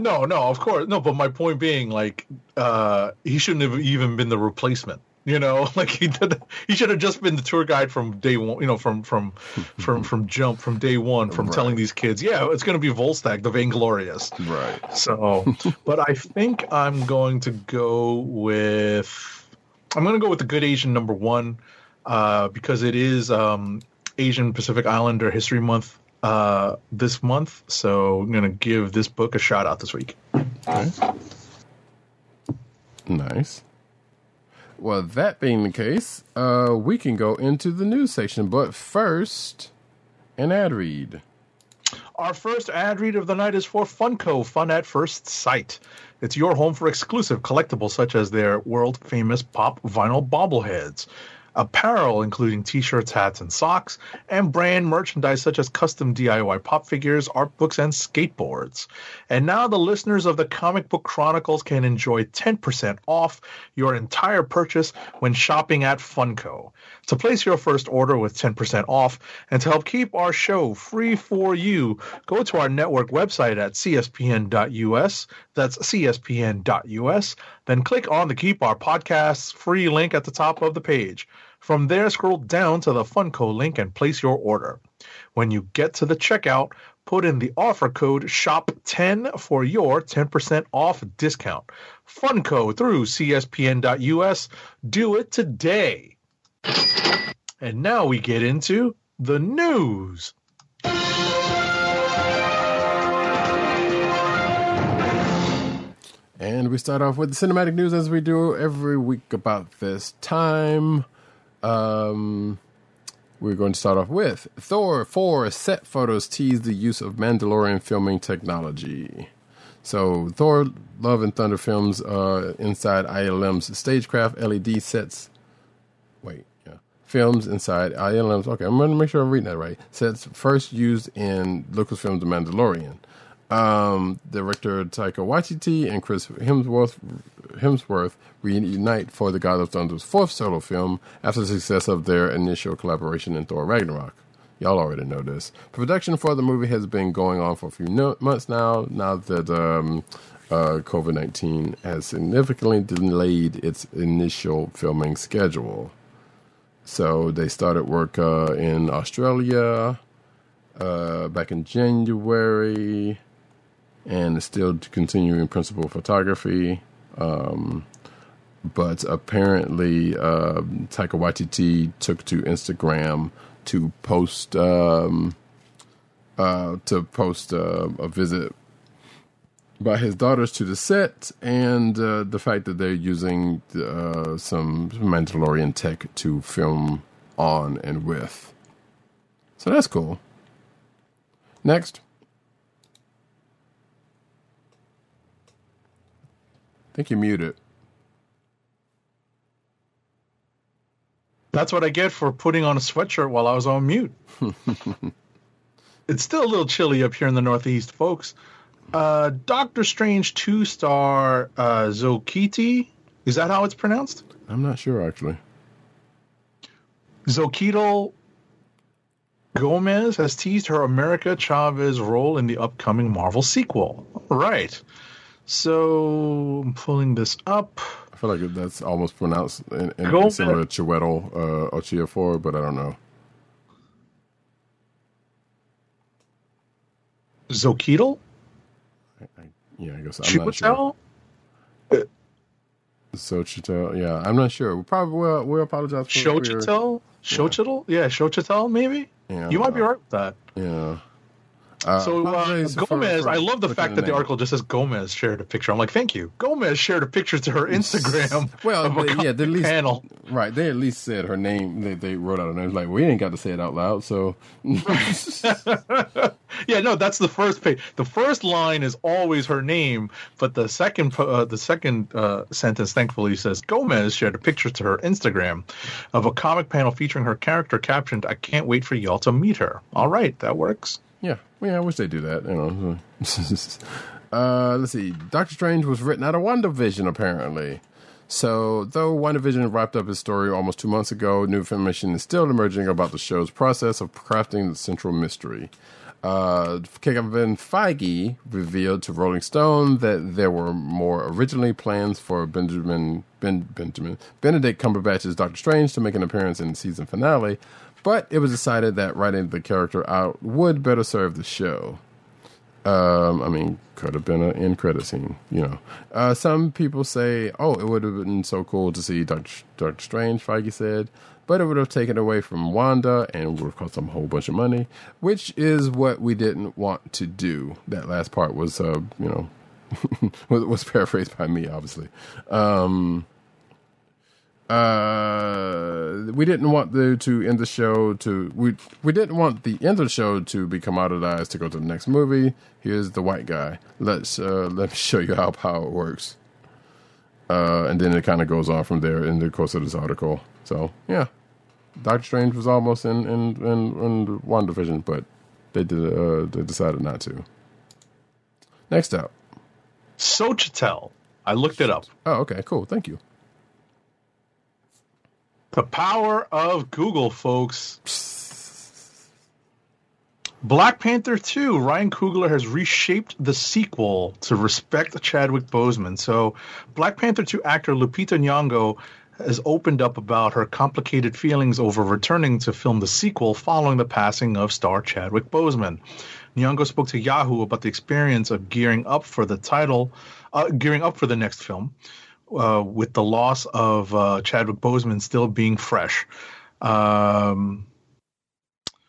No, no, of course, no. But my point being, like, uh, he shouldn't have even been the replacement. You know, like he did. He should have just been the tour guide from day one. You know, from from from from jump from day one, from Right. telling these kids, yeah, it's going to be Volstagg, the Vainglorious. Right. So, but I think I'm going to go with I'm going to go with the Good Asian number one uh, because it is um, Asian Pacific Islander History Month uh, this month. So I'm going to give this book a shout out this week. Okay. Nice. Well, that being the case, uh, we can go into the news section, but first, an ad read. Our first ad read of the night is for Funko, Fun at First Sight. It's your home for exclusive collectibles such as their world famous pop vinyl bobbleheads, apparel including t shirts, hats, and socks, and brand merchandise such as custom DIY pop figures, art books, and skateboards. And now the listeners of the Comic Book Chronicles can enjoy 10% off your entire purchase when shopping at Funko. To place your first order with 10% off and to help keep our show free for you, go to our network website at cspn.us. That's cspn.us. Then click on the Keep Our Podcasts free link at the top of the page. From there, scroll down to the Funko link and place your order. When you get to the checkout, put in the offer code SHOP10 for your 10% off discount. Funko through cspn.us. Do it today. And now we get into the news. And we start off with the cinematic news as we do every week about this time. Um, we're going to start off with Thor 4 set photos tease the use of Mandalorian filming technology. So, Thor Love and Thunder films uh, inside ILM's stagecraft LED sets. Wait, yeah. Films inside ILM's. Okay, I'm going to make sure I'm reading that right. Sets first used in Lucasfilm's The Mandalorian. Um, director Taika Waititi and Chris Hemsworth, Hemsworth reunite for the God of Thunder's fourth solo film after the success of their initial collaboration in Thor Ragnarok. Y'all already know this. Production for the movie has been going on for a few no- months now. Now that um, uh, COVID nineteen has significantly delayed its initial filming schedule, so they started work uh, in Australia uh, back in January and still continuing principal photography. Um, but apparently, uh, Taika Waititi took to Instagram to post um, uh, to post uh, a visit by his daughters to the set, and uh, the fact that they're using uh, some Mandalorian tech to film on and with. So that's cool. Next. Think you're muted. That's what I get for putting on a sweatshirt while I was on mute. it's still a little chilly up here in the Northeast, folks. Uh, Doctor Strange 2 star uh, Zokiti, is that how it's pronounced? I'm not sure actually. Zokito Gomez has teased her America Chavez role in the upcoming Marvel sequel. Right. So I'm pulling this up. I feel like that's almost pronounced in, in similar to Chiwetel uh, Ejiofor, but I don't know. Zokito? Yeah, I guess I'm not sure. Chiwetel? So Chiwetel, yeah, I'm not sure. We probably will. We'll apologize for Shochitel? Shochitel? Yeah, Shochitel, maybe? Yeah, you might be uh, right with that. Yeah. Uh, So uh, apologize for- Gomez, for I love the fact that the name. article just says Gomez shared a picture. I'm like, thank you. Gomez shared a picture to her Instagram. Well, of a they, yeah, they at least panel. right. They at least said her name. They they wrote out her name. Like we ain't got to say it out loud. So Yeah, no, that's the first page. The first line is always her name, but the second uh, the second uh, sentence, thankfully, says Gomez shared a picture to her Instagram of a comic panel featuring her character captioned, "I can't wait for y'all to meet her." All right, that works. Yeah, yeah. I wish they do that. You know. uh, let's see. Doctor Strange was written out of WandaVision apparently. So, though WandaVision wrapped up its story almost two months ago, new information is still emerging about the show's process of crafting the central mystery. Uh, Kevin Feige revealed to Rolling Stone that there were more originally plans for Benjamin ben, Benjamin Benedict Cumberbatch's Doctor Strange to make an appearance in the season finale, but it was decided that writing the character out would better serve the show. Um, I mean, could have been an end credit scene, you know. Uh, some people say, "Oh, it would have been so cool to see Doctor, Doctor Strange," Feige said, but it would have taken away from Wanda and would have cost them a whole bunch of money, which is what we didn't want to do. That last part was, uh, you know, was, paraphrased by me, obviously. Um, Uh, we didn't want the to end the show to we we didn't want the end of the show to be commoditized to go to the next movie. Here's the white guy. Let's uh, let me show you how power works. Uh, and then it kind of goes on from there in the course of this article. So yeah, Doctor Strange was almost in in in, in WandaVision, but they did uh, they decided not to. Next up. Sochitel. I looked it up. Oh, okay, cool. Thank you. The power of Google, folks. Black Panther 2, Ryan Coogler has reshaped the sequel to respect Chadwick Boseman. So, Black Panther 2 actor Lupita Nyong'o has opened up about her complicated feelings over returning to film the sequel following the passing of star Chadwick Boseman. Nyong'o spoke to Yahoo about the experience of gearing up for the title, uh, gearing up for the next film, uh, with the loss of uh, Chadwick Boseman still being fresh. Um,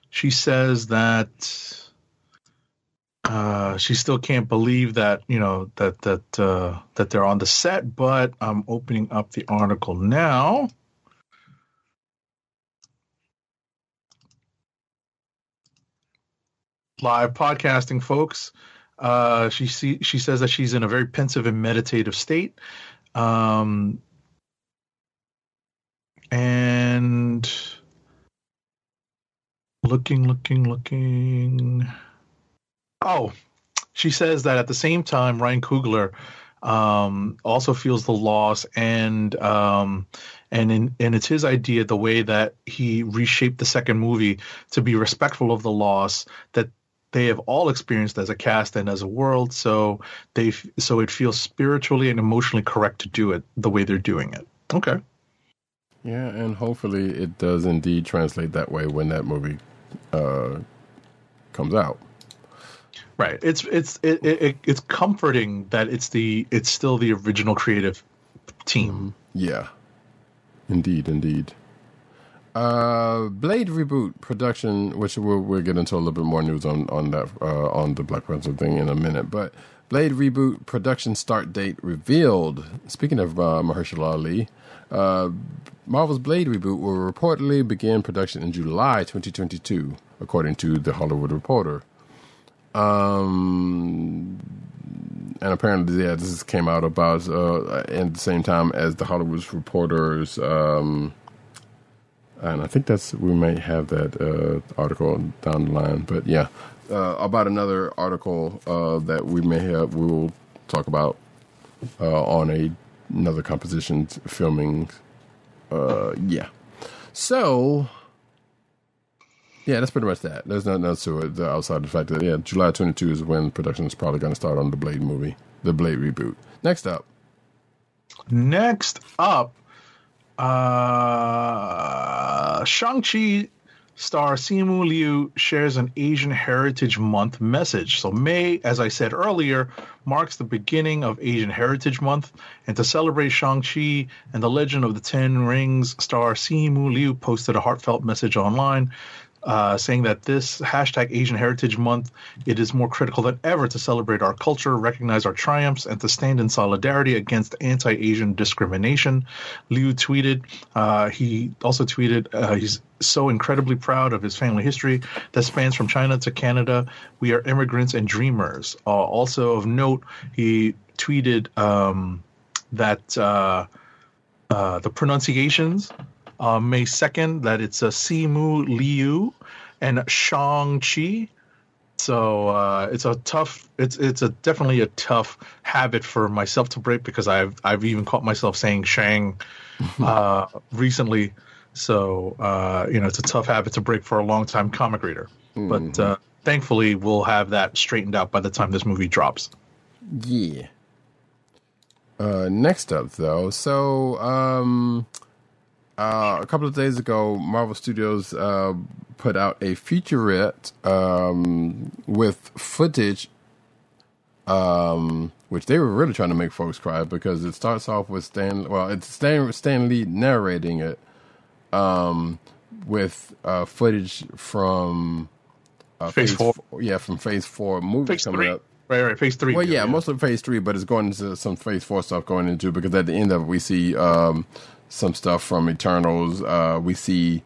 she says that uh, she still can't believe that you know that that uh, that they're on the set. But I'm opening up the article now. Live podcasting, folks. Uh, she see, she says that she's in a very pensive and meditative state. Um, and looking, looking, looking. Oh, she says that at the same time, Ryan Coogler um, also feels the loss, and um, and in, and it's his idea the way that he reshaped the second movie to be respectful of the loss that they have all experienced as a cast and as a world. So they so it feels spiritually and emotionally correct to do it the way they're doing it. Okay. Yeah, and hopefully it does indeed translate that way when that movie uh, comes out. Right. It's it's it, it, it's comforting that it's the it's still the original creative team. Yeah, indeed, indeed. Uh, Blade reboot production, which we'll, we'll get into a little bit more news on on that uh, on the Black Panther thing in a minute. But Blade reboot production start date revealed. Speaking of uh, Mahershala Ali, uh, Marvel's Blade reboot will reportedly begin production in July 2022, according to the Hollywood Reporter. Um, and apparently, yeah, this came out about uh, at the same time as the Hollywood Reporter's. Um, and I think that's we may have that uh, article down the line, but yeah, uh, about another article uh, that we may have we will talk about uh, on a another composition filming. Uh, yeah, so yeah, that's pretty much that. There's nothing else to it outside of the fact that yeah, July 22 is when production is probably going to start on the Blade movie, the Blade reboot. Next up, Next up, uh, Shang-Chi star Simu Liu shares an Asian Heritage Month message. So, May, as I said earlier, marks the beginning of Asian Heritage Month. And to celebrate Shang-Chi and the Legend of the Ten Rings, star Simu Liu posted a heartfelt message online uh, saying that this hashtag Asian Heritage Month, it is more critical than ever to celebrate our culture, recognize our triumphs, and to stand in solidarity against anti-Asian discrimination. Liu tweeted, uh, he also tweeted, uh, he's so incredibly proud of his family history that spans from China to Canada. We are immigrants and dreamers. Uh, also of note, he tweeted um, that uh, the pronunciations uh, May 2nd that it's a Simu Liu and Shang-Chi. So uh, it's a tough. It's it's a definitely a tough habit for myself to break because I've I've even caught myself saying Shang uh, recently. So uh, you know it's a tough habit to break for a long time comic reader. But uh, thankfully we'll have that straightened out by the time this movie drops. yeah. Uh, next up, though, so um, uh, a couple of days ago, Marvel Studios uh, put out a featurette um, with footage, um, which they were really trying to make folks cry because it starts off with Stan. Well, it's Stan Stan Lee narrating it um, with uh, footage from uh, Phase four. yeah, from Phase Four movie Phase coming three. up. Right, right. Phase three. Well, yeah, most of phase three, but it's going into some phase four stuff going into because at the end of it, we see um, some stuff from Eternals. Uh, we see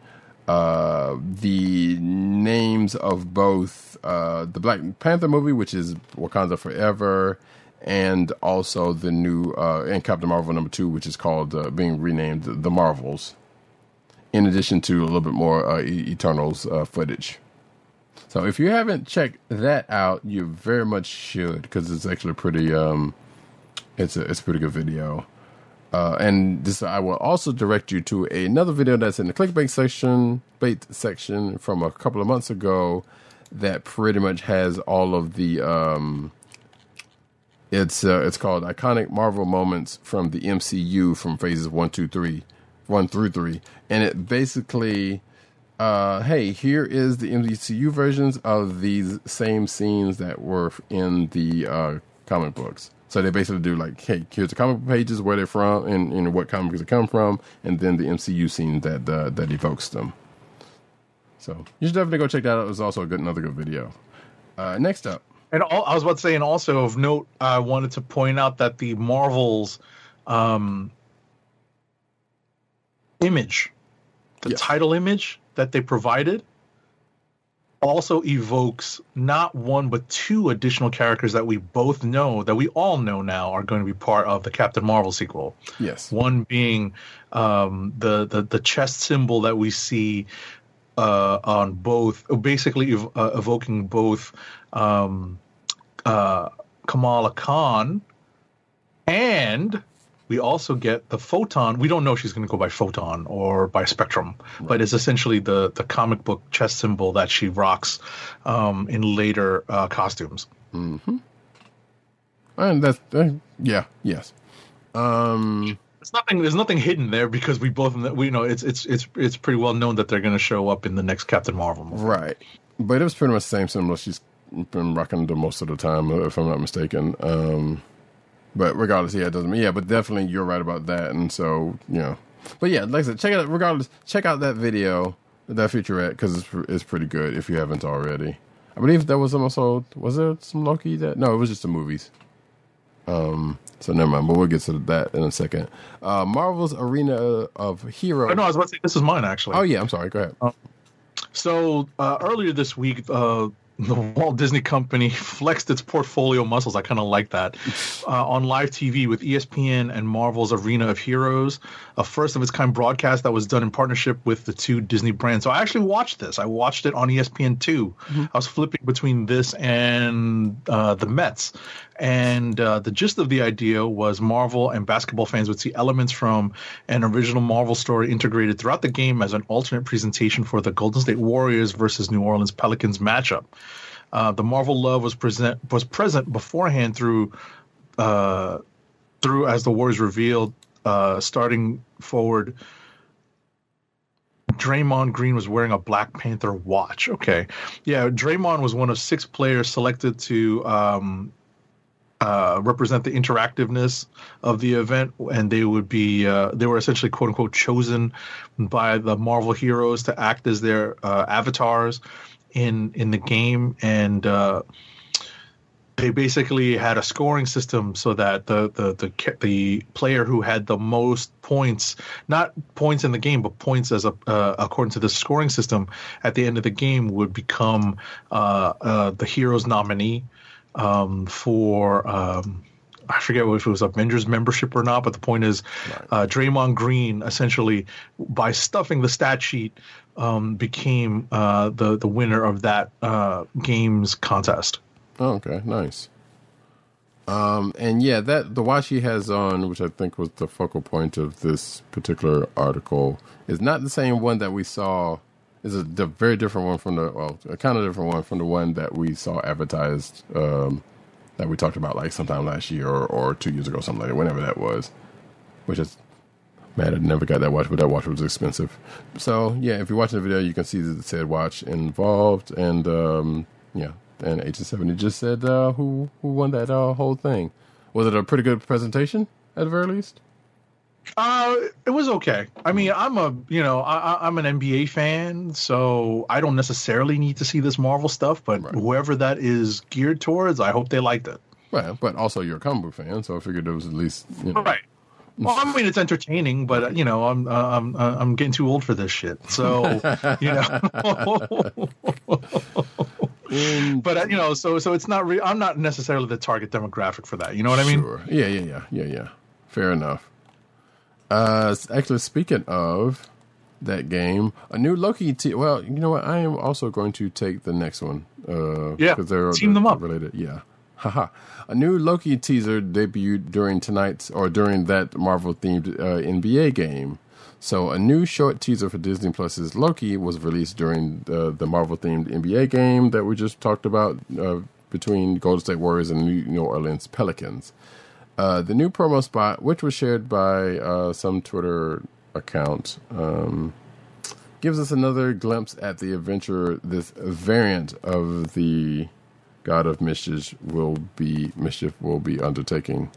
uh, the names of both uh, the Black Panther movie, which is Wakanda Forever, and also the new uh, and Captain Marvel number two, which is called uh, being renamed The Marvels. In addition to a little bit more uh, Eternals uh, footage. So if you haven't checked that out, you very much should because it's actually pretty. Um, it's a it's a pretty good video. Uh, and this, I will also direct you to another video that's in the clickbait section, bait section from a couple of months ago, that pretty much has all of the. Um, it's uh, it's called iconic Marvel moments from the MCU from phases one, two, three, one through three, and it basically, uh, hey, here is the MCU versions of these same scenes that were in the uh, comic books. So they basically do like, hey, here's the comic pages where they're from and, and what comics they come from, and then the MCU scene that uh, that evokes them. So you should definitely go check that out. It was also a good another good video. Uh, next up, And all, I was about to say, and also of note, I wanted to point out that the Marvels um, image, the title image that they provided, also evokes not one but two additional characters that we both know, that we all know now, are going to be part of the Captain Marvel sequel. yes, One being um, the, the the chest symbol that we see uh, on both, basically ev- uh, evoking both um, uh, Kamala Khan, and we also get the photon. We don't know if she's going to go by photon or by spectrum, but it's essentially the the comic book chest symbol that she rocks um, in later uh, costumes. and that's uh, yeah, yes. Um, There's nothing. There's nothing hidden there because we both we know it's it's it's it's pretty well known that they're going to show up in the next Captain Marvel movie. Right. But it was pretty much the same symbol she's been rocking the most of the time, if I'm not mistaken. Um, but regardless, yeah, it doesn't. Mean yeah, but definitely you're right about that. And so, you know, but yeah, like I said, check out. Regardless, check out that video, that featurette, because it's it's pretty good if you haven't already. I believe there was some also was there some Loki that no, it was just the movies. Um, so never mind. But we'll get to that in a second. Uh, Marvel's Arena of Heroes. Oh, no, I was about to say this is mine actually. Oh yeah, I'm sorry. Go ahead. So uh, earlier this week, uh, the Walt Disney Company flexed its portfolio muscles. I kind of like that uh, on live TV with ESPN and Marvel's Arena of Heroes, a first of its kind broadcast that was done in partnership with the two Disney brands. So I actually watched this. I watched it on ESPN two. I was flipping between this and uh, the Mets, and uh, the gist of the idea was Marvel and basketball fans would see elements from an original Marvel story integrated throughout the game as an alternate presentation for the Golden State Warriors versus New Orleans Pelicans matchup. Uh, the Marvel love was present was present beforehand through uh, through as the Warriors revealed uh, starting forward. Draymond Green was wearing a Black Panther watch. Okay, yeah, Draymond was one of six players selected to um, uh, represent the interactiveness of the event, and they would be uh, they were essentially quote unquote chosen by the Marvel heroes to act as their uh, avatars in in the game, and uh, they basically had a scoring system so that the the the the player who had the most points, not points in the game, but points as a uh, according to the scoring system, at the end of the game would become uh, uh, the hero's nominee um, for. Um, I forget if it was Avengers membership or not, but the point is, uh, Draymond Green essentially, by stuffing the stat sheet, um, became uh, the the winner of that uh, games contest. Oh, okay, nice. Um, and yeah, that the watch he has on, which I think was the focal point of this particular article, is not the same one that we saw. Is a di- very different one from the well, a kind of different one from the one that we saw advertised um, that we talked about like sometime last year or, or two years ago, something like that, whenever that was. Which is man, I never got that watch, but that watch was expensive. So yeah, if you're watching the video, you can see the said watch involved, and um, yeah, and Agent Seventy just said uh, who who won that uh, whole thing. Was it a pretty good presentation at the very least? Uh, it was okay. I mean, I'm a you know I, I- I'm an NBA fan, so I don't necessarily need to see this Marvel stuff. But Right. whoever that is geared towards, I hope they liked it. Well, but also you're a comic book fan, so I figured it was at least you know, Right. Well, I mean, it's entertaining, but uh, you know, I'm uh, I'm uh, I'm getting too old for this shit. So, you know. but uh, you know, so so it's not. Re- I'm not necessarily the target demographic for that. You know what I mean? Sure. Yeah, yeah, yeah, yeah, yeah. Fair enough. Uh, actually, speaking of that game, a new Loki. Te- well, you know what? I am also going to take the next one. Uh, yeah, because they're team them up. related. Yeah. Haha. A new Loki teaser debuted during tonight's or during that Marvel themed uh, NBA game. So, a new short teaser for Disney Plus's Loki was released during uh, the Marvel themed NBA game that we just talked about uh, between Golden State Warriors and New Orleans Pelicans. Uh, the new promo spot, which was shared by uh, some Twitter account, um, gives us another glimpse at the adventure this variant of the God of Mischief will be mischief will be undertaking.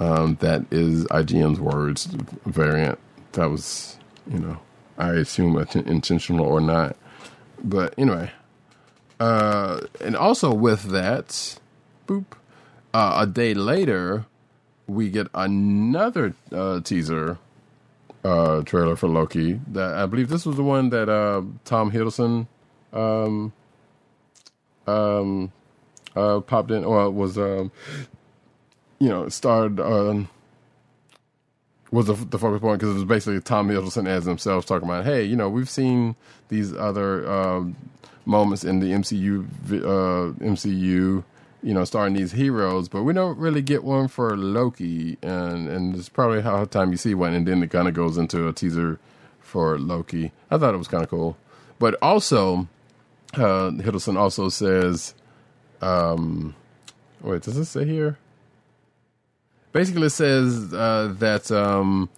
Um, that is IGN's words variant. That was, you know, I assume int- intentional or not. But anyway, uh, and also with that, boop. Uh, a day later, we get another uh, teaser uh, trailer for Loki. That I believe this was the one that uh, Tom Hiddleston um, um, uh, popped in, or was um, you know starred um, was the, the focus point because it was basically Tom Hiddleston as himself talking about, hey, you know, we've seen these other um, moments in the MCU uh, MCU, you know, starring these heroes, but we don't really get one for Loki, and and it's probably how time you see one, and then it kind of goes into a teaser for Loki. I thought it was kind of cool, but also uh, Hiddleston also says, um, wait, does it say here? Basically, it says uh, that um,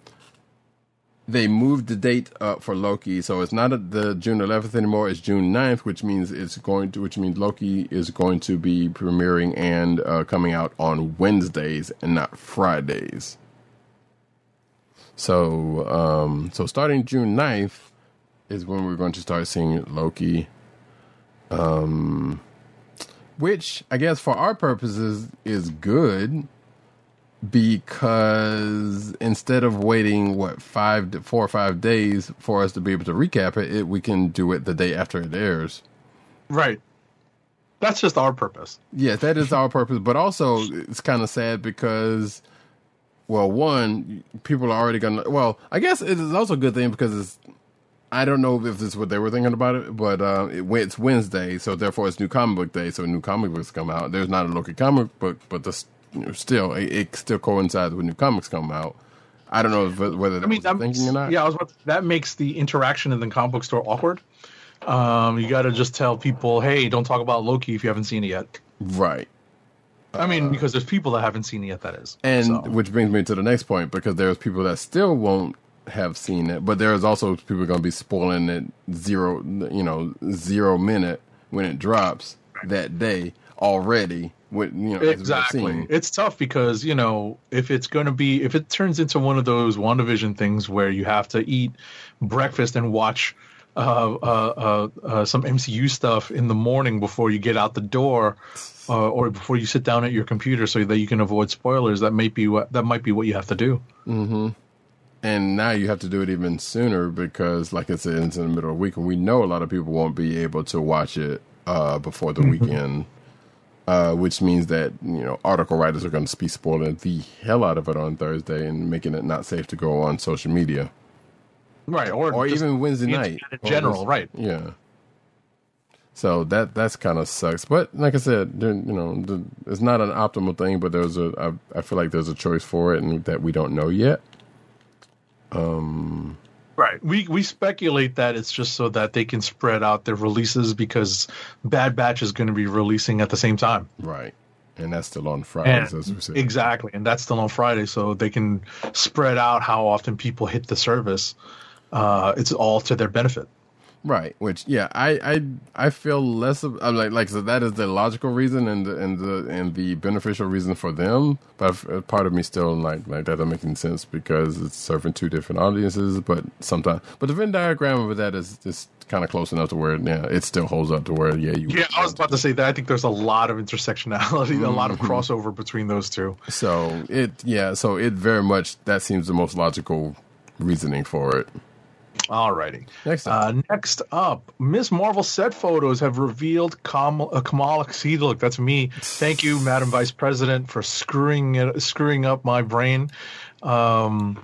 they moved the date up for Loki, so it's not the June 11th anymore. It's June 9th, which means it's going to, which means Loki is going to be premiering and uh, coming out on Wednesdays and not Fridays. So, um, so starting June 9th is when we're going to start seeing Loki. Um, which I guess for our purposes is good because instead of waiting what five, to- four or five days for us to be able to recap it, it we can do it the day after it airs. Right. That's just our purpose. Yes, that is our purpose, but also it's kind of sad because, well, one, people are already gonna. Well, I guess it is also a good thing because it's. I don't know if this is what they were thinking about it, but uh, it, it's Wednesday, so therefore it's New Comic Book Day, so new comic books come out. There's not a local comic book, but the, you know, still it, it still coincides with new comics come out. I don't know if, whether that I mean, that thinking makes, or not. yeah, I was about to- that makes the interaction in the comic book store awkward. Um, you got to just tell people, hey, don't talk about Loki if you haven't seen it yet. right. I mean, because there's people that haven't seen it yet. That is, And So- which brings me to the next point because there's people that still won't have seen it, but there's also people going to be spoiling it zero, you know, zero minute when it drops that day already. With you know, exactly. it's tough because you know if it's going to be if it turns into one of those WandaVision things where you have to eat breakfast and watch uh, uh, uh, uh, some MCU stuff in the morning before you get out the door uh, or before you sit down at your computer so that you can avoid spoilers that might be what that might be what you have to do. And now you have to do it even sooner because, like I said, it's in the middle of the week, and we know a lot of people won't be able to watch it uh, before the weekend. Uh, which means that you know article writers are going to be spoiling the hell out of it on Thursday and making it not safe to go on social media. right or or even Wednesday night in general right Yeah. So that that's kind of sucks, but like I said, you know, the, it's not an optimal thing, but there's a I, I feel like there's a choice for it, and that we don't know yet. Right. We we speculate that it's just so that they can spread out their releases because Bad Batch is going to be releasing at the same time. Right, and that's still on Fridays, And as we said. exactly, and that's still on Friday, so they can spread out how often people hit the service. Uh, it's all to their benefit. Right, which yeah, I I I feel less of I'm like like so that is the logical reason and the and the and the beneficial reason for them, but uh, part of me still like like that doesn't make any sense because it's serving two different audiences. But sometimes, but the Venn diagram of that is just kind of close enough to where yeah, it still holds up to where yeah you Yeah, I was about to say that. I think there's a lot of intersectionality, a lot of mm-hmm. crossover between those two. So it yeah, so it very much that seems the most logical reasoning for it. Alrighty. Next Uh, next up, Miss Marvel set photos have revealed Kam- uh, Kamala. See, look, that's me. Thank you, Madam Vice President, for screwing it, screwing up my brain. Um,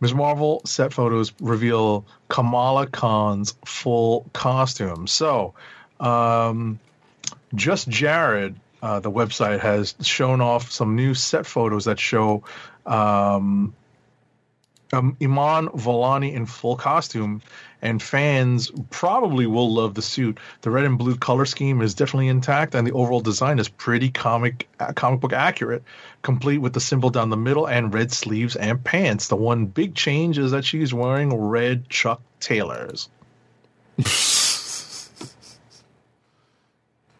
Ms. Marvel set photos reveal Kamala Khan's full costume. So, um, just Jared, uh, the website has shown off some new set photos that show um, um, Iman Vellani in full costume, and fans probably will love the suit. The red and blue color scheme is definitely intact, and the overall design is pretty comic uh, comic book accurate, complete with the symbol down the middle and red sleeves and pants. The one big change is that she's wearing red Chuck Taylors.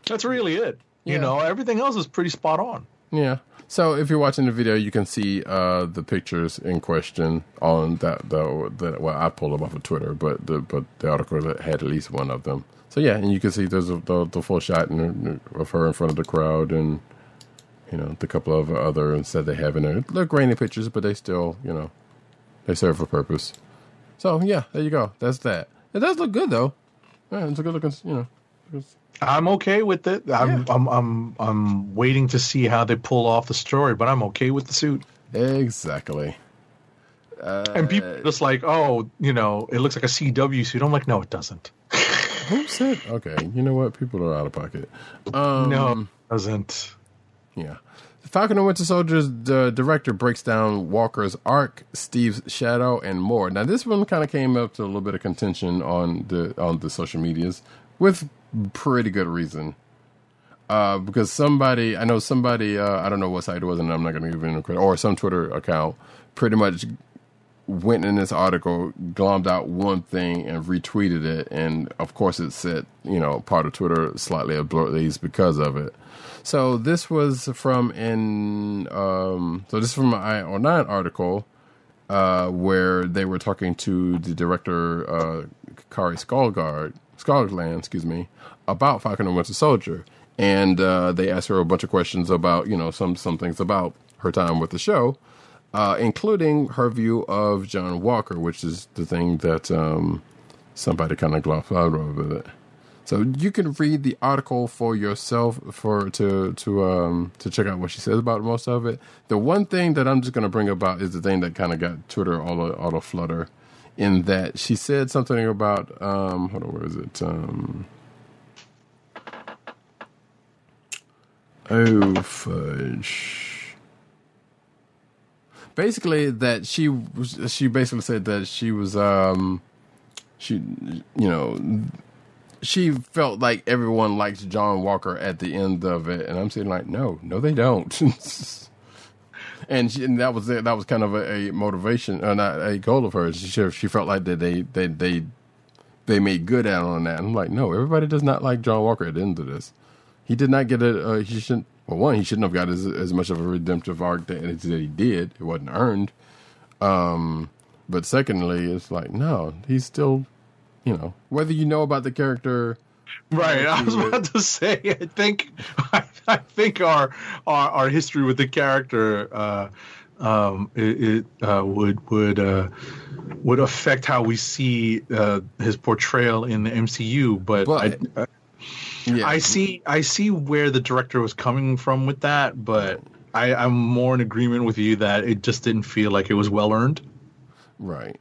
That's really it. Yeah. You know, everything else is pretty spot on. Yeah. So if you're watching the video, you can see uh, the pictures in question on that. The, the well, I pulled them off of Twitter, but the but the article that had at least one of them. So yeah, and you can see there's a, the the full shot in, of her in front of the crowd, and you know the couple of other said they have in there. They're grainy pictures, but they still you know they serve a purpose. So yeah, there you go. That's that. It does look good though. Yeah, it's a good looking. You know, I'm okay with it. I'm, Yeah. I'm I'm I'm waiting to see how they pull off the story, but I'm okay with the suit. exactly. and people just like, oh, you know, it looks like a CW suit. I'm like, no, it doesn't. Who said? Okay, you know what? People are out of pocket. Um, no, it doesn't. Yeah. Falcon and Winter Soldier's the director breaks down Walker's arc, Steve's shadow, and more. Now, this one kind of came up to a little bit of contention on the on the social medias with pretty good reason. Uh, because somebody, I know somebody, uh, I don't know what site it was, and I'm not going to give any credit, or some Twitter account, pretty much went in this article, glommed out one thing and retweeted it, and of course it said, you know, part of Twitter slightly ablaze because of it. So this was from in, um, so this is from an IO9 article uh, where they were talking to the director uh, Kari Skullgard, Skogland, excuse me, about Falcon and Winter Soldier, and uh, they asked her a bunch of questions about, you know, some some things about her time with the show uh, including her view of John Walker, which is the thing that um, somebody kind of glossed out of it. So you can read the article for yourself for to to um, to check out what she says about most of it. The one thing that I'm just going to bring about is the thing that kind of got Twitter all all a flutter, in that she said something about um, hold on, where is it? Um, oh fudge. Basically that she was she basically said that she was um she you know she felt like everyone liked John Walker at the end of it. And I'm saying like no no they don't and, she, and that was it that was kind of a, a motivation uh, not a goal of hers she she felt like that they they they they made good out on that And I'm like no everybody does not like John Walker at the end of this he did not get a. Uh, he shouldn't. Well, one, he shouldn't have got as, as much of a redemptive arc that, that he did. It wasn't earned. Um, but secondly, it's like no, he's still, you know, whether you know about the character, Right. I was about to say. I think. I, I think our, our our history with the character uh, um, it, it uh, would would uh, would affect how we see uh, his portrayal in the MCU. But, But- I, uh, yeah, I see I see where the director was coming from with that, but I, I'm more in agreement with you that it just didn't feel like it was well earned. right.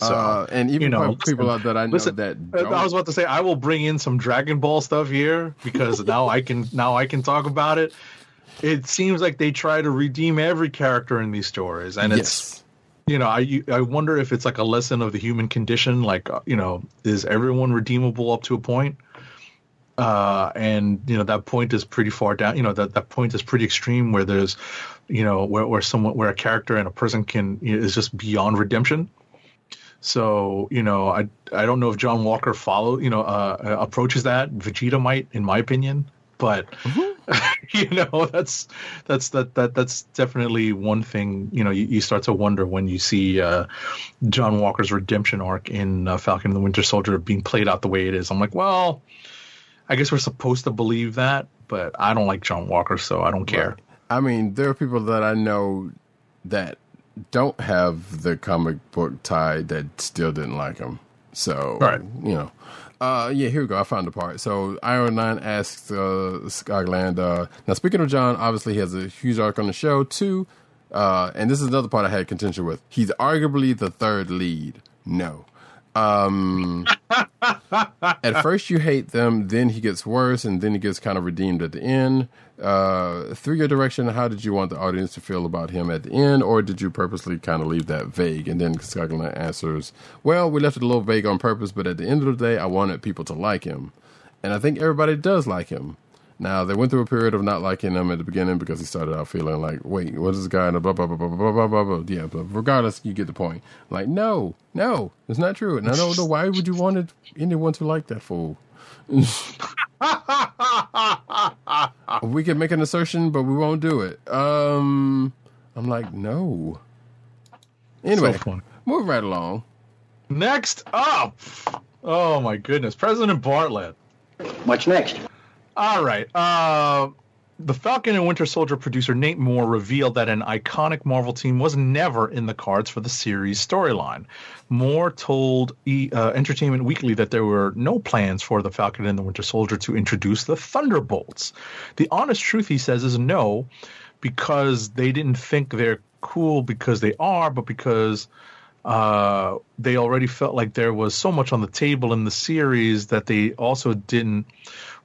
So, uh, and even you know, people listen, that I know listen, that don't, I was about to say I will bring in some Dragon Ball stuff here because now I can now I can talk about it. It seems like they try to redeem every character in these stories, and it's yes, you know I I wonder if it's like a lesson of the human condition. Like uh, you know, is everyone redeemable up to a point? Uh, and you know that point is pretty far down. You know that that point is pretty extreme where there's, you know, where where someone where a character and a person can you know, is just beyond redemption. So you know, I I don't know if John Walker follow you know uh, approaches that. Vegeta might, in my opinion, but you know that's that's that that that's definitely one thing. You know, you, you start to wonder when you see uh, John Walker's redemption arc in uh, Falcon and the Winter Soldier being played out the way it is. I'm like, well, I guess we're supposed to believe that, but I don't like John Walker, so I don't care. I mean, there are people that I know that don't have the comic book tie that still didn't like him. So, Right. you know. Uh, yeah, here we go. I found the part. So, IO9 asks uh, Skyland. Uh, now, speaking of John, obviously he has a huge arc on the show too. Uh, and this is another part I had contention with. He's arguably the third lead. No. Um, at first you hate them, then he gets worse, and then he gets kind of redeemed at the end. Uh, through your direction, how did you want the audience to feel about him at the end, or did you purposely kind of leave that vague? And then Skyline answers, "Well, we left it a little vague on purpose, but at the end of the day, I wanted people to like him, and I think everybody does like him." Now they went through a period of not liking him at the beginning because he started out feeling like, "Wait, what is this guy?" And blah blah blah blah blah blah blah. blah. Yeah, but regardless, you get the point. Like, no, no, it's not true. And I don't know why would you want anyone to like that fool. We can make an assertion, but we won't do it. Um, I'm like, no. Anyway, So move right along. Next up, oh my goodness, President Bartlet. What's next? All right. Uh, the Falcon and Winter Soldier producer Nate Moore revealed that an iconic Marvel team was never in the cards for the series storyline. Moore told e, uh, Entertainment Weekly that there were no plans for the Falcon and the Winter Soldier to introduce the Thunderbolts. The honest truth, he says, is no, because they didn't think they're cool because they are, but because uh, they already felt like there was so much on the table in the series that they also didn't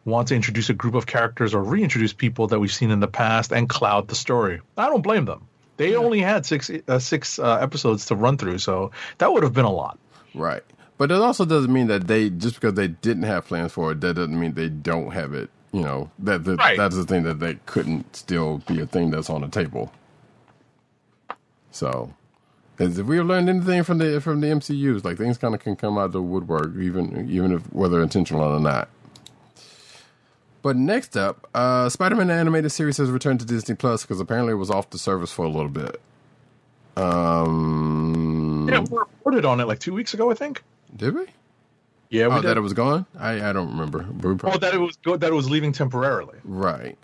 want to introduce a group of characters or reintroduce people that we've seen in the past and cloud the story. I don't blame them. They only had six uh, six uh, episodes to run through, so that would have been a lot. Right. But it also doesn't mean that they just because they didn't have plans for it, that doesn't mean they don't have it. You know, that that, Right. that's the thing that they couldn't still be a thing that's on the table. So, if we've learned anything from the from the MCU's, like things kind of can come out of the woodwork, even even if whether intentional or not. But next up, uh, Spider-Man animated series has returned to Disney Plus because apparently it was off the service for a little bit. Um, Yeah, we reported on it like two weeks ago, I think. did we? Yeah, we Oh, did. that it was gone? I, I don't remember. We oh, probably- that it was go- that it was leaving temporarily. right.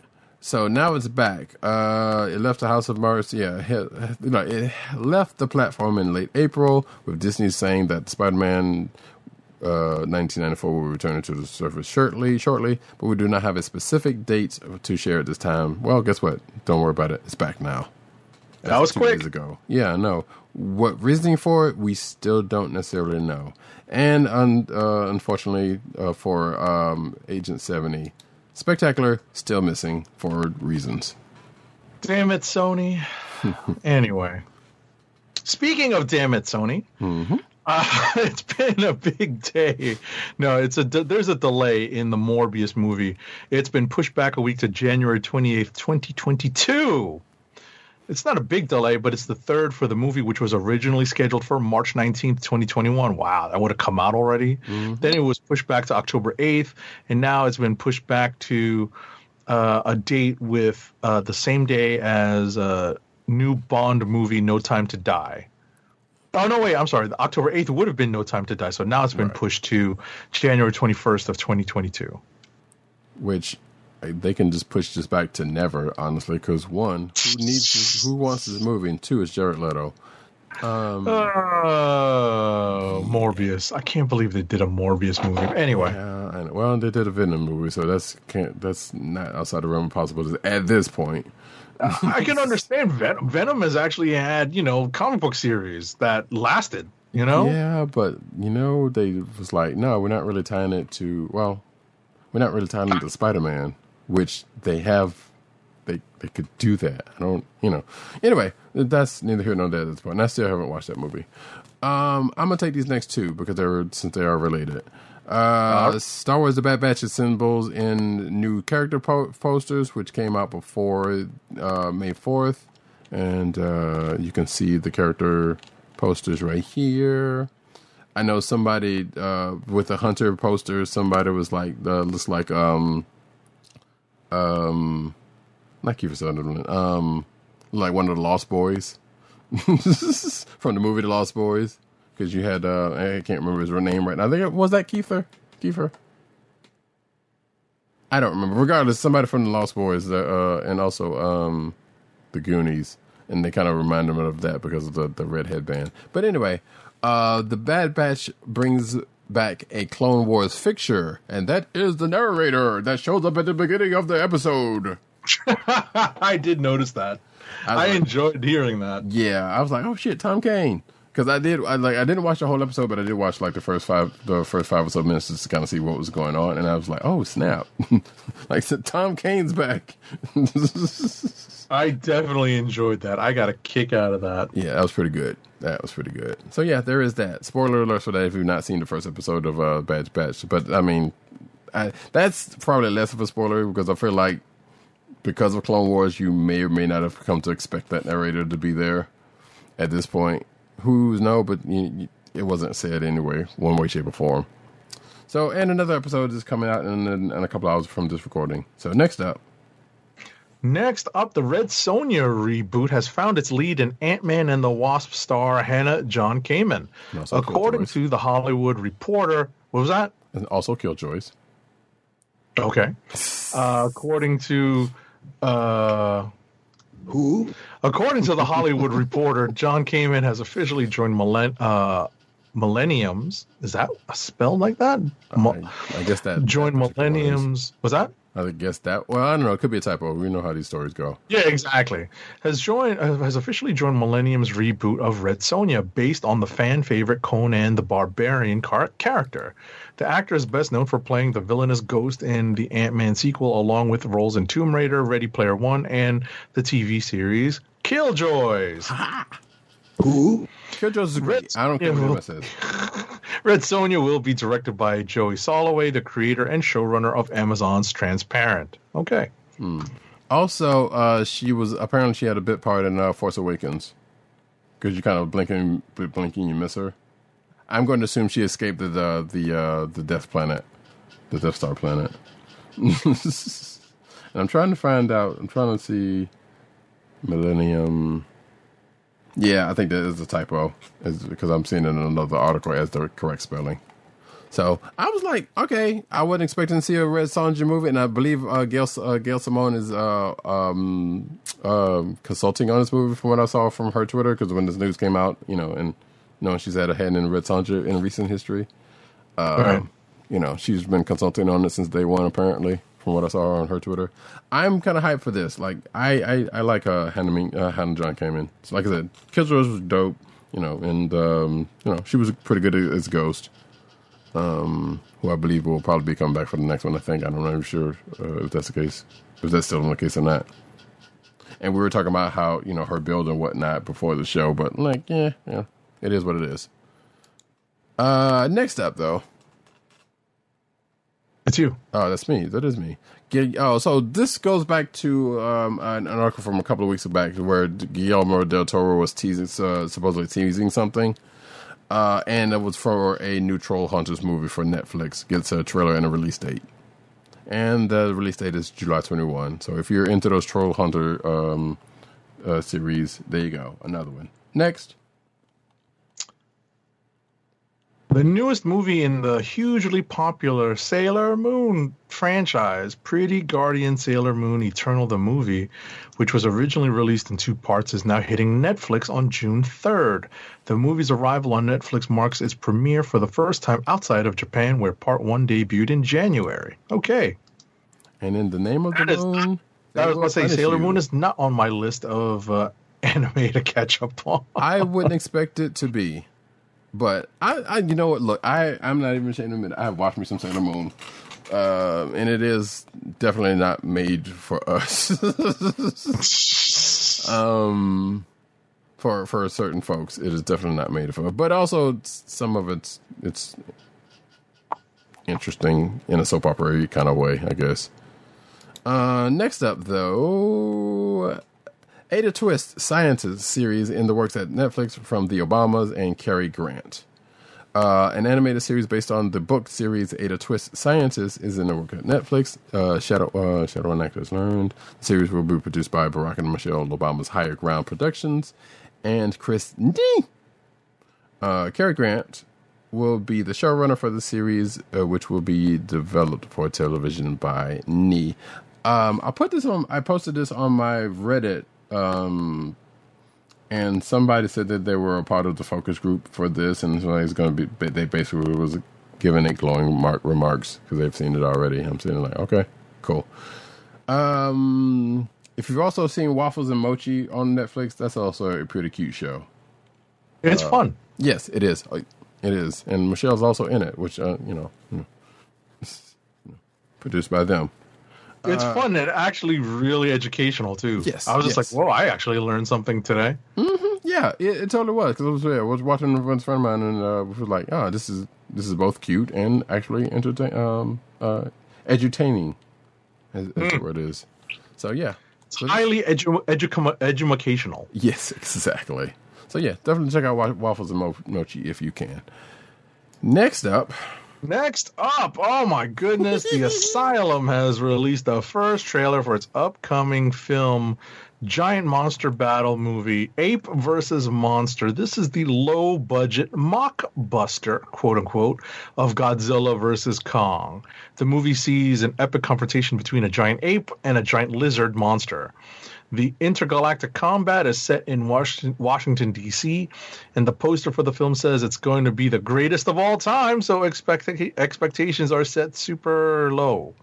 So now it's back. Uh, it left the House of Mouse. Yeah, it, no, it left the platform in late April with Disney saying that Spider-Man uh, 1994 will return it to the surface shortly, shortly, but we do not have a specific date to share at this time. Well, guess what? Don't worry about it. It's back now. That was quick. days ago. Yeah, no. What reasoning for it, we still don't necessarily know. And un, uh, unfortunately uh, for um, Agent 70, Spectacular still missing for reasons. Damn it, Sony. anyway, speaking of damn it, Sony, uh, it's been a big day. No, it's a there's a delay in the Morbius movie. It's been pushed back a week to January 28th, 2022. It's not a big delay, but it's the third for the movie, which was originally scheduled for March 19th, 2021. Wow, that would have come out already. Then it was pushed back to October 8th, and now it's been pushed back to uh, a date with uh, the same day as a new Bond movie, No Time to Die. Oh no, wait, I'm sorry. The October 8th would have been No Time to Die, so now it's been Right. pushed to January 21st of 2022. Which uh, they can just push this back to never, honestly, because one, who needs who wants this movie, and two, is Jared Leto. Oh, Morbius! I can't believe they did a Morbius movie. Anyway, Yeah, well, they did a Venom movie, so that's can't that's not outside the realm of possibilities at this point. I can understand Venom. Venom has actually had you know comic book series that lasted. You know, Yeah, but you know, they was like, no, we're not really tying it to. Well, we're not really tying it to Spider Man, which they have. They they could do that. I don't, you know. Anyway, that's neither here nor there at this point. And I still haven't watched that movie. Um, I'm gonna take these next two because they're since they are related. Uh, Star Wars: The Bad Batch assembles in new character po- posters, which came out before uh, May 4th, and uh, you can see the character posters right here. I know somebody uh, with the Hunter poster. Somebody was like, uh, looks like um, um, not Kiefer Sutherland, um, like one of the Lost Boys from the movie The Lost Boys. Because you had, uh, I can't remember his real name right now. I think it was that Kiefer. Kiefer. I don't remember. Regardless, somebody from the Lost Boys, uh, and also um, the Goonies, and they kind of remind them of that because of the the red headband. But anyway, uh, the Bad Batch brings back a Clone Wars fixture, and that is the narrator that shows up at the beginning of the episode. I did notice that. I I like- enjoyed hearing that. Yeah, I was like, oh shit, Tom Kane. Because I did, I like, I didn't watch the whole episode, but I did watch like the first five, the first five or so minutes just to kind of see what was going on, and I was like, oh snap, like so Tom Kane's back. I definitely enjoyed that. I got a kick out of that. yeah, that was pretty good. That was pretty good. So yeah, there is that. Spoiler alert for that if you've not seen the first episode of uh, Bad Batch, but I mean, I, that's probably less of a spoiler because I feel like because of Clone Wars, you may or may not have come to expect that narrator to be there at this point. Who's no, but you, it wasn't said anyway, one way, shape, or form. So, and another episode is coming out in, in, in a couple hours from this recording. So, next up, Next up, the Red Sonja reboot has found its lead in Ant Man and the Wasp star Hannah John Kamen. According to the Hollywood Reporter, what was that? and also Killjoys. Okay. Uh, according to uh, Who? according to the Hollywood Reporter, John Kamen has officially joined Millen- uh, Millenniums. Is that spelled like that? Mo- I, I guess that joined that Millenniums. Was that? I guess that. Well, I don't know. It could be a typo. We know how these stories go. Yeah, exactly. Has joined uh, has officially joined Millennium's reboot of Red Sonja, based on the fan favorite Conan the Barbarian car- character. The actor is best known for playing the villainous Ghost in the Ant Man sequel, along with roles in Tomb Raider, Ready Player One, and the TV series Killjoys. Who? Killjoys is great. Red- I don't care what yeah. anyone says. Red Sonja will be directed by Joey Soloway, the creator and showrunner of Amazon's Transparent. Okay. Also, uh, she was apparently she had a bit part in uh, Force Awakens because you kind of blinking, blinking, you miss her. I'm going to assume she escaped the the the, uh, the Death Planet, the Death Star planet. and I'm trying to find out. I'm trying to see Millennium. Yeah, I think that is a typo, is because I'm seeing it in another article as the correct spelling. So I was like, okay, I wasn't expecting to see a Red Sonja movie, and I believe uh, Gail uh, Gail Simone is uh, um, um consulting on this movie from what I saw from her Twitter. Because when this news came out, you know, and knowing she's had a hand in Red Sonja in recent history, uh, Right. you know, she's been consulting on it since day one. Apparently, from what I saw on her Twitter, I'm kind of hyped for this. Like, I I, I like uh, Hannah uh, Hannah John-Kamen. So, like I said, Killjoys was dope, you know, and um, you know, she was pretty good as Ghost um, who I believe will probably be coming back for the next one. I think I'm not even sure uh, if that's the case, if that's still the case or not. And we were talking about how you know her build and whatnot before the show, but like, yeah, yeah, it is what it is. Uh, next up though, It's you. Oh, that's me. That is me. Oh, so this goes back to um, an, an article from a couple of weeks back where Guillermo del Toro was teasing, uh, supposedly teasing something, uh, and it was for a new Troll Hunters movie for Netflix. Gets a trailer and a release date, and the release date is July twenty one. So if you're into those Troll Hunter um, uh, series, there you go, another one. Next. The newest movie in the hugely popular Sailor Moon franchise, Pretty Guardian Sailor Moon Eternal the Movie, which was originally released in two parts, is now hitting Netflix on June 3rd. The movie's arrival on Netflix marks its premiere for the first time outside of Japan, where part one debuted in January. Okay. And in the name of the That is- moon, I was going to say, Sailor you. Moon is not on my list of uh, anime to catch up on. I wouldn't expect it to be, but I, I, you know what? Look, I, I'm not even ashamed to admit it. I have watched me some Sailor Moon, uh, and it is definitely not made for us. um, for for certain folks, it is definitely not made for. But also, some of it's it's interesting in a soap opera kind of way, I guess. Uh, next up, though, Ada Twist Scientist series in the works at Netflix from the Obamas and Cary Grant. Uh, an animated series based on the book series Ada Twist Scientist is in the work at Netflix. Uh, Shadow uh, Shadow and Actors Learned. The series will be produced by Barack and Michelle Obama's Higher Ground Productions and Chris D. Uh, Cary Grant will be the showrunner for the series, uh, which will be developed for television by Nee. Um, I put this on. I posted this on my Reddit, um, and somebody said that they were a part of the focus group for this, and so it's going to be. They basically was giving it glowing mark remarks because they've seen it already. I'm sitting like, okay, cool. Um, if you've also seen Waffles and Mochi on Netflix, that's also a pretty cute show. It's fun. Yes, it is. Uh, It is, and Michelle's also in it, which uh, you know, you know, produced by them. It's fun and actually really educational too. Yes, I was just yes. like, whoa, I actually learned something today. Yeah, it, it totally was because I was, yeah, I was watching with a friend of mine and uh, was like, oh, this is this is both cute and actually entertain, um, uh, edutaining, as, as the word is. So yeah, It's So- highly edu- educam- educational. Yes, exactly. So yeah, definitely check out Waffles and Mo- Mochi if you can. Next up, Next up, oh my goodness, the Asylum has released the first trailer for its upcoming film, Giant Monster Battle movie, Ape versus Monster. This is the low budget mockbuster, quote unquote, of Godzilla versus Kong. The movie sees an epic confrontation between a giant ape and a giant lizard monster. The intergalactic combat is set in Washington, Washington D.C., and the poster for the film says it's going to be the greatest of all time. So expect- expectations are set super low.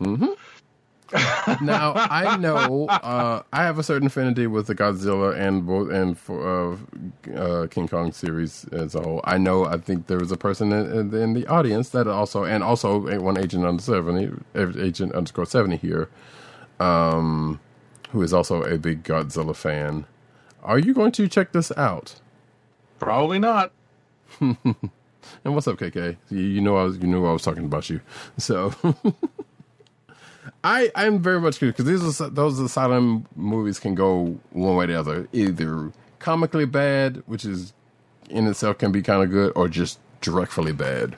now I know uh, I have a certain affinity with the Godzilla and both and for uh, uh, King Kong series as a whole. I know I think there was a person in, in the audience that also and also one agent under seventy agent underscore seventy here, um, who is also a big Godzilla fan. Are you going to check this out? Probably not. And what's up, KK? You, you know I was you knew I was talking about you. So I I'm very much curious because these are, those asylum movies can go one way or the other, either comically bad, which is in itself can be kind of good, or just directly bad.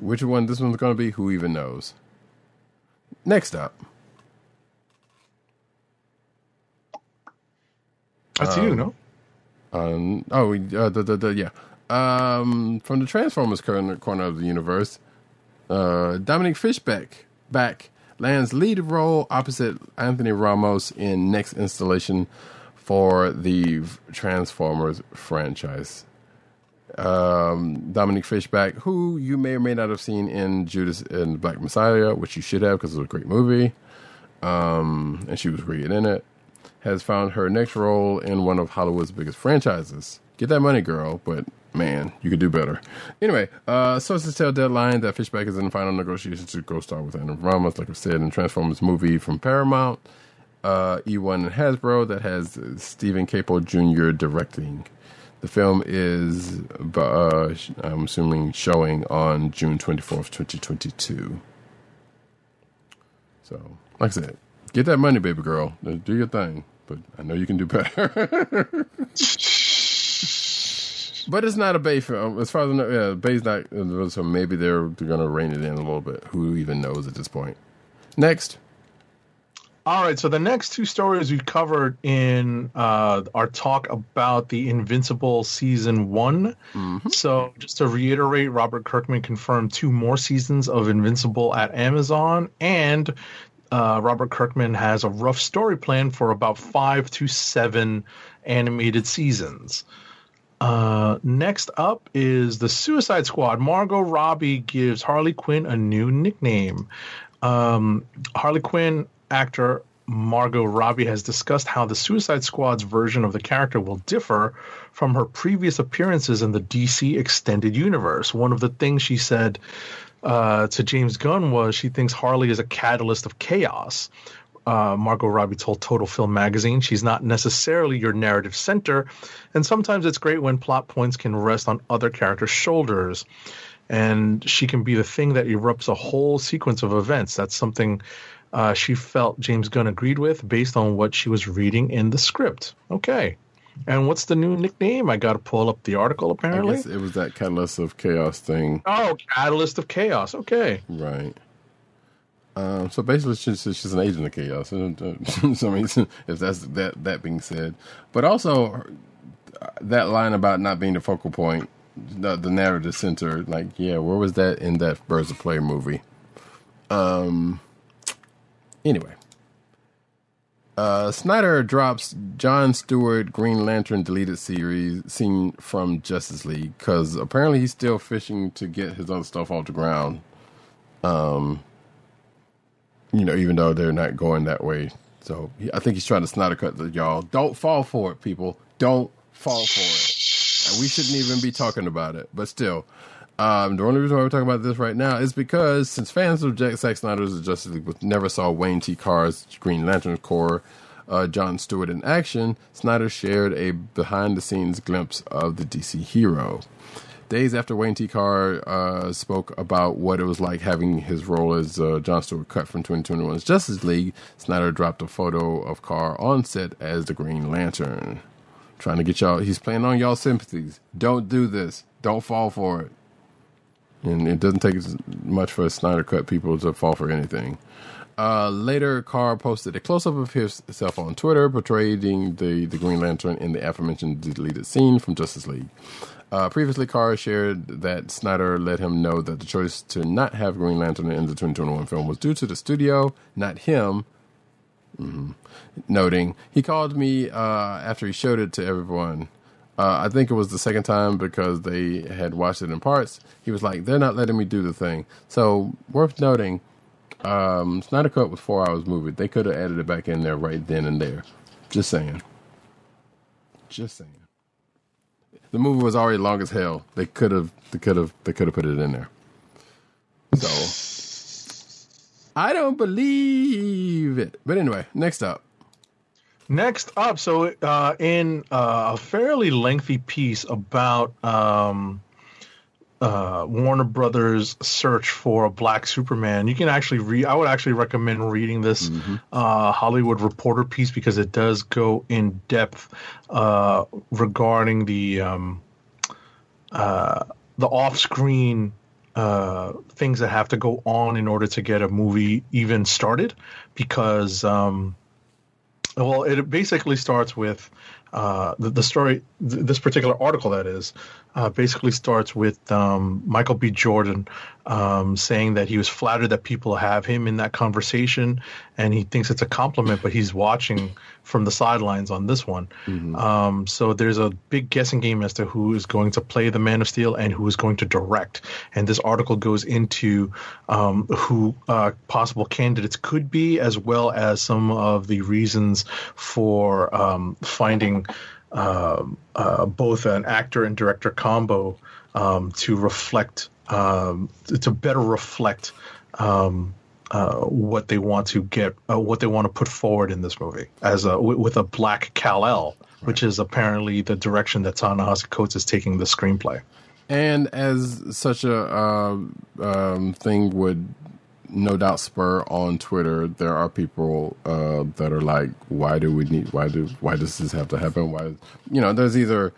Which one this one's going to be? Who even knows? Next up, That's you, no? Um, oh, uh, the, the, the, yeah. Um, from the Transformers corner, of the universe, uh, Dominique Fishback back lands lead role opposite Anthony Ramos in next installation for the Transformers franchise. Um, Dominique Fishback, who you may or may not have seen in Judas and Black Messiah, which you should have because it was a great movie. Um, and she was great in it has found her next role in one of Hollywood's biggest franchises. Get that money, girl, but man, you could do better. Anyway, uh, sources tell Deadline that Fishback is in final negotiations to co star with Anna Ramos, like I said, in Transformers movie from Paramount, uh, eOne and Hasbro, that has Steven Caple Jr. directing. The film is, uh, I'm assuming, showing on June 24th, 2022. So, like I said, get that money, baby girl. Do your thing. But I know you can do better. but it's not a Bay film. As far as I know, yeah, Bay's not. So maybe they're, they're going to rein it in a little bit. Who even knows at this point? Next. All right, so the next two stories we covered in uh, our talk about the Invincible season one. So, just to reiterate, Robert Kirkman confirmed two more seasons of Invincible at Amazon, and uh, Robert Kirkman has a rough story plan for about five to seven animated seasons. Uh, next up is the Suicide Squad. Margot Robbie gives Harley Quinn a new nickname. Um, Harley Quinn actor Margot Robbie has discussed how the Suicide Squad's version of the character will differ from her previous appearances in the DC extended universe. One of the things she said uh, to James Gunn was she thinks Harley is a catalyst of chaos. Uh, Margot Robbie told Total Film magazine she's not necessarily your narrative center, and sometimes it's great when plot points can rest on other characters' shoulders and she can be the thing that erupts a whole sequence of events. That's something uh, she felt James Gunn agreed with based on what she was reading in the script. Okay, And what's the new nickname? I got to pull up the article. Apparently, it was that catalyst of chaos thing, oh, Catalyst of Chaos. Okay, right? Um, so basically, she's, she's an agent of chaos. So I mean, if that's that that being said, but also that line about not being the focal point, the, the narrative center, like yeah, where was that in that Birds of Prey movie? Um. Anyway, uh, Snyder drops John Stewart Green Lantern deleted series scene from Justice League because apparently he's still fishing to get his other stuff off the ground. Um, you know, even though they're not going that way. So I think he's trying to Snyder cut the y'all. Don't fall for it, people. Don't fall for it. We shouldn't even be talking about it. But still, um, the only reason why we're talking about this right now is because since fans of Jack Zack Snyder's Justice League never saw Wayne T. Carr's Green Lantern Corps, uh, John Stewart in action, Snyder shared a behind-the-scenes glimpse of the DC hero. Days after Wayne T. Carr uh, spoke about what it was like having his role as uh, John Stewart cut from 2021's Justice League, Snyder dropped a photo of Carr on set as the Green Lantern. Trying to get y'all, he's playing on y'all sympathies. Don't do this. Don't fall for it. And it doesn't take much for a Snyder cut people to fall for anything. Uh, later, Carr posted a close up of himself on Twitter, portraying the, the Green Lantern in the aforementioned deleted scene from Justice League. Uh, previously, Carr shared that Snyder let him know that the choice to not have Green Lantern in the 2021 film was due to the studio, not him. Mhm. Noting, he called me uh, after he showed it to everyone. Uh, I think it was the second time because they had watched it in parts. He was like, "They're not letting me do the thing." So, worth noting, um, Snyder Cut was four hours movie. They could have added it back in there right then and there. Just saying. Just saying. The movie was already long as hell. They could have. They could have. They could have put it in there. So, I don't believe it. But anyway, next up. Next up, so uh, in uh, a fairly lengthy piece about um, uh, Warner Brothers' search for a black Superman, you can actually read. I would actually recommend reading this uh, Hollywood Reporter piece because it does go in depth uh, regarding the um, uh, the off-screen uh, things that have to go on in order to get a movie even started, because. Um, well, it basically starts with uh, the, the story. Th- this particular article, that is, uh, basically starts with um, Michael B. Jordan um, saying that he was flattered that people have him in that conversation, and he thinks it's a compliment. But he's watching from the sidelines on this one. Um, so there's a big guessing game as to who is going to play the Man of Steel and who is going to direct. And this article goes into um, who uh, possible candidates could be, as well as some of the reasons for um, finding both an actor and director combo um, to reflect, um, to better reflect. Um, uh, what they want to get, uh, what they want to put forward in this movie, as a with, with a black Kal El, which is apparently the direction that Ta-Nehisi Coates is taking the screenplay. And as such a uh, um, thing would no doubt spur on Twitter, there are people uh, that are like, "Why do we need? Why do? Why does this have to happen? Why? You know, there's either."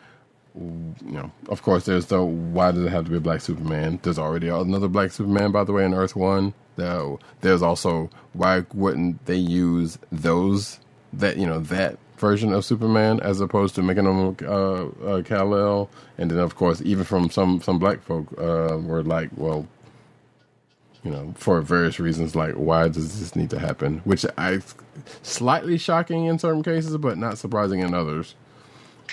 You know, of course, there's the why does it have to be a black Superman? There's already another black Superman, by the way, in Earth One. There- There's also why wouldn't they use those that you know that version of Superman as opposed to making them uh, uh, Kal El? And then, of course, even from some some black folk uh, were like, well, you know, for various reasons, like why does this need to happen? Which I slightly shocking in certain cases, but not surprising in others.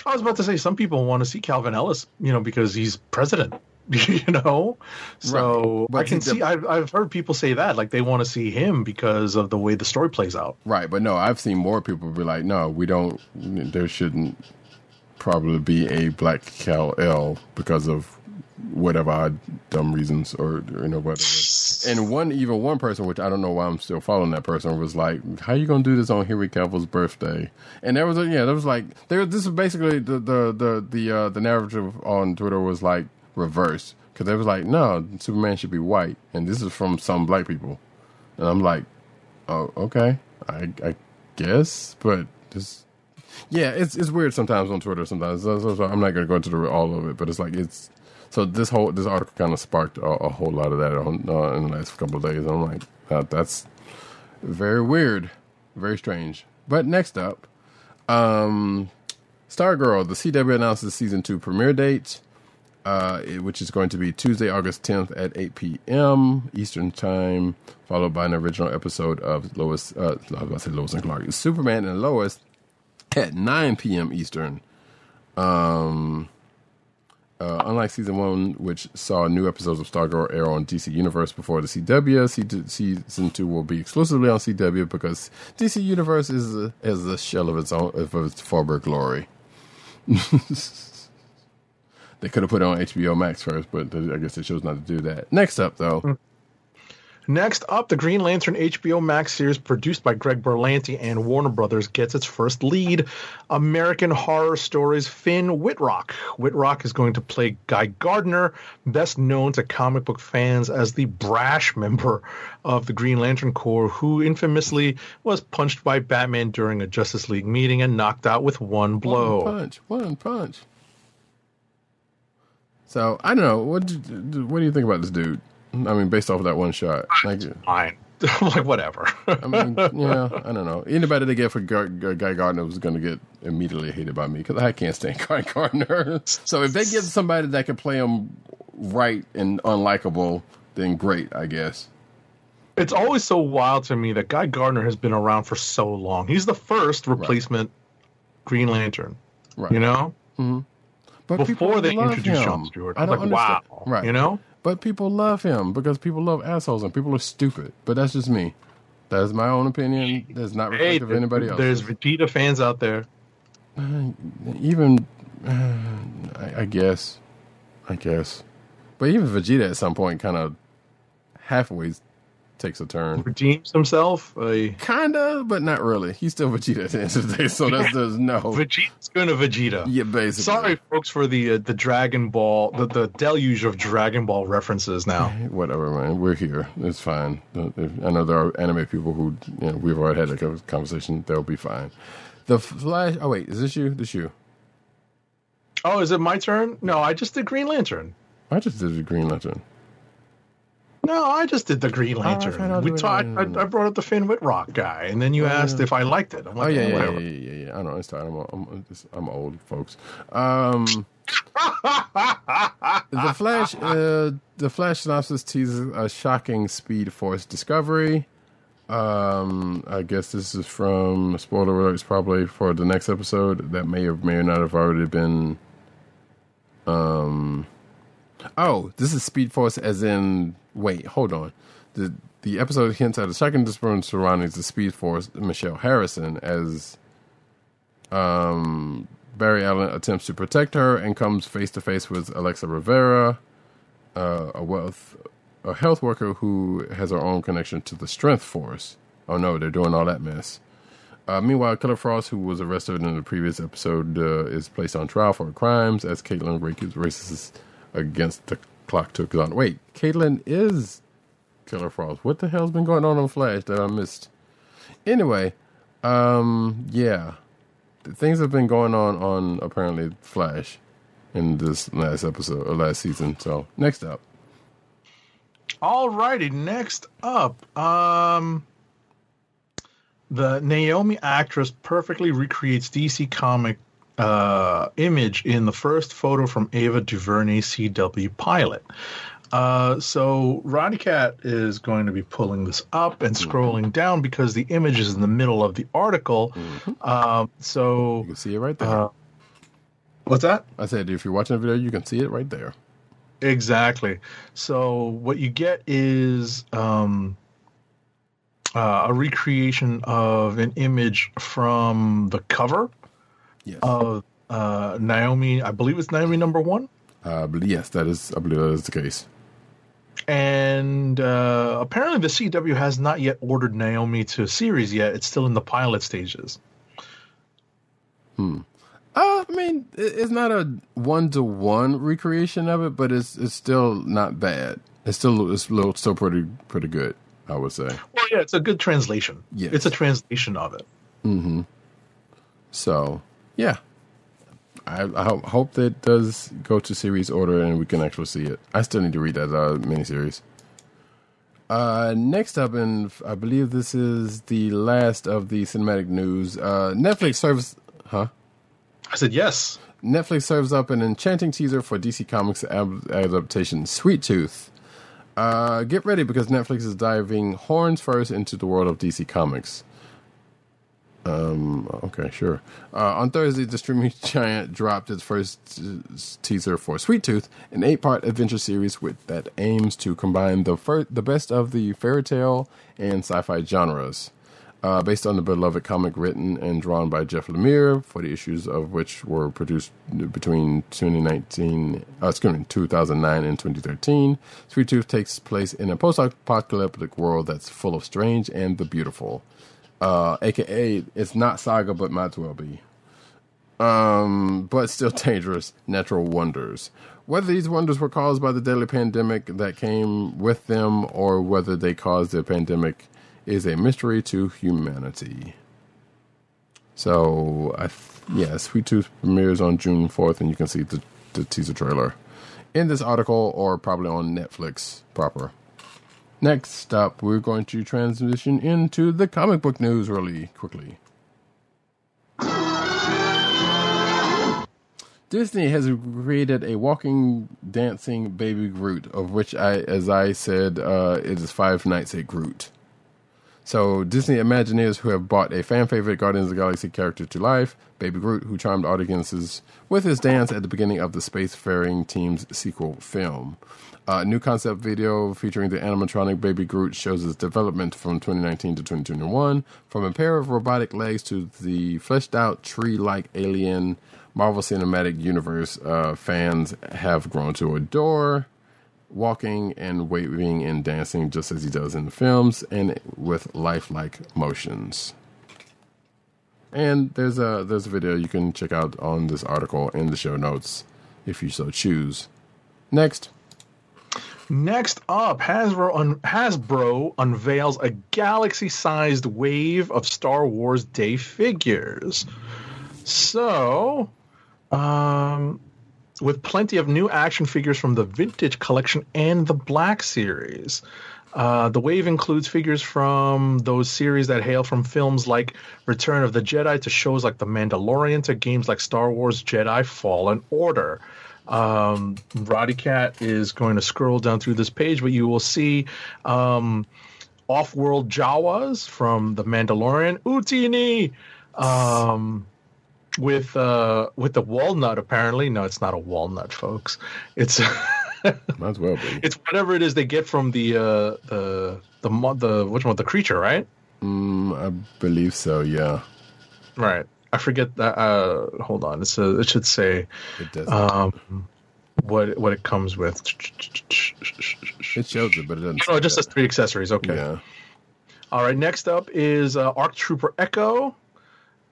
I was about to say some people want to see Calvin Ellis, you know, because he's president. You know, so Right. I can see. I've I've heard people say that, like they want to see him because of the way the story plays out. Right, but no, I've seen more people be like, no, we don't. There shouldn't probably be a black Kal El because of whatever odd dumb reasons or you know whatever. And one, even one person, which I don't know why I'm still following that person, was like, "How you gonna do this on Henry Cavill's birthday?" And there was a yeah, there was like there. This is basically the the the the uh, the narrative on Twitter was like reversed because they was like, "No, Superman should be white," and this is from some black people, and I'm like, "Oh, okay, I I guess," but this Yeah, it's it's weird sometimes on Twitter. Sometimes so, so- so I'm not going to go into the, all of it, but it's like it's so this whole this article kind of sparked a, a whole lot of that on, uh, in the last couple of days. I'm like, that, that's very weird, very strange. But next up, um, Stargirl, the CW announces season two premiere date, uh, which is going to be Tuesday, August 10th at 8 p.m. Eastern Time, followed by an original episode of Lois. Uh, I was say Lois and Clark, Superman and Lois at 9 p.m. Eastern. Um, uh, unlike season one, which saw new episodes of Stargirl air on DC Universe before the CW, C- season two will be exclusively on CW because DC Universe is a, is a shell of its own of its former glory. they could have put it on HBO Max first, but I guess they chose not to do that. Next up, though, Next up, the Green Lantern HBO Max series produced by Greg Berlanti and Warner Brothers gets its first lead. American Horror Stories Finn Wittrock. Wittrock is going to play Guy Gardner, best known to comic book fans as the brash member of the Green Lantern Corps, who infamously was punched by Batman during a Justice League meeting and knocked out with one blow. one punch, one punch. So I don't know. What do, what do you think about this dude? I mean, based off of that one shot, like, Fine. I'm like, whatever. I mean, yeah, I don't know. Anybody they get for Guy Gardner was going to get immediately hated by me because I can't stand Guy Gardner. so if they get somebody that can play him right and unlikable, then great, I guess. It's always so wild to me that Guy Gardner has been around for so long. He's the first replacement Green Lantern. Right. You know, mm-hmm. But before they introduced him. Sean Stewart, I was like, understand. wow. Right. You know, But people love him because people love assholes and people are stupid. But that's just me. That is my own opinion. That's not hey, reflective of anybody else. there's Vegeta fans out there. even uh, I, I guess i guess but even vegeta at some point kind of halfway takes a turn. Redeems himself. Uh, kinda but not really. He's still vegeta at the end of the day so that's there's no Vegeta's going to Vegeta. yeah basically. Sorry, folks, for the uh, the Dragon Ball, the, the deluge of Dragon Ball references now. whatever man. We're here. It's fine. I know there are anime people who you know, we've already had a conversation. They'll be fine. The flash oh wait. Is this you? This you. Oh, is it my turn? No, I just did Green Lantern. i just did the green lantern No, I just did the Green I'll Lantern. do we talked. I. I brought up the Finn Wittrock guy, and then you asked if I liked it. I'm Oh like, yeah, eh, yeah, yeah, whatever. yeah, yeah, yeah. I know it's time. I'm, I'm, I'm old, folks. Um, the Flash, uh, the Flash synopsis teases a shocking Speed Force discovery. Um, I guess this is from spoiler alerts, probably for the next episode that may or may not have already been. Um, oh, this is Speed Force, as in. Wait, hold on. The the episode hints at a shocking discovery surrounding the Speed Force, Michelle Harrison, as um, Barry Allen attempts to protect her and comes face to face with Alexa Rivera, uh, a wealth, a health worker who has her own connection to the Strength Force. Oh no, they're doing all that mess. Uh, meanwhile, Killer Frost, who was arrested in the previous episode, uh, is placed on trial for crimes as Caitlin races- races against the clock to on. Wait, Caitlin is Killer Frost. What the hell's been going on on Flash that I missed? Anyway, um, yeah, things have been going on on apparently Flash in this last episode or last season. So next up, Alrighty, next up, um, the Naomi actress perfectly recreates DC comic uh, image in the first photo from Ava DuVernay CW pilot. Uh, so Roddy Cat is going to be pulling this up and scrolling down because the image is in the middle of the article. Um, so you can see it right there. uh, what's that? I said if you're watching the video, you can see it right there. Exactly. So what you get is um, uh, a recreation of an image from the cover Yes, of uh, Naomi. I believe it's Naomi number one. uh, but yes, that is. I believe that is the case. And uh, apparently, the CW has not yet ordered Naomi to a series yet. It's still in the pilot stages. Uh, I mean, it's not a one to one recreation of it, but it's it's still not bad. It's still it's still still pretty pretty good. I would say. Well, yeah, it's a good translation. Yes. It's a translation of it. Hmm. So, yeah. I, I hope that does go to series order and we can actually see it. I still need to read that uh, miniseries. Uh, next up, and I believe this is the last of the cinematic news. Uh, Netflix serves, huh? I said yes. Netflix serves up an enchanting teaser for DC Comics ab- adaptation Sweet Tooth. Uh, get ready because Netflix is diving horns first into the world of DC Comics. Um, okay, sure. Uh, on Thursday, the streaming giant dropped its first uh, teaser for Sweet Tooth, an eight-part adventure series with that aims to combine the fir- the best of the fairy tale and sci-fi genres. Uh, based on the beloved comic written and drawn by Jeff Lemire, 40 issues of which were produced between 2019, uh, excuse me, 2009 and 2013. Sweet Tooth takes place in a post-apocalyptic world that's full of strange and the beautiful. Uh, aka, it's not Saga, but might as well be. Um, but still dangerous natural wonders. Whether these wonders were caused by the deadly pandemic that came with them, or whether they caused the pandemic, is a mystery to humanity. So, I th- yeah, Sweet Tooth premieres on June 4th, and you can see the, the teaser trailer in this article or probably on Netflix proper. Next up, we're going to transition into the comic book news really quickly. Disney has created a walking, dancing baby Groot, of which I, as I said, uh, it is Five Nights at Groot. So Disney Imagineers who have brought a fan favorite Guardians of the Galaxy character to life, Baby Groot, who charmed audiences with his dance at the beginning of the spacefaring team's sequel film. A new concept video featuring the animatronic Baby Groot shows its development from 2019 to 2021, from a pair of robotic legs to the fleshed out tree like alien Marvel Cinematic Universe uh, fans have grown to adore walking and waving and dancing just as he does in the films and with lifelike motions. And there's a there's a video you can check out on this article in the show notes if you so choose. Next, Next up, Hasbro, un- Hasbro unveils a galaxy sized wave of Star Wars Day figures. So, um, with plenty of new action figures from the Vintage Collection and the Black Series. Uh, the wave includes figures from those series that hail from films like Return of the Jedi to shows like The Mandalorian to games like Star Wars Jedi Fallen Order. Um, Roddy Cat is going to scroll down through this page, but you will see um, off-world Jawas from The Mandalorian, Utini, um, with uh, with the walnut. Apparently, no, it's not a walnut, folks. It's might as well be. it's whatever it is they get from the uh, the the the which one the creature, right? Mm, I believe so. Yeah, Right. I forget that. Uh, hold on. It's a, it should say it um, what what it comes with. it shows it, but it doesn't. Oh, say it just that. says three accessories. Okay. Yeah. All right. Next up is uh, Arc Trooper Echo.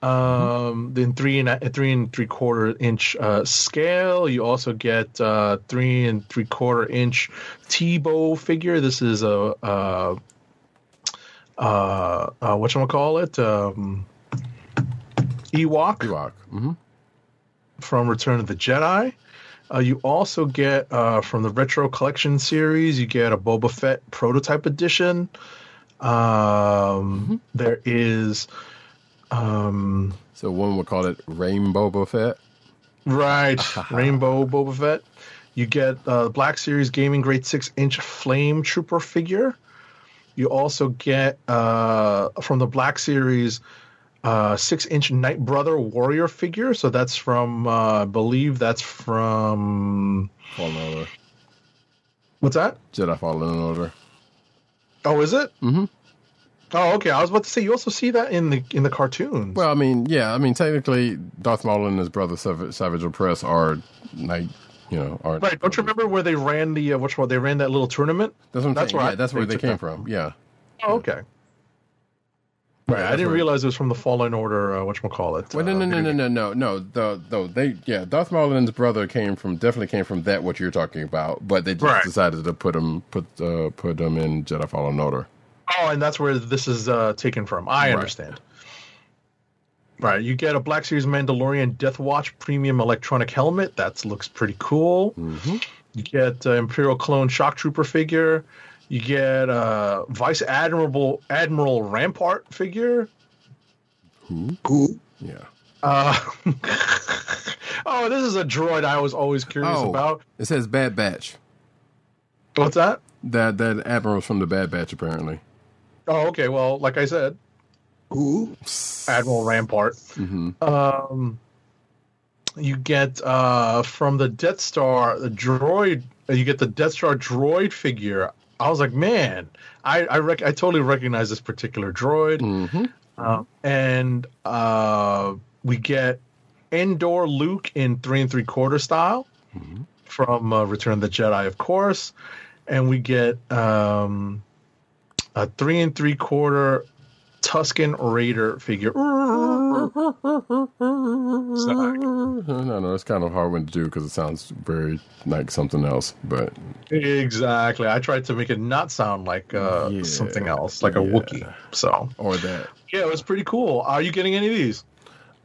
Um, then three and a, three and three quarter inch uh, scale. You also get uh, three and three quarter inch Teebo figure. This is a uh, uh, uh, what you call it? Um, Ewok Ewok. hmm from Return of the Jedi. Uh, you also get uh, from the Retro Collection series, you get a Boba Fett prototype edition. Um, there is, um, So one would call it Rainbow Buffet. right, Rainbow Boba Fett. You get uh, Black Series Gaming Greats 6 inch Flame Trooper figure. You also get uh, from the Black Series uh, six inch Night Brother Warrior figure. So that's from, uh, I believe that's from. Fallen Order. What's that? Jedi Fallen Order. Oh, is it? Mm-hmm. Oh, okay. I was about to say you also see that in the in the cartoons. Well, I mean, yeah, I mean, technically, Darth Maul and his brother Sav- Savage Opress are like, you know, are right. Don't you remember where they ran the uh, which one? They ran that little tournament. That's what I'm That's saying. where yeah, I- that's where they they came that from. Yeah, Oh, okay. Right. I didn't realize it was from the Fallen Order. Uh, which call it? Well, no, no, no, no, no, no, no. The, the, they, yeah, Darth Maul and his brother came from definitely came from that what you're talking about, but they just Right. decided to put them put uh, put them in Jedi Fallen Order. Oh, and that's where this is uh, taken from. I Right. understand. Right, you get a Black Series Mandalorian Death Watch premium electronic helmet. That looks pretty cool. You get uh, Imperial Clone Shock Trooper figure. You get uh, Vice Admiral Admiral Rampart figure. Who? Yeah. Uh, oh, this is a droid I was always curious Oh. about. It says Bad Batch. What's that? That that admiral's from the Bad Batch apparently. Oh, okay. Well, like I said, oops. Admiral Rampart. Um, you get uh, from the Death Star the droid. uh, You get the Death Star droid figure. I was like, man, I I, rec- I totally recognize this particular droid. Uh, and uh, we get Endor Luke in three and three quarter style from uh, Return of the Jedi, of course, and we get um, a three and three quarter Tusken Raider figure. Sorry. No, no, it's kind of hard one to do because it sounds very like something else. But Exactly. I tried to make it not sound like uh, Yeah. something else, like a Yeah. Wookiee. So or that. yeah, it was pretty cool. Are you getting any of these?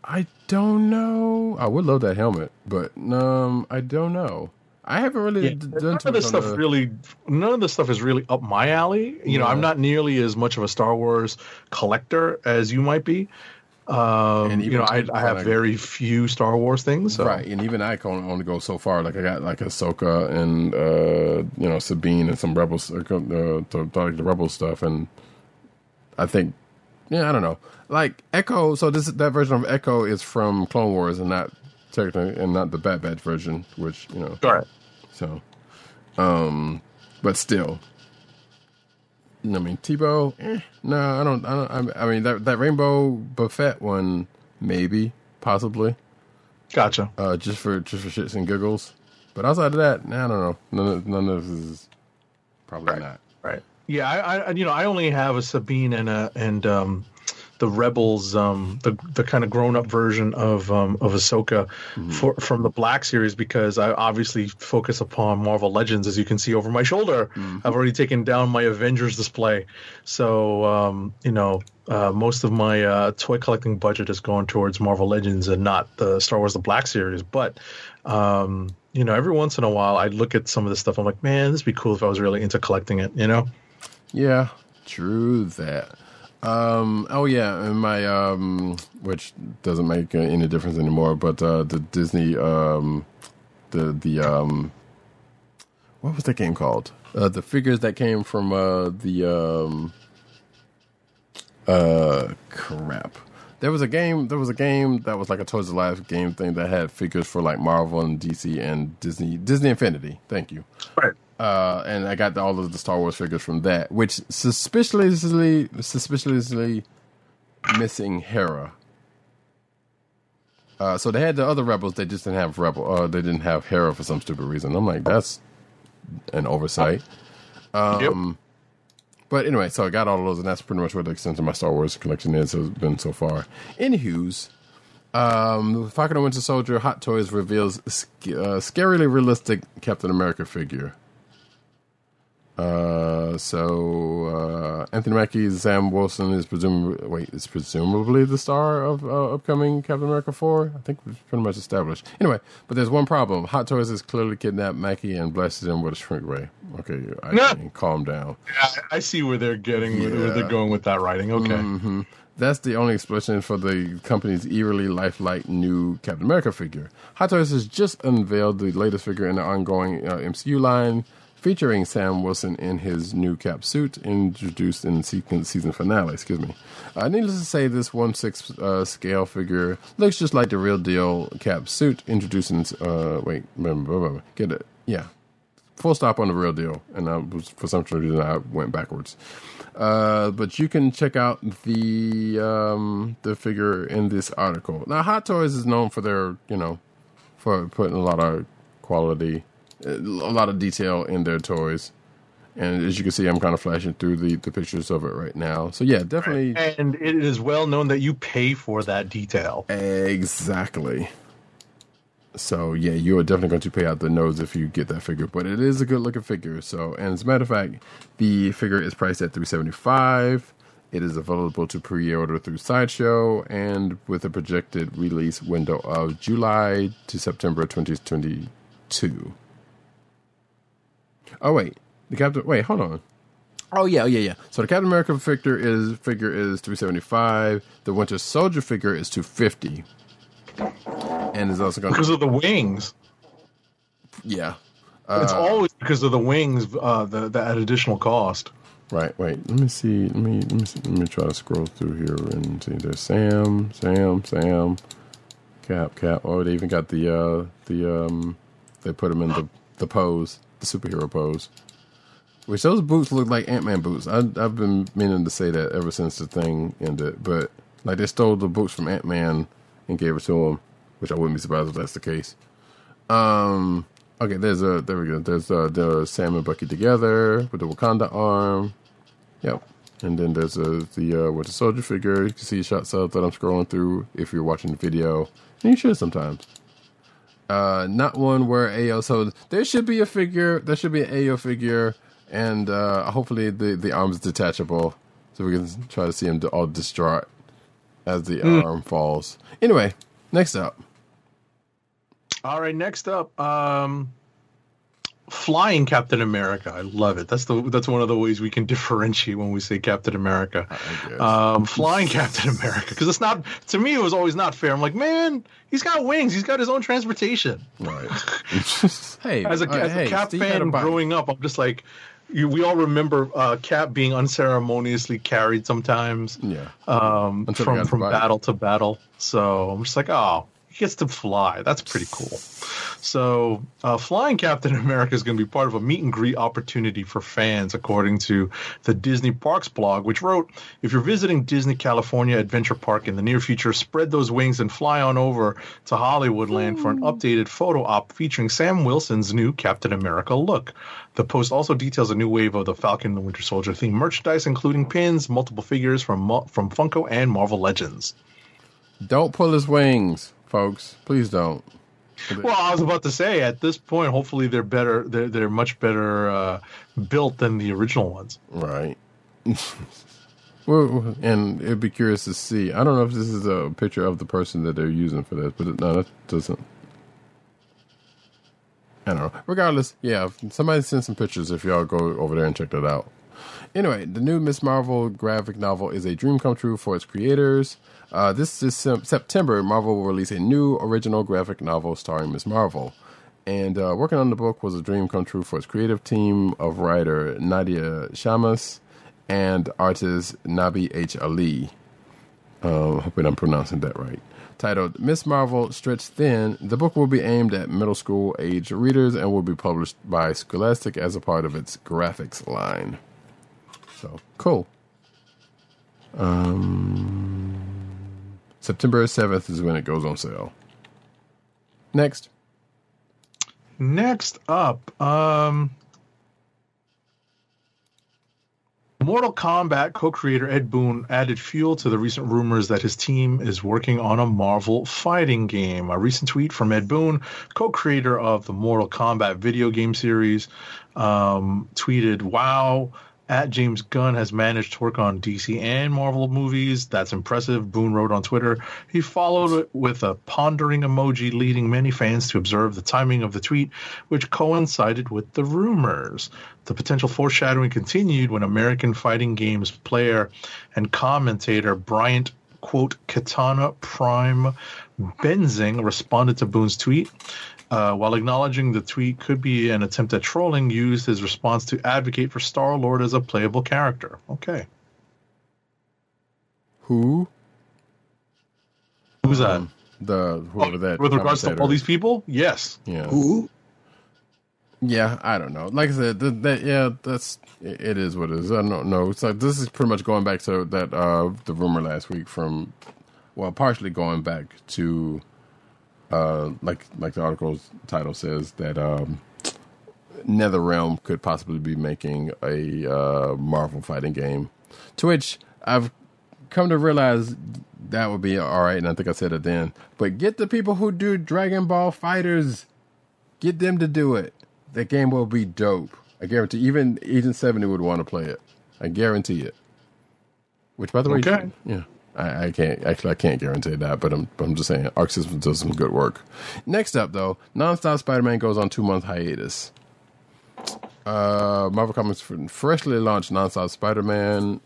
I don't know. I would love that helmet, but um, I don't know. I haven't really Yeah, d- none done of this stuff the- really, none of this stuff is really up my alley. You know, I'm not nearly as much of a Star Wars collector as you might be. Um, And you know, I, I have very few Star Wars things. So. Right, and even I can only go so far. Like I got like Ahsoka and uh, you know Sabine and some rebels, uh, to, to, like the rebel stuff, and I think, yeah, I don't know. Like Echo, so this that version of Echo is from Clone Wars and not technically and not the Bad Batch version, which you know. All right. So, um, but still, I mean Teebo. Eh, no, I don't. I don't. I mean that that Rainbow Buffet one, maybe, possibly Gotcha. uh, just for just for shits and giggles. But outside of that, nah, I don't know. None of, none of this is probably not. Right. Yeah, I, I you know I only have a Sabine and a and um the Rebels um the the kind of grown up version of um of Ahsoka for from the Black series because I obviously focus upon Marvel Legends as you can see over my shoulder. I've already taken down my Avengers display, so um you know uh, most of my uh, toy collecting budget is going towards Marvel Legends and not the Star Wars the Black series, but. Um, you know, every once in a while, I look at some of this stuff. I'm like, man, this would be cool if I was really into collecting it. You know? Yeah, true that. Um, oh yeah, and my um, which doesn't make any difference anymore. But uh, the Disney um, the the um, what was that game called? Uh, the figures that came from uh the um, uh crap. There was a game. There was a game that was like a Toys of Life game thing that had figures for like Marvel and DC and Disney Disney Infinity. Thank you. Right. Uh, and I got all of the Star Wars figures from that, which suspiciously suspiciously missing Hera. Uh, so they had the other rebels. They just didn't have rebel. Uh, they didn't have Hera for some stupid reason. I'm like, that's an oversight. yep. But anyway, so I got all of those, and that's pretty much what the extent of my Star Wars collection is has been so far. Anywho's, um, Falcon and Winter Soldier Hot Toys reveals sc- uh, scarily realistic Captain America figure. Uh, so uh, Anthony Mackie, Sam Wilson is presumably wait is presumably the star of uh, upcoming Captain America four. I think it's pretty much established. Anyway, but there's one problem: Hot Toys has clearly kidnapped Mackie and blasted him with a shrink ray. Okay, I Yeah. mean, calm down. I, I see where they're getting, where they're going with that writing. Okay. That's the only explanation for the company's eerily lifelike new Captain America figure. Hot Toys has just unveiled the latest figure in the ongoing uh, MCU line, featuring Sam Wilson in his new Cap suit, introduced in the season, season finale. Excuse me. Uh, needless to say, this one six uh, scale figure looks just like the real deal Cap suit, introduced in. Uh, wait, get it? Yeah, full stop on the real deal. And I was, for some reason, I went backwards. Uh, but you can check out the um, the figure in this article. Now, Hot Toys is known for their, you know, for putting a lot of quality, a lot of detail in their toys. And as you can see, I'm kind of flashing through the, the pictures of it right now. So yeah, definitely, And it is well known that you pay for that detail. exactly. So yeah, you are definitely going to pay out the nose if you get that figure. But it is a good looking figure. So and as a matter of fact, the figure is priced at three seventy five. It is available to pre-order through Sideshow and with a projected release window of July to September 2022. Oh wait, the Captain. Wait, hold on. Oh yeah, yeah, yeah. So the Captain America figure is figure is 375. The Winter Soldier figure is 250. And is also going because of the wings. yeah. it's always because of the wings. Uh, the that additional cost. Right. Wait. Let me see. Let me let me see, let me try to scroll through here and see. There's Sam, Sam, Sam, Cap, Cap. Oh, they even got the uh the um. They put him in the the pose, the superhero pose. Which those boots look like Ant Man boots. I, I've been meaning to say that ever since the thing ended, but like they stole the boots from Ant Man and gave it to him, which I wouldn't be surprised if that's the case. Um. Okay, there's a there we go. There's uh, the Sam and Bucky together with the Wakanda arm. Yep. And then there's a, the uh, with the soldier figure. You can see shots of that I'm scrolling through if you're watching the video. And you should sometimes. Uh, not one where AO. So there should be a figure. There should be an AO figure, and uh, hopefully the the arm's detachable, so we can try to see him all distraught as the arm falls. Anyway, next up. All right, next up, um, flying Captain America. I love it. That's the that's one of the ways we can differentiate when we say Captain America. Um, flying Captain America because it's not to me. It was always not fair. I'm like, man, he's got wings. He's got his own transportation. Right. hey, As a, uh, as hey, Cap Steve had a fan growing up, I'm just like. You, we all remember uh, Cap being unceremoniously carried sometimes Yeah. um, Until from from battle to battle. So I'm just like, oh, he gets to fly. That's pretty cool. So uh, flying Captain America is going to be part of a meet and greet opportunity for fans, according to the Disney Parks blog, which wrote, "If you're visiting Disney California Adventure Park in the near future, spread those wings and fly on over to Hollywoodland for an updated photo op featuring Sam Wilson's new Captain America look." The post also details a new wave of the Falcon and the Winter Soldier themed merchandise, including pins, multiple figures from from Funko and Marvel Legends. Don't pull his wings, folks. Please don't. Well, I was about to say at this point, hopefully they're better. They're they're much better uh, built than the original ones. Right. well, and it'd be curious to see. I don't know if this is a picture of the person that they're using for this, but it, no, that doesn't. I don't know. Regardless, yeah, somebody send some pictures if y'all go over there and check that out. Anyway, the new Miss Marvel graphic novel is a dream come true for its creators. Uh, this is sem- September. Marvel will release a new original graphic novel starring Ms. Marvel. And uh, working on the book was a dream come true for its creative team of writer Nadia Shammas and artist Nabi H. Ali. Um, hoping I'm pronouncing that right. Titled Miss Marvel Stretched Thin, the book will be aimed at middle school age readers and will be published by Scholastic as a part of its graphics line. So cool. Um, September 7th is when it goes on sale. Next. Next up, um, Mortal Kombat co-creator Ed Boon added fuel to the recent rumors that his team is working on a Marvel fighting game. A recent tweet from Ed Boon, co-creator of the Mortal Kombat video game series, um, tweeted, "Wow." At James Gunn has managed to work on DC and Marvel movies. That's impressive. Boon wrote on Twitter. He followed it with a pondering emoji, leading many fans to observe the timing of the tweet, which coincided with the rumors. The potential foreshadowing continued when American fighting games player and commentator Bryant quote Katana Prime Benzing responded to Boon's tweet. Uh, while acknowledging the tweet could be an attempt at trolling, used his response to advocate for Star Lord as a playable character. Okay, Who? who's that? Um, the whoever that. With regards to all these people, yes. Yeah. Who? Yeah, I don't know. Like I said, that, that yeah, that's it it is what it is. I don't know. It's like this is pretty much going back to that uh the rumor last week from well, partially going back to uh like like the article's title says that um NetherRealm could possibly be making a uh Marvel fighting game. To which I've come to realize that would be all right, and I think I said it then. But get the people who do Dragon Ball FighterZ, get them to do it. That game will be dope. I guarantee. Even Agent Seventy would want to play it. I guarantee it. Which, by the way, Okay. yeah, I, I can't actually I can't guarantee that, but I'm I'm just saying Arc Systems does some good work. Next up, though, Nonstop Spider-Man goes on two month hiatus. Uh, Marvel Comics freshly launched Nonstop Spider-Man.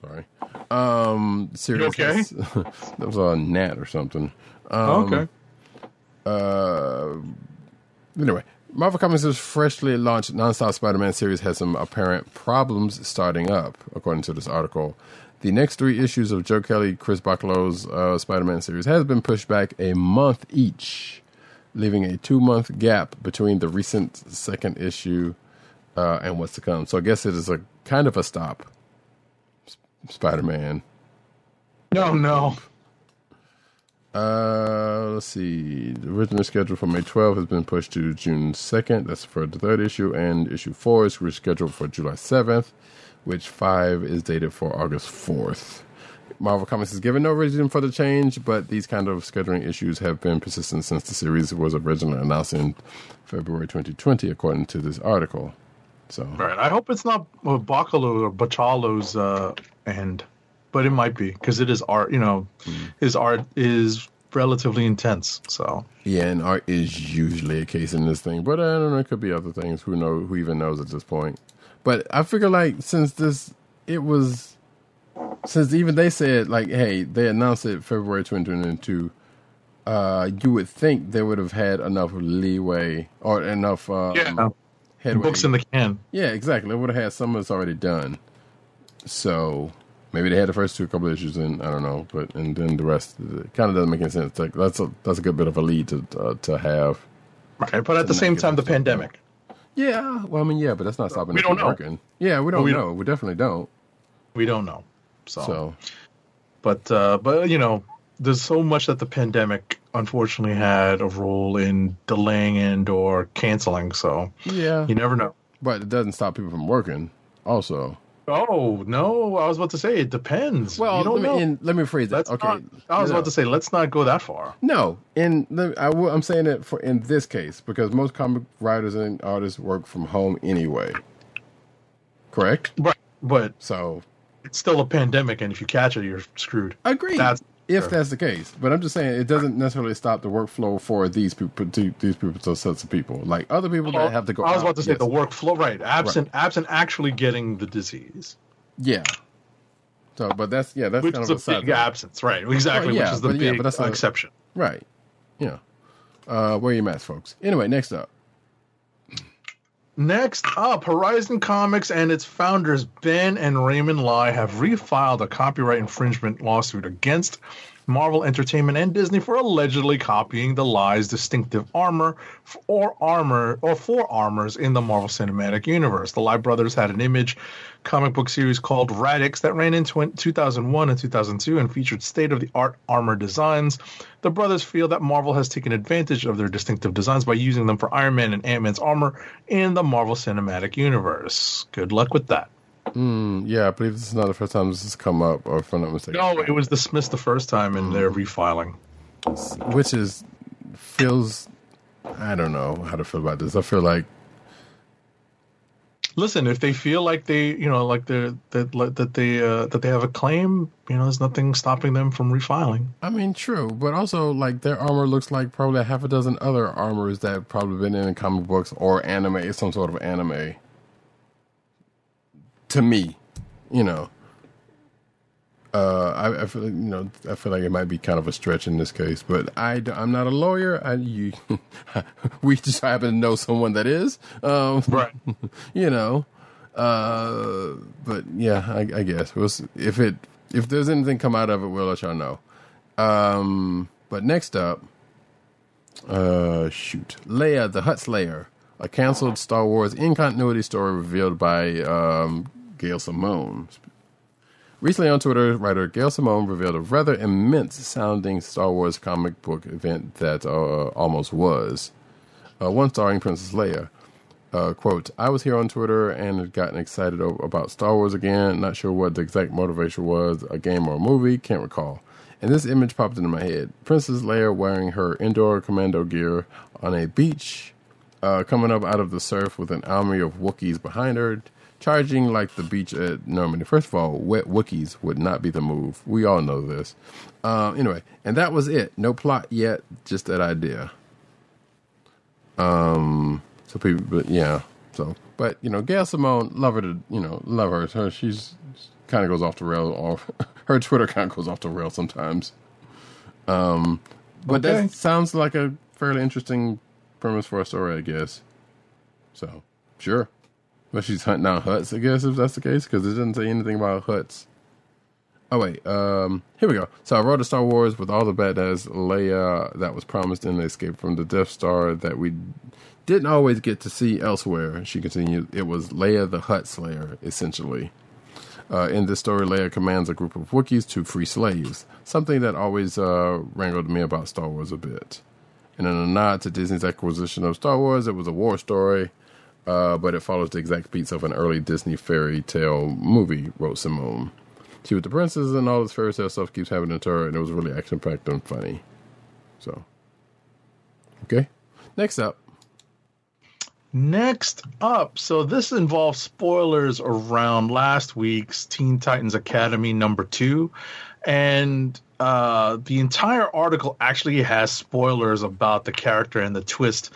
Sorry, um, series. You okay? that was a gnat or something. okay. Uh, anyway, Marvel Comics' freshly launched Nonstop Spider-Man series has some apparent problems starting up, according to this article. The next three issues of Joe Kelly, Chris Bachalo's uh, Spider-Man series has been pushed back a month each, leaving a two-month gap between the recent second issue uh, and what's to come. So I guess it is a kind of a stop. S- Spider-Man. No, no. Uh, let's see. The original schedule for May 12th has been pushed to June 2nd. That's for the third issue, and issue four is rescheduled for July 7th, which five is dated for August 4th. Marvel Comics has given no reason for the change, but these kind of scheduling issues have been persistent since the series was originally announced in February 2020, according to this article. So, Right. I hope it's not uh, Bacalo or Bachalo's uh, end, but it might be because it is art. You know, his art is relatively intense. So Yeah, and art is usually a case in this thing, but I don't know. It could be other things. Who know? Who even knows at this point? But I figure like since this, it was since even they said like, hey, they announced it February 2022. Uh, you would think they would have had enough leeway or enough um, yeah, headway. books in the can. Yeah, exactly. They would have had some of this already done. So maybe they had the first two couple of issues, and I don't know, but and then the rest it kind of doesn't make any sense. Like that's a that's a good bit of a lead to uh, to have. Right. But at the same time, the pandemic. Yeah, well, I mean, yeah, but that's not stopping We don't from know. working. Yeah, we don't we know. We definitely don't. We don't know. So, So but uh, but you know, there's so much that the pandemic unfortunately had a role in delaying and or canceling. So yeah, you never know. but it doesn't stop people from working. Also, Oh no! I was about to say it depends. well, let me know. and let me rephrase that. Let's okay, not- I was no. about to say let's not go that far. No, and the, I, will- I'm saying it for in this case because most comic writers and artists work from home anyway. Correct. Right. But So it's still a pandemic, and if you catch it, you're screwed. Agreed. That's- if sure. that's the case, but I'm just saying it doesn't necessarily stop the workflow for these people, to these people, to sets of people. Like other people that have to go. I was out, about to say yes. the workflow, right? Absent, absent actually getting the disease, Yeah. So, but that's yeah, that's which kind is of a a big thing. absence, right? Exactly, Well, yeah, which is the but yeah, big but that's a- exception. right? Yeah. Uh, wear your mask, folks. Anyway, next up. Next up, Horizon Comics and its founders Ben and Raymond Lai have refiled a copyright infringement lawsuit against Marvel Entertainment and Disney for allegedly copying the Lai's distinctive armor or armor or four armors in the Marvel Cinematic Universe. The Lai brothers had an image comic book series called Radix that ran in 2001 and 2002 and featured state-of-the-art armor designs. The brothers feel that Marvel has taken advantage of their distinctive designs by using them for Iron Man and Ant-Man's armor in the Marvel Cinematic Universe. Good luck with that. Mm, yeah, I believe this is not the first time this has come up, or if I'm not mistaken. No, it was dismissed the first time and they're refiling. Which is feels. I don't know how to feel about this. I feel like Listen, if they feel like they, you know, like they're that that they uh, that they have a claim, you know, there's nothing stopping them from refiling. I mean, true, but also like their armor looks like probably a half a dozen other armors that probably been in comic books or anime, some sort of anime. To me, you know, uh, I, I feel like, you know I feel like it might be kind of a stretch in this case, but I am not a lawyer. I you, we just happen to know someone that is, um, Right. you know. Uh, but yeah, I, I guess we'll see. if it if there's anything come out of it, we'll let y'all know. Um, but next up, uh, shoot, Leia the Hutt Slayer, a canceled Star Wars in continuity story revealed by um, Gail Simone. Recently on Twitter, writer Gail Simone revealed a rather immense sounding Star Wars comic book event that uh, almost was. Uh, one starring Princess Leia. Uh, quote, I was here on Twitter and had gotten excited about Star Wars again. Not sure what the exact motivation was, a game or a movie, can't recall. And this image popped into my head. Princess Leia wearing her indoor commando gear on a beach, uh, coming up out of the surf with an army of Wookiees behind her. Charging like the beach at Normandy. First of all, wet Wookiees would not be the move. We all know this. Um, anyway, and that was it. No plot yet, just that idea. Um, so people, but yeah, so but you know, Gail Simone, love her to you know, love her. her she's kind of goes off the rail, Off her Twitter kind of goes off the rail sometimes. Um, but Okay. that sounds like a fairly interesting premise for a story, I guess. So sure, but she's hunting down huts, I guess, if that's the case, because it doesn't say anything about huts. Oh wait, um, here we go. So I wrote a Star Wars with all the badass Leia that was promised in the Escape from the Death Star that we didn't always get to see elsewhere. She continued, it was Leia the Hutt Slayer, essentially. Uh, in this story, Leia commands a group of Wookiees to free slaves, something that always uh, wrangled me about Star Wars a bit. And in a nod to Disney's acquisition of Star Wars, it was a war story, uh, but it follows the exact beats of an early Disney fairy tale movie, wrote Simone. She was the princess, and all this fairy tale stuff keeps happening to her, and it was really action packed and funny. So, okay. Next up, Next up, so this involves spoilers around last week's Teen Titans Academy number two. And uh, the entire article actually has spoilers about the character and the twist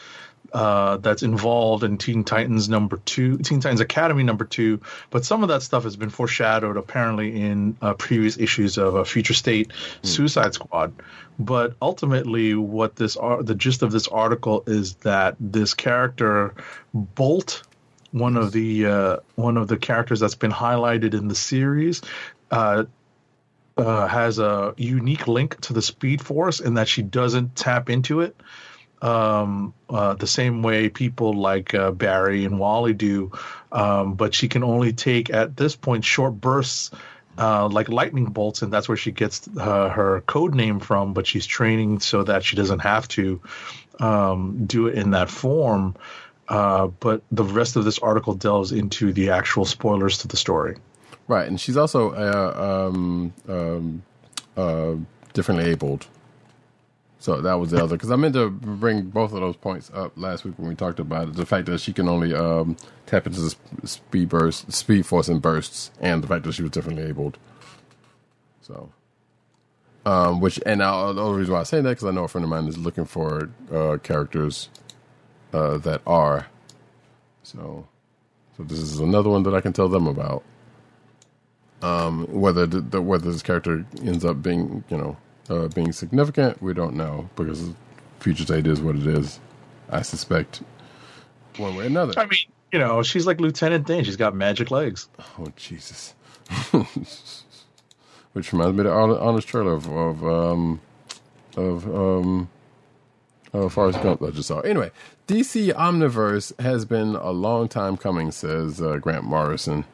uh, that's involved in Teen Titans number two, Teen Titans Academy number two. But some of that stuff has been foreshadowed apparently in uh, previous issues of uh, Future State Suicide Squad. But ultimately, what this ar- the gist of this article is that this character Bolt, one of the uh, one of the characters that's been highlighted in the series, uh, uh, has a unique link to the Speed Force in that she doesn't tap into it um, uh, the same way people like uh, Barry and Wally do, um, but she can only take at this point short bursts. Uh, like lightning bolts, and that's where she gets uh, her code name from. But she's training so that she doesn't have to um, do it in that form. Uh, but the rest of this article delves into the actual spoilers to the story. right, and she's also uh, um, um, uh, differently abled. So that was the other because I meant to bring both of those points up last week when we talked about it. The fact that she can only um, tap into the speed burst, speed force in bursts, and the fact that she was differently abled. So, um, which and now the only reason why I say that because I know a friend of mine is looking for uh, characters uh, that are. So, so this is another one that I can tell them about. Um, whether the, the whether this character ends up being you know uh, being significant, we don't know because future state is what it is. I suspect one way or another. I mean, you know, she's like Lieutenant Dan. She's got magic legs. Oh Jesus! Which reminds me of the hon- honest trailer of of um, of um, uh, Forrest Gump that I just saw. Anyway, DC Omniverse has been a long time coming, says uh, Grant Morrison.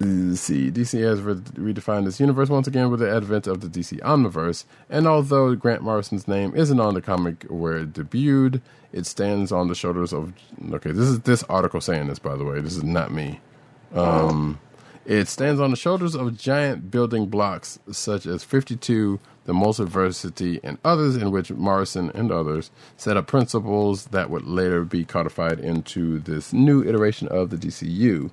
Let's see, DC has re- redefined this universe once again with the advent of the DC Omniverse, and although Grant Morrison's name isn't on the comic where it debuted, it stands on the shoulders of. Okay, this is this article saying this, by the way. This is not me. Um, it stands on the shoulders of giant building blocks such as 52, the Multiversity, and others in which Morrison and others set up principles that would later be codified into this new iteration of the DCU.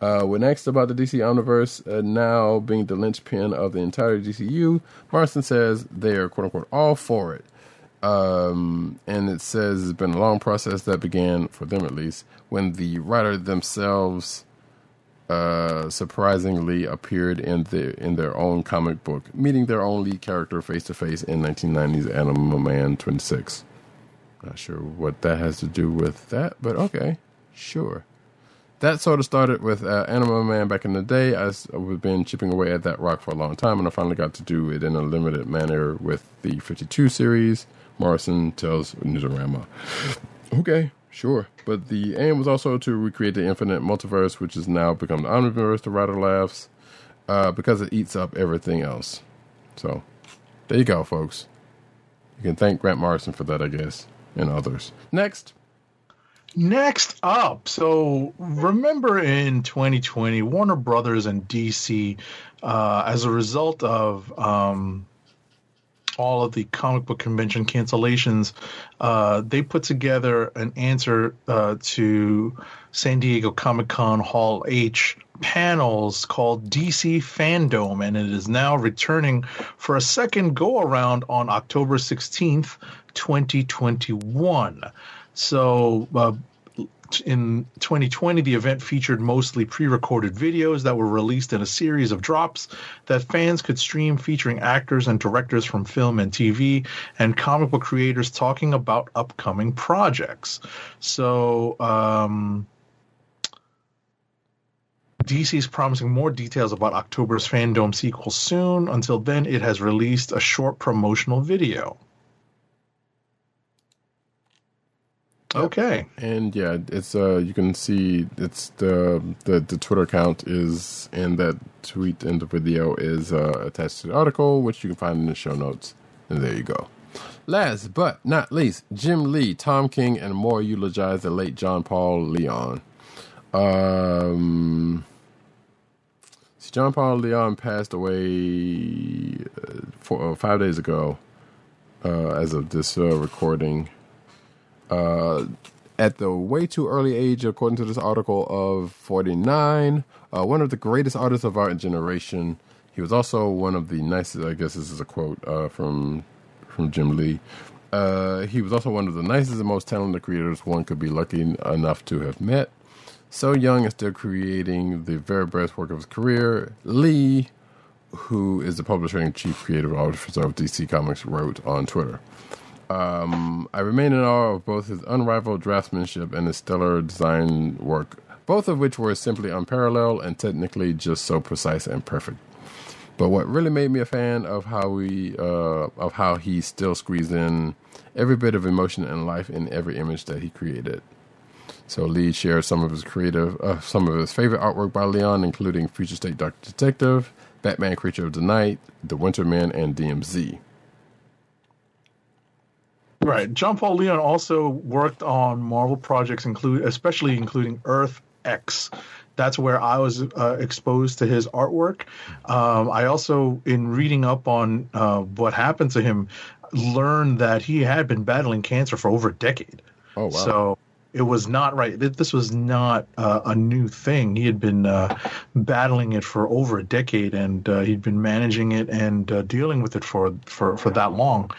Uh, when asked about the DC Omniverse uh, now being the linchpin of the entire DCU, Morrison says they are "quote unquote" all for it. Um, and it says it's been a long process that began, for them at least, when the writer themselves uh, surprisingly appeared in their in their own comic book, meeting their own lead character face to face in 1990's Animal Man 26. Not sure what that has to do with that, but okay, sure. That sort of started with uh, Animal Man back in the day. I I've been chipping away at that rock for a long time, and I finally got to do it in a limited manner with the 52 series. Morrison tells Newsarama. Okay, sure. But the aim was also to recreate the infinite multiverse, which has now become the omniverse, the writer laughs, uh, because it eats up everything else. So, there you go, folks. You can thank Grant Morrison for that, I guess, and others. Next. Next up, so remember in 2020, Warner Brothers and DC, uh, as a result of um, all of the comic book convention cancellations, uh, they put together an answer uh, to San Diego Comic Con Hall H panels called DC Fandom, and it is now returning for a second go around on October 16th, 2021. So, uh, in 2020, the event featured mostly pre recorded videos that were released in a series of drops that fans could stream, featuring actors and directors from film and TV and comic book creators talking about upcoming projects. So, um, DC is promising more details about October's Fandom sequel soon. Until then, it has released a short promotional video. Okay. And yeah, it's uh you can see it's the the, the Twitter account is in that tweet and the video is uh, attached to the article, which you can find in the show notes. And there you go. Last but not least, Jim Lee, Tom King, and more eulogize the late John Paul Leon. Um, see, John Paul Leon passed away uh, four, uh, five days ago. Uh, as of this uh, recording, uh, at the way too early age, according to this article, of 49, uh, one of the greatest artists of our generation. He was also one of the nicest, I guess this is a quote uh, from from Jim Lee. Uh, he was also one of the nicest and most talented creators one could be lucky enough to have met. So young and still creating the very best work of his career, Lee, who is the publisher and chief creative officer of DC Comics, wrote on Twitter. Um, I remain in awe of both his unrivaled draftsmanship and his stellar design work, both of which were simply unparalleled and technically just so precise and perfect. But what really made me a fan of how we uh, of how he still squeezed in every bit of emotion and life in every image that he created. So Lee shared some of his creative, uh, some of his favorite artwork by Leon, including Future State Dark Detective, Batman Creature of the Night, The Winter Man, and DMZ. Right. John Paul Leon also worked on Marvel projects, include especially including Earth X. That's where I was uh, exposed to his artwork. Um, I also, in reading up on uh, what happened to him, learned that he had been battling cancer for over a decade. Oh wow! So it was not right. This was not uh, a new thing. He had been uh, battling it for over a decade, and uh, he'd been managing it and uh, dealing with it for for for that long.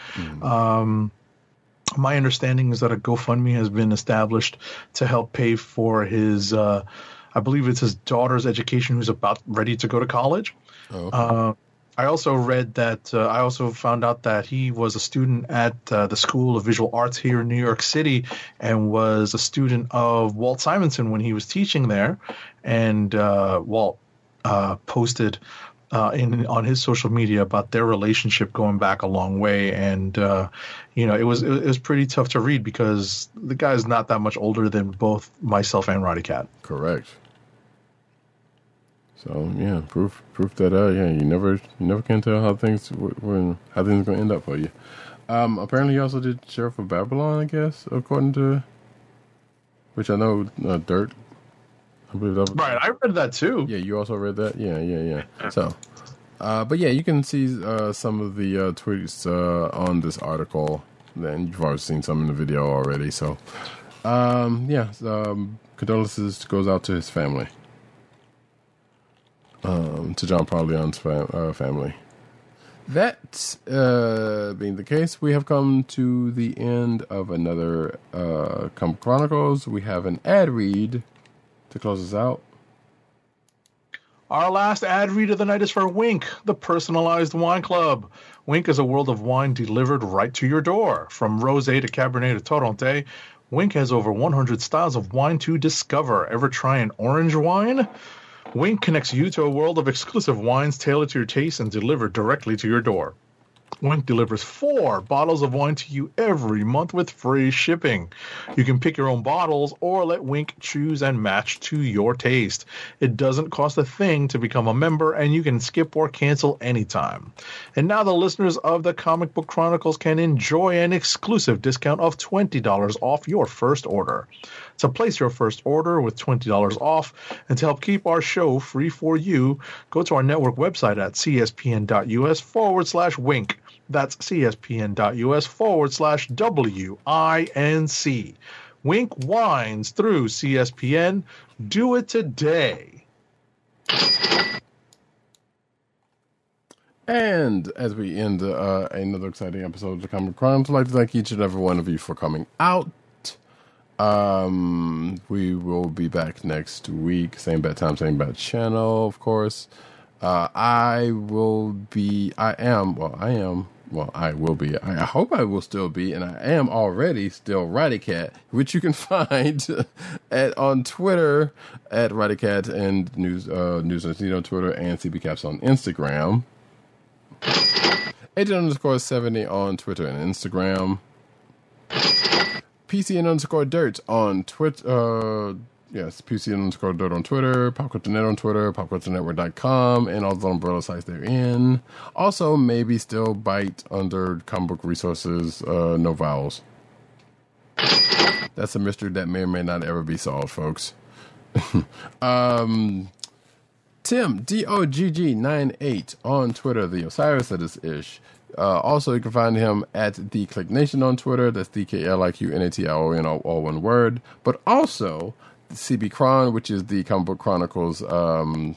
Um, my understanding is that a GoFundMe has been established to help pay for his. Uh, I believe it's his daughter's education, who's about ready to go to college. Oh, okay. Uh, I also read that. Uh, I also found out that he was a student at uh, the School of Visual Arts here in New York City, and was a student of Walt Simonson when he was teaching there. And uh, Walt uh, posted uh, in on his social media about their relationship going back a long way, and uh, you know it was it was pretty tough to read because the guy's not that much older than both myself and Roddy Cat. Correct. So yeah, proof proof that uh yeah you never you never can tell how things when how things gonna end up for you. Um, apparently he also did Sheriff of Babylon, I guess, according to which I know uh, Dirt. I believe that was Right, I read that too. Yeah, you also read that. Yeah, yeah, yeah. So, uh, but yeah, you can see uh, some of the uh, tweets uh, on this article. Then you've already seen some in the video already. So, um, yeah, um, condolences goes out to his family, um, to John Paul Leon's fam- uh, family. That uh, being the case, we have come to the end of another uh, Chronicles. We have an ad read to close us out. Our last ad read of the night is for Winc, the personalized wine club. Winc is a world of wine delivered right to your door. From rosé to cabernet to torronté, Winc has over 100 styles of wine to discover. Ever try an orange wine? Winc connects you to a world of exclusive wines tailored to your taste and delivered directly to your door. Winc delivers four bottles of wine to you every month with free shipping. You can pick your own bottles or let Winc choose and match to your taste. It doesn't cost a thing to become a member, and you can skip or cancel anytime. And now the listeners of the Comic Book Chronicles can enjoy an exclusive discount of $20 off your first order. To place your first order with $20 off and to help keep our show free for you, go to our network website at cspn.us forward slash winc. That's cspn.us forward slash W-I-N-C. Winc wines through CSPN. Do it today. And as we end uh, another exciting episode of the Comic Chronicles, I'd like to thank each and every one of you for coming out. Um, we will be back next week, same bad time, same bad channel, of course. Uh, I will be, I am, well, I am, well, I will be, I hope I will still be, and I am already still Cat, which you can find at on Twitter at Cat and News, uh, News on Twitter and CB Caps on Instagram. Agent underscore 70 on Twitter and Instagram. PCN underscore dirt on Twitter. Uh, yes, PCN underscore dirt on Twitter, PopCultureNet on Twitter, PopCultureNetwork.com, and all the umbrella sites they're in. Also, maybe still bite under comic book resources, uh, no vowels. That's a mystery that may or may not ever be solved, folks. um, Tim D O G G 98 on Twitter, the Osiris of this ish. Uh, also, you can find him at the Kliq Nation on Twitter. That's D K L I Q N A T I O N, all one word. But also, CB Chron, which is the Comic Book Chronicles um,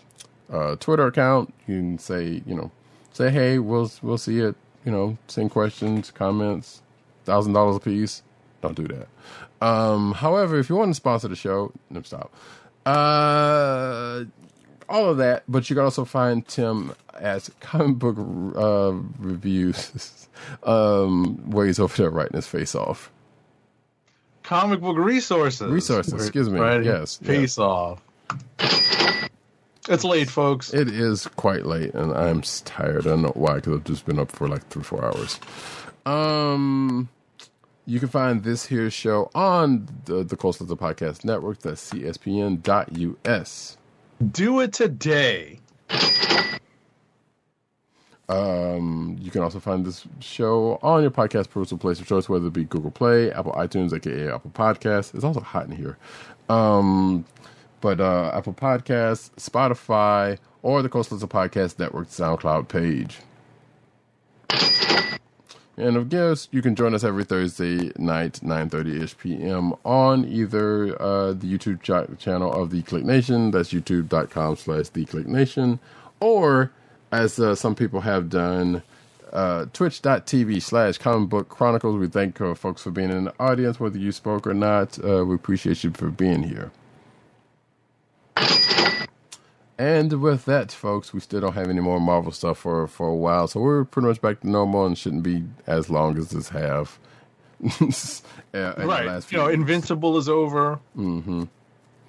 uh, Twitter account. You can say, you know, say, hey, we'll we'll see it. You know, send questions, comments, thousand dollars a piece. Don't do that. Um, however, if you want to sponsor the show, no, stop. Uh, all of that, but you can also find Tim as comic book uh, reviews, um, where he's over there writing his face off. Comic book resources. Resources, excuse me. Right? Yes, Face off. It's late, folks. It is quite late, and I'm tired. I don't know why, because I've just been up for like three, four hours. Um, you can find this here show on the the Coastal the Podcast Network. That's cspn.us. Do it today. Um, you can also find this show on your podcast personal place of choice, whether it be Google Play, Apple iTunes, aka Apple Podcasts. It's also hot in here. Um, but uh, Apple Podcasts, Spotify, or the Coastal Podcast Network SoundCloud page. And of course, you can join us every Thursday night, 9.30ish p.m. on either uh, the YouTube ch- channel of The Kliq Nation, that's youtube.com slash The Kliq Nation, or as uh, some people have done, uh, twitch.tv slash comic book chronicles. We thank uh, folks for being in the audience, whether you spoke or not. Uh, we appreciate you for being here. And with that, folks, we still don't have any more Marvel stuff for, for a while, so we're pretty much back to normal and shouldn't be as long as this have. Right. You know, weeks. Invincible is over. Mm-hmm.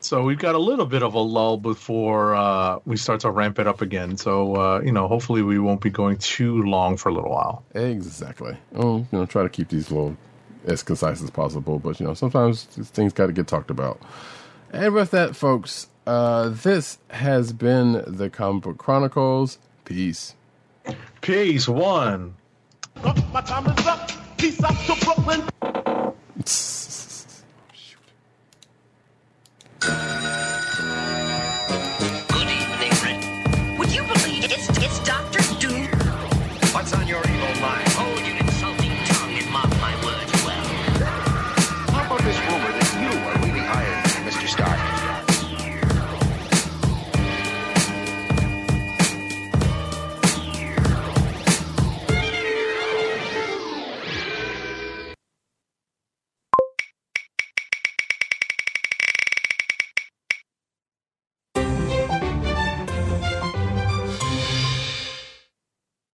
So we've got a little bit of a lull before uh, we start to ramp it up again. So uh, you know, hopefully we won't be going too long for a little while. Exactly. Oh, you know, try to keep these little as concise as possible, but you know, sometimes things got to get talked about. And with that, folks, uh, this has been the Comic Book Chronicles. Peace. Peace, one. Oh, my time is up. Peace out to Brooklyn. oh, shoot.